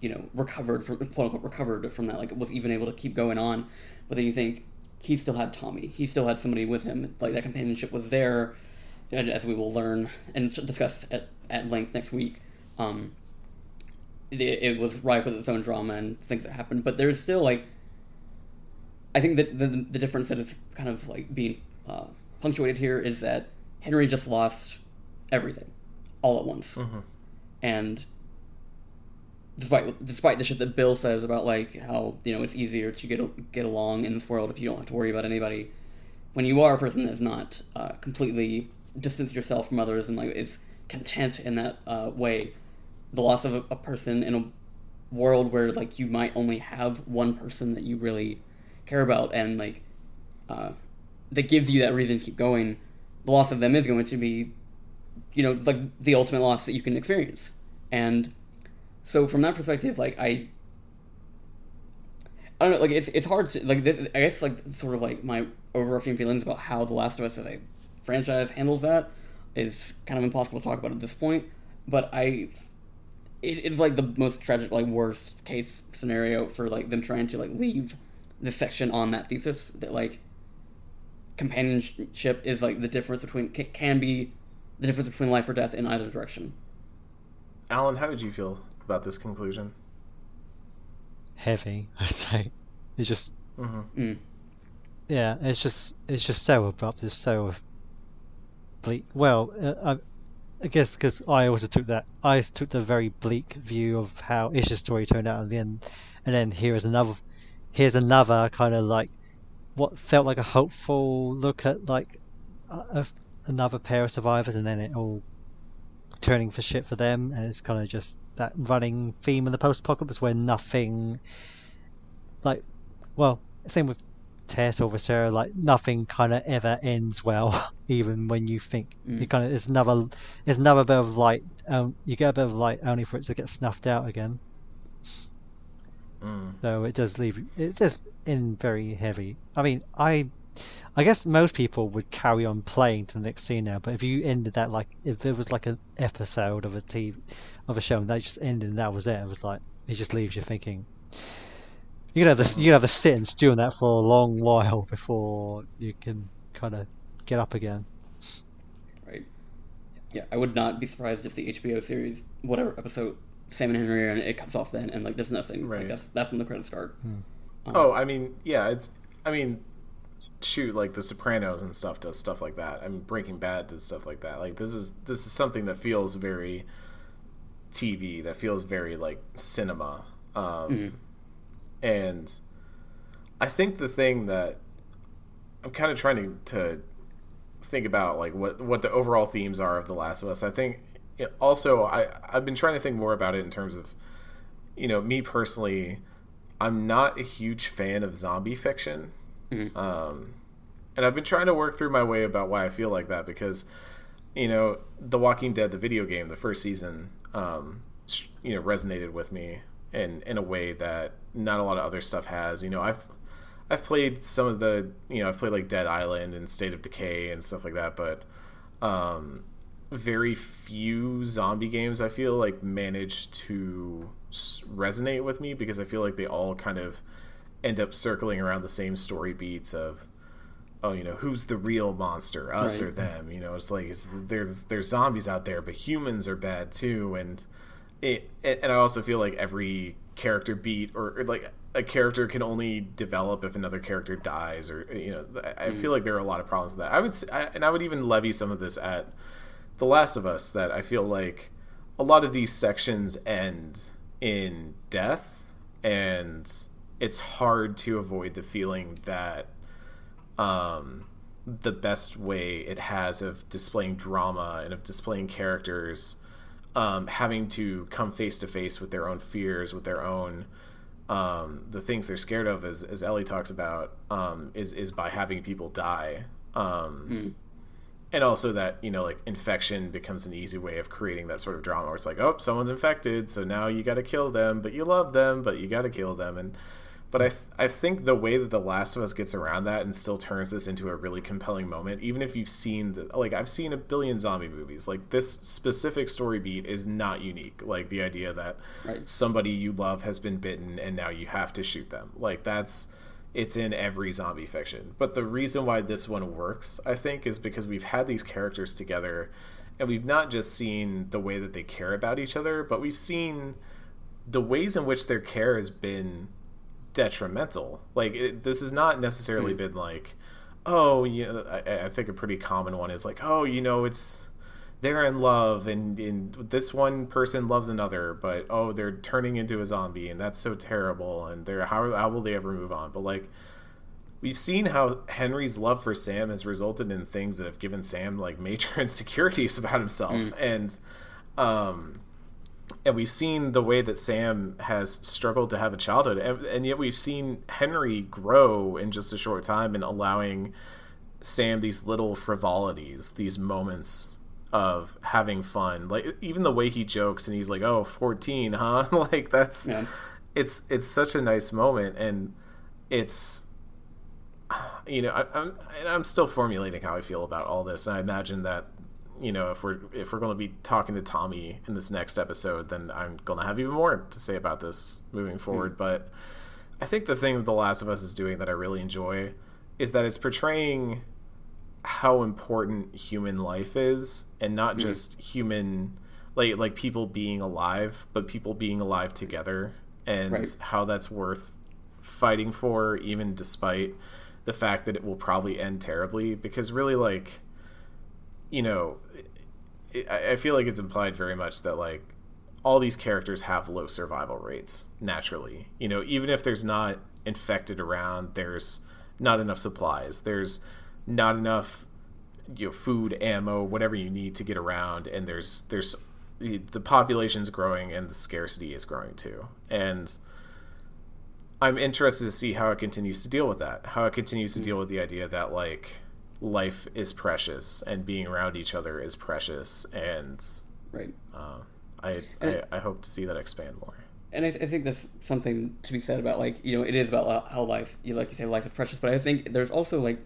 Speaker 2: you know, recovered from quote unquote recovered from that, like was even able to keep going on. But then you think he still had Tommy. He still had somebody with him. Like that companionship was there, as we will learn and discuss at, at length next week. Um, it was rife with its own drama and things that happened. But there's still like, I think that the the difference that is kind of like being uh, punctuated here is that Henry just lost everything, all at once, mm-hmm. and despite despite the shit that Bill says about like how you know it's easier to get get along in this world if you don't have to worry about anybody, when you are a person that's not uh, completely distanced yourself from others and like is content in that uh, way the loss of a, a person in a world where like you might only have one person that you really care about and like uh, that gives you that reason to keep going the loss of them is going to be you know like the ultimate loss that you can experience and so from that perspective like i I don't know, like it's it's hard to like this, I guess like sort of like my overarching feelings about how The Last of Us as a franchise handles that is kind of impossible to talk about at this point. But I it, it's like the most tragic, like worst case scenario for like them trying to like leave the section on that thesis that like companionship is like the difference between can be the difference between life or death in either direction.
Speaker 1: Alan, how did you feel about this conclusion?
Speaker 3: Heavy, I'd say. It's just,
Speaker 2: mm-hmm. mm.
Speaker 3: yeah, it's just it's just so abrupt. It's so bleak. Well, uh, I guess because I also took that I took the very bleak view of how Ish's story turned out at the end, and then here is another here's another kind of like what felt like a hopeful look at like a, another pair of survivors, and then it all turning for shit for them, and it's kind of just that running theme in the post-apocalypse where nothing, like, well, same with Tess or Viscera, like nothing kind of ever ends well, even when you think
Speaker 2: Mm.
Speaker 3: you kind of it's another it's another bit of light. Um, you get a bit of light only for it to get snuffed out again.
Speaker 1: Mm.
Speaker 3: So it does leave it does in very heavy. I mean, I I guess most people would carry on playing to the next scene now, but if you ended that like if there was like an episode of a TV of a show and that just ended and that was it, it was like it just leaves you thinking. You could have to you could have to sit and stew on that for a long while before you can kind of get up again.
Speaker 2: right? Yeah, I would not be surprised if the HBO series, whatever episode Sam and Henry are in, it cuts off then, and like there's nothing.
Speaker 1: Right.
Speaker 2: Like that's that's when the credits start. Um,
Speaker 1: Oh, I mean, yeah, it's. I mean, shoot, like The Sopranos and stuff does stuff like that. I mean, Breaking Bad does stuff like that. Like this is this is something that feels very TV. That feels very like cinema. Um, And I think the thing that I'm kind of trying to, to think about, like what what the overall themes are of The Last of Us. I think it also I I've been trying to think more about it in terms of, you know, me personally. I'm not a huge fan of zombie fiction. Um, and I've been trying to work through my way about why I feel like that because, you know, The Walking Dead, the video game, the first season, um, you know, resonated with me in in a way that not a lot of other stuff has. You know, I've I've played some of the, you know, I've played like Dead Island and State of Decay and stuff like that, but um, very few zombie games I feel like manage to resonate with me because I feel like they all kind of end up circling around the same story beats of oh you know who's the real monster us
Speaker 2: Right.
Speaker 1: or them you know it's like it's, there's there's zombies out there but humans are bad too and it and I also feel like every character beat or, or like a character can only develop if another character dies or you know I, I feel like there are a lot of problems with that. I would I and I would even levy some of this at the Last of Us that I feel like a lot of these sections end in death, and it's hard to avoid the feeling that um, the best way it has of displaying drama and of displaying characters um, having to come face to face with their own fears, with their own um, the things they're scared of, as, as Ellie talks about, um, is is by having people die. Um, and also that you know like infection becomes an easy way of creating that sort of drama where it's like oh someone's infected so now you got to kill them but you love them but you got to kill them and but I, th- I think the way that the last of us gets around that and still turns this into a really compelling moment even if you've seen the like i've seen a billion zombie movies like this specific story beat is not unique like the idea that
Speaker 2: Right.
Speaker 1: somebody you love has been bitten and now you have to shoot them like that's it's in every zombie fiction. But the reason why this one works, I think, is because we've had these characters together and we've not just seen the way that they care about each other, but we've seen the ways in which their care has been detrimental. Like, it, this has not necessarily been like, oh, you know, I, I think a pretty common one is like, oh, you know, it's they're in love and, and this one person loves another but oh they're turning into a zombie and that's so terrible and they're how, how will they ever move on? But like we've seen how henry's love for sam has resulted in things that have given sam like major insecurities about himself and um and we've seen the way that sam has struggled to have a childhood and, and yet we've seen henry grow in just a short time and allowing sam these little frivolities these moments of having fun like even the way he jokes and he's like oh 14 huh like that's
Speaker 2: Yeah.
Speaker 1: it's it's such a nice moment and it's you know I, I'm and I'm still formulating how I feel about all this and I imagine that you know if we're if we're going to be talking to Tommy in this next episode then I'm going to have even more to say about this moving forward. Hmm. But I think the thing that The Last of Us is doing that I really enjoy is that it's portraying how important human life is and not hmm. just human like like people being alive but people being alive together and
Speaker 2: Right.
Speaker 1: how that's worth fighting for even despite the fact that it will probably end terribly. Because really like you know it, I I feel like it's implied very much that like all these characters have low survival rates naturally. You know, even if there's not infected around, there's not enough supplies. There's not enough you know food, ammo, whatever you need to get around, and there's there's the, the population's growing and the scarcity is growing too. And I'm interested to see how it continues to deal with that. How it continues to hmm. deal with the idea that like life is precious and being around each other is precious and
Speaker 2: Right.
Speaker 1: uh, I,
Speaker 2: And-
Speaker 1: I I hope to see that expand more.
Speaker 2: And I, I think there's something to be said about like you know it is about how life you like you say life is precious, but I think there's also like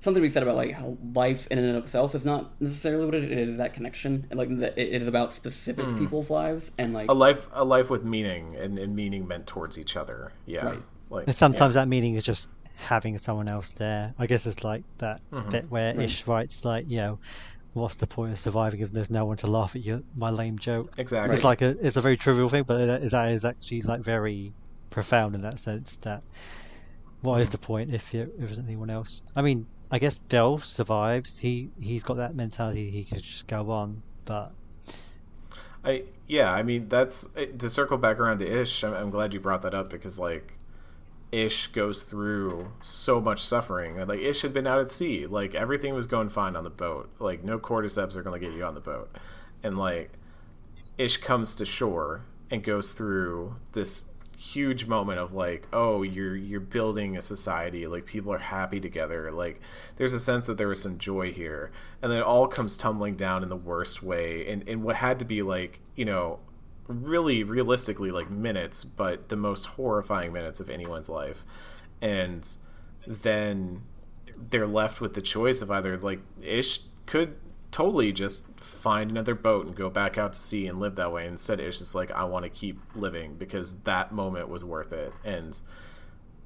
Speaker 2: something to be said about like how life in and of itself is not necessarily what it is. It is that connection and like that it is about specific people's lives and like
Speaker 1: A life a life with meaning and, and meaning meant towards each other. Yeah.
Speaker 2: Right.
Speaker 1: Like
Speaker 3: And sometimes that meaning is just having someone else there. I guess it's like that
Speaker 1: Mhm.
Speaker 3: bit where
Speaker 2: Right.
Speaker 3: Ish writes like, you know, what's the point of surviving if there's no one to laugh at you my lame joke?
Speaker 1: exactly.
Speaker 3: It's like a it's a very trivial thing, but it, that is actually like very profound in that sense. That what is
Speaker 1: Mhm.
Speaker 3: the point if there if isn't anyone else? I mean, I guess Bill survives. He he's got that mentality. He could just go on, but
Speaker 1: I yeah, I mean that's eh, to circle back around to Ish. I'm, I'm glad you brought that up because like Ish goes through so much suffering. Like Ish had been out at sea, like everything was going fine on the boat. Like no cordyceps are to get you on the boat, and like Ish comes to shore and goes through this huge moment of like oh you're you're building a society. Like people are happy together. Like there's a sense that there was some joy here. And then it all comes tumbling down in the worst way. And in what had to be like you know really realistically like minutes but the most horrifying minutes of anyone's life. And then they're left with the choice of either like ish could totally just find another boat and go back out to sea and live that way. Instead ish is like i want to keep living because that moment was worth it. And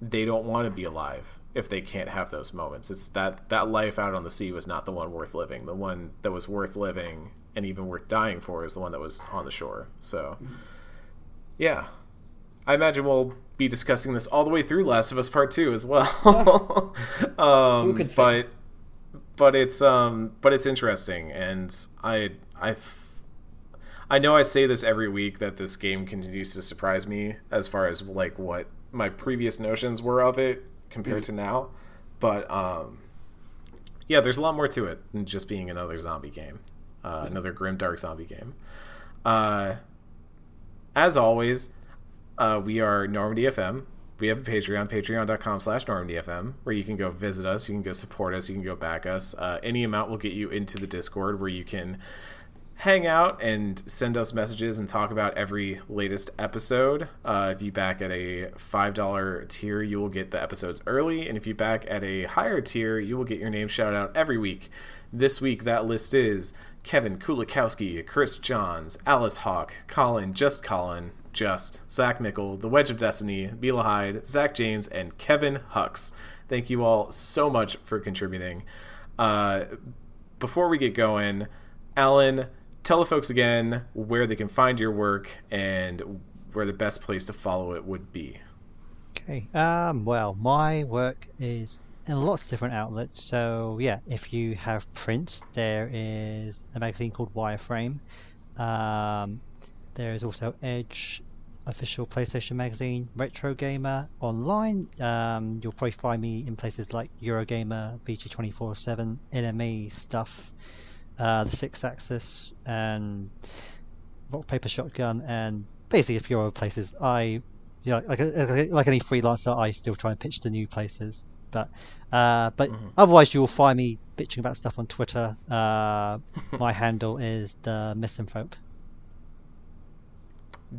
Speaker 1: they don't want to be alive if they can't have those moments. It's that that life out on the sea was not the one worth living. The one that was worth living and even worth dying for is the one that was on the shore. So yeah. I imagine we'll be discussing this all the way through Last of Us Part Two as well. um,
Speaker 2: Who could say?
Speaker 1: but but it's um but it's interesting, and I I th- I know I say this every week that this game continues to surprise me as far as like what my previous notions were of it compared to now, but um yeah, there's a lot more to it than just being another zombie game, uh, another grim dark zombie game. Uh, as always, uh, we are Normandy FM. We have a Patreon, patreon.com slash NormandyFM, where you can go visit us, you can go support us, you can go back us. Uh, any amount will get you into the Discord where you can hang out and send us messages and talk about every latest episode. Uh, if you back at a $5 tier, you will get the episodes early. And if you back at a higher tier, you will get your name shouted out every week. This week, that list is Kevin Kulikowski, Chris Johns, Alice Hawk, Colin, Just Colin, Just, Zach Mickle, The Wedge of Destiny, Bela Hyde, Zach James, and Kevin Hux. Thank you all so much for contributing. Uh, before we get going, Alan, tell the folks again where they can find your work and where the best place to follow it would be.
Speaker 3: Okay. Um. Well, my work is in lots of different outlets. So yeah, if you have print, there is a magazine called Wireframe. Um, there is also Edge, official PlayStation magazine, Retro Gamer. Online, um, you'll probably find me in places like Eurogamer, VG247, NME stuff, uh, the Sixth Axis, and Rock Paper Shotgun, and basically a few other places. I yeah, like like like any freelancer, I still try and pitch to new places. But uh, but
Speaker 1: Mhm.
Speaker 3: otherwise, you will find me bitching about stuff on Twitter. Uh, my handle is the misanthrope.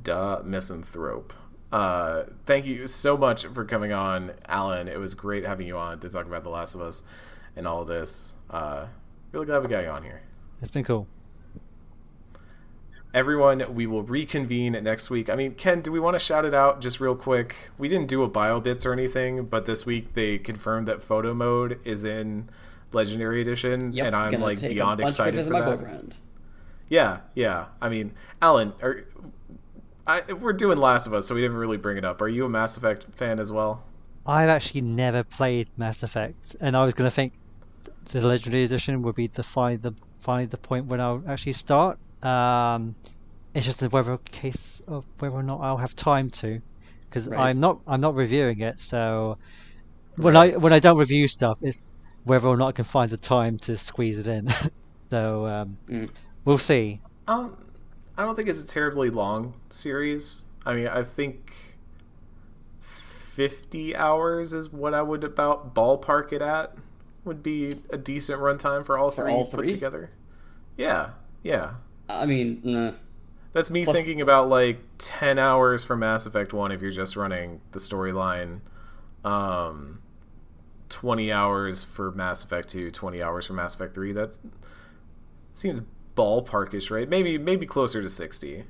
Speaker 1: Duh, misanthrope. Uh, thank you so much for coming on, Alan. It was great having you on to talk about The Last of Us and all this. Uh, really glad we got you on here.
Speaker 3: It's been cool.
Speaker 1: Everyone, we will reconvene next week. I mean, Ken, do we want to shout it out just real quick? We didn't do a bio bits or anything, but this week they confirmed that photo mode is in Legendary Edition,
Speaker 2: Yep,
Speaker 1: and I'm like beyond excited for that.
Speaker 2: boyfriend.
Speaker 1: Yeah, yeah. I mean, Alan, are, I, we're doing Last of Us, so we didn't really bring it up. Are you a Mass Effect fan as well?
Speaker 3: I've actually never played Mass Effect, and I was gonna think the Legendary Edition would be the finally the finally the point when I'll actually start. Um, it's just a whether case of whether or not I'll have time to, because
Speaker 2: Right.
Speaker 3: I'm not I'm not reviewing it, so when I when I don't review stuff, it's whether or not I can find the time to squeeze it in. so um,
Speaker 2: Mm.
Speaker 3: we'll see.
Speaker 1: Um, I don't think it's a terribly long series. I mean, I think fifty hours is what I would about ballpark it at. Would be a decent runtime for all
Speaker 2: For
Speaker 1: three
Speaker 2: all
Speaker 1: put
Speaker 2: three?
Speaker 1: together. Yeah, yeah.
Speaker 2: I mean, nah.
Speaker 1: That's me
Speaker 2: Plus-
Speaker 1: thinking about like ten hours for Mass Effect One if you're just running the storyline. Um, twenty hours for Mass Effect Two, 20 hours for Mass Effect Three. That seems ballparkish, right? Maybe maybe closer to sixty.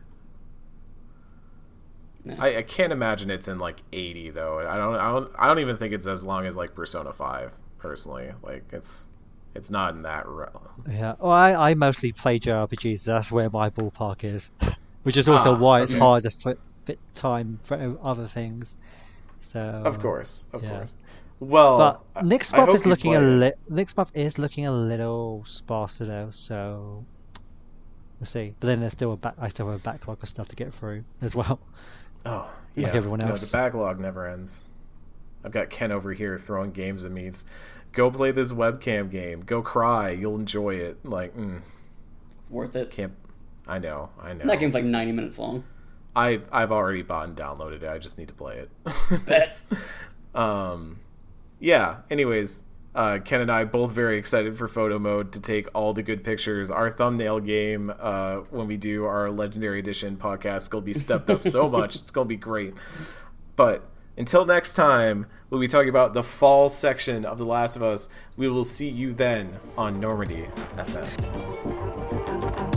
Speaker 2: Nah.
Speaker 1: I, I can't imagine it's in like eighty though. I don't I don't I don't even think it's as long as like Persona Five personally. Like it's it's not in that realm.
Speaker 3: Yeah. Well, I, I mostly play JRPGs. That's where my ballpark is, which is also
Speaker 1: Ah,
Speaker 3: why it's
Speaker 1: okay.
Speaker 3: hard to fit, fit time for other things. So
Speaker 1: Of course, of
Speaker 3: yeah.
Speaker 1: course. Well,
Speaker 3: But
Speaker 1: I-
Speaker 3: next
Speaker 1: I
Speaker 3: month is looking a li- month is looking a little sparser though, so we'll see. But then there's still a back. I still have a backlog of stuff to get through as well.
Speaker 1: Oh, yeah.
Speaker 3: everyone
Speaker 1: No,
Speaker 3: else.
Speaker 1: the backlog never ends. I've got Ken over here throwing games at me. It's, Go play this webcam game. Go cry. You'll enjoy it. Like, mm,
Speaker 2: worth it.
Speaker 1: can't. I know. I know.
Speaker 2: That game's like 90 minutes long.
Speaker 1: I I've already bought and downloaded it. I just need to play it.
Speaker 2: Bet.
Speaker 1: um, yeah. Anyways, uh, Ken and I both very excited for photo mode to take all the good pictures. Our thumbnail game uh, when we do our Legendary Edition podcast will be stepped up so much. It's gonna be great. But until next time, we'll be talking about the fall section of The Last of Us. We will see you then on Normandy FM.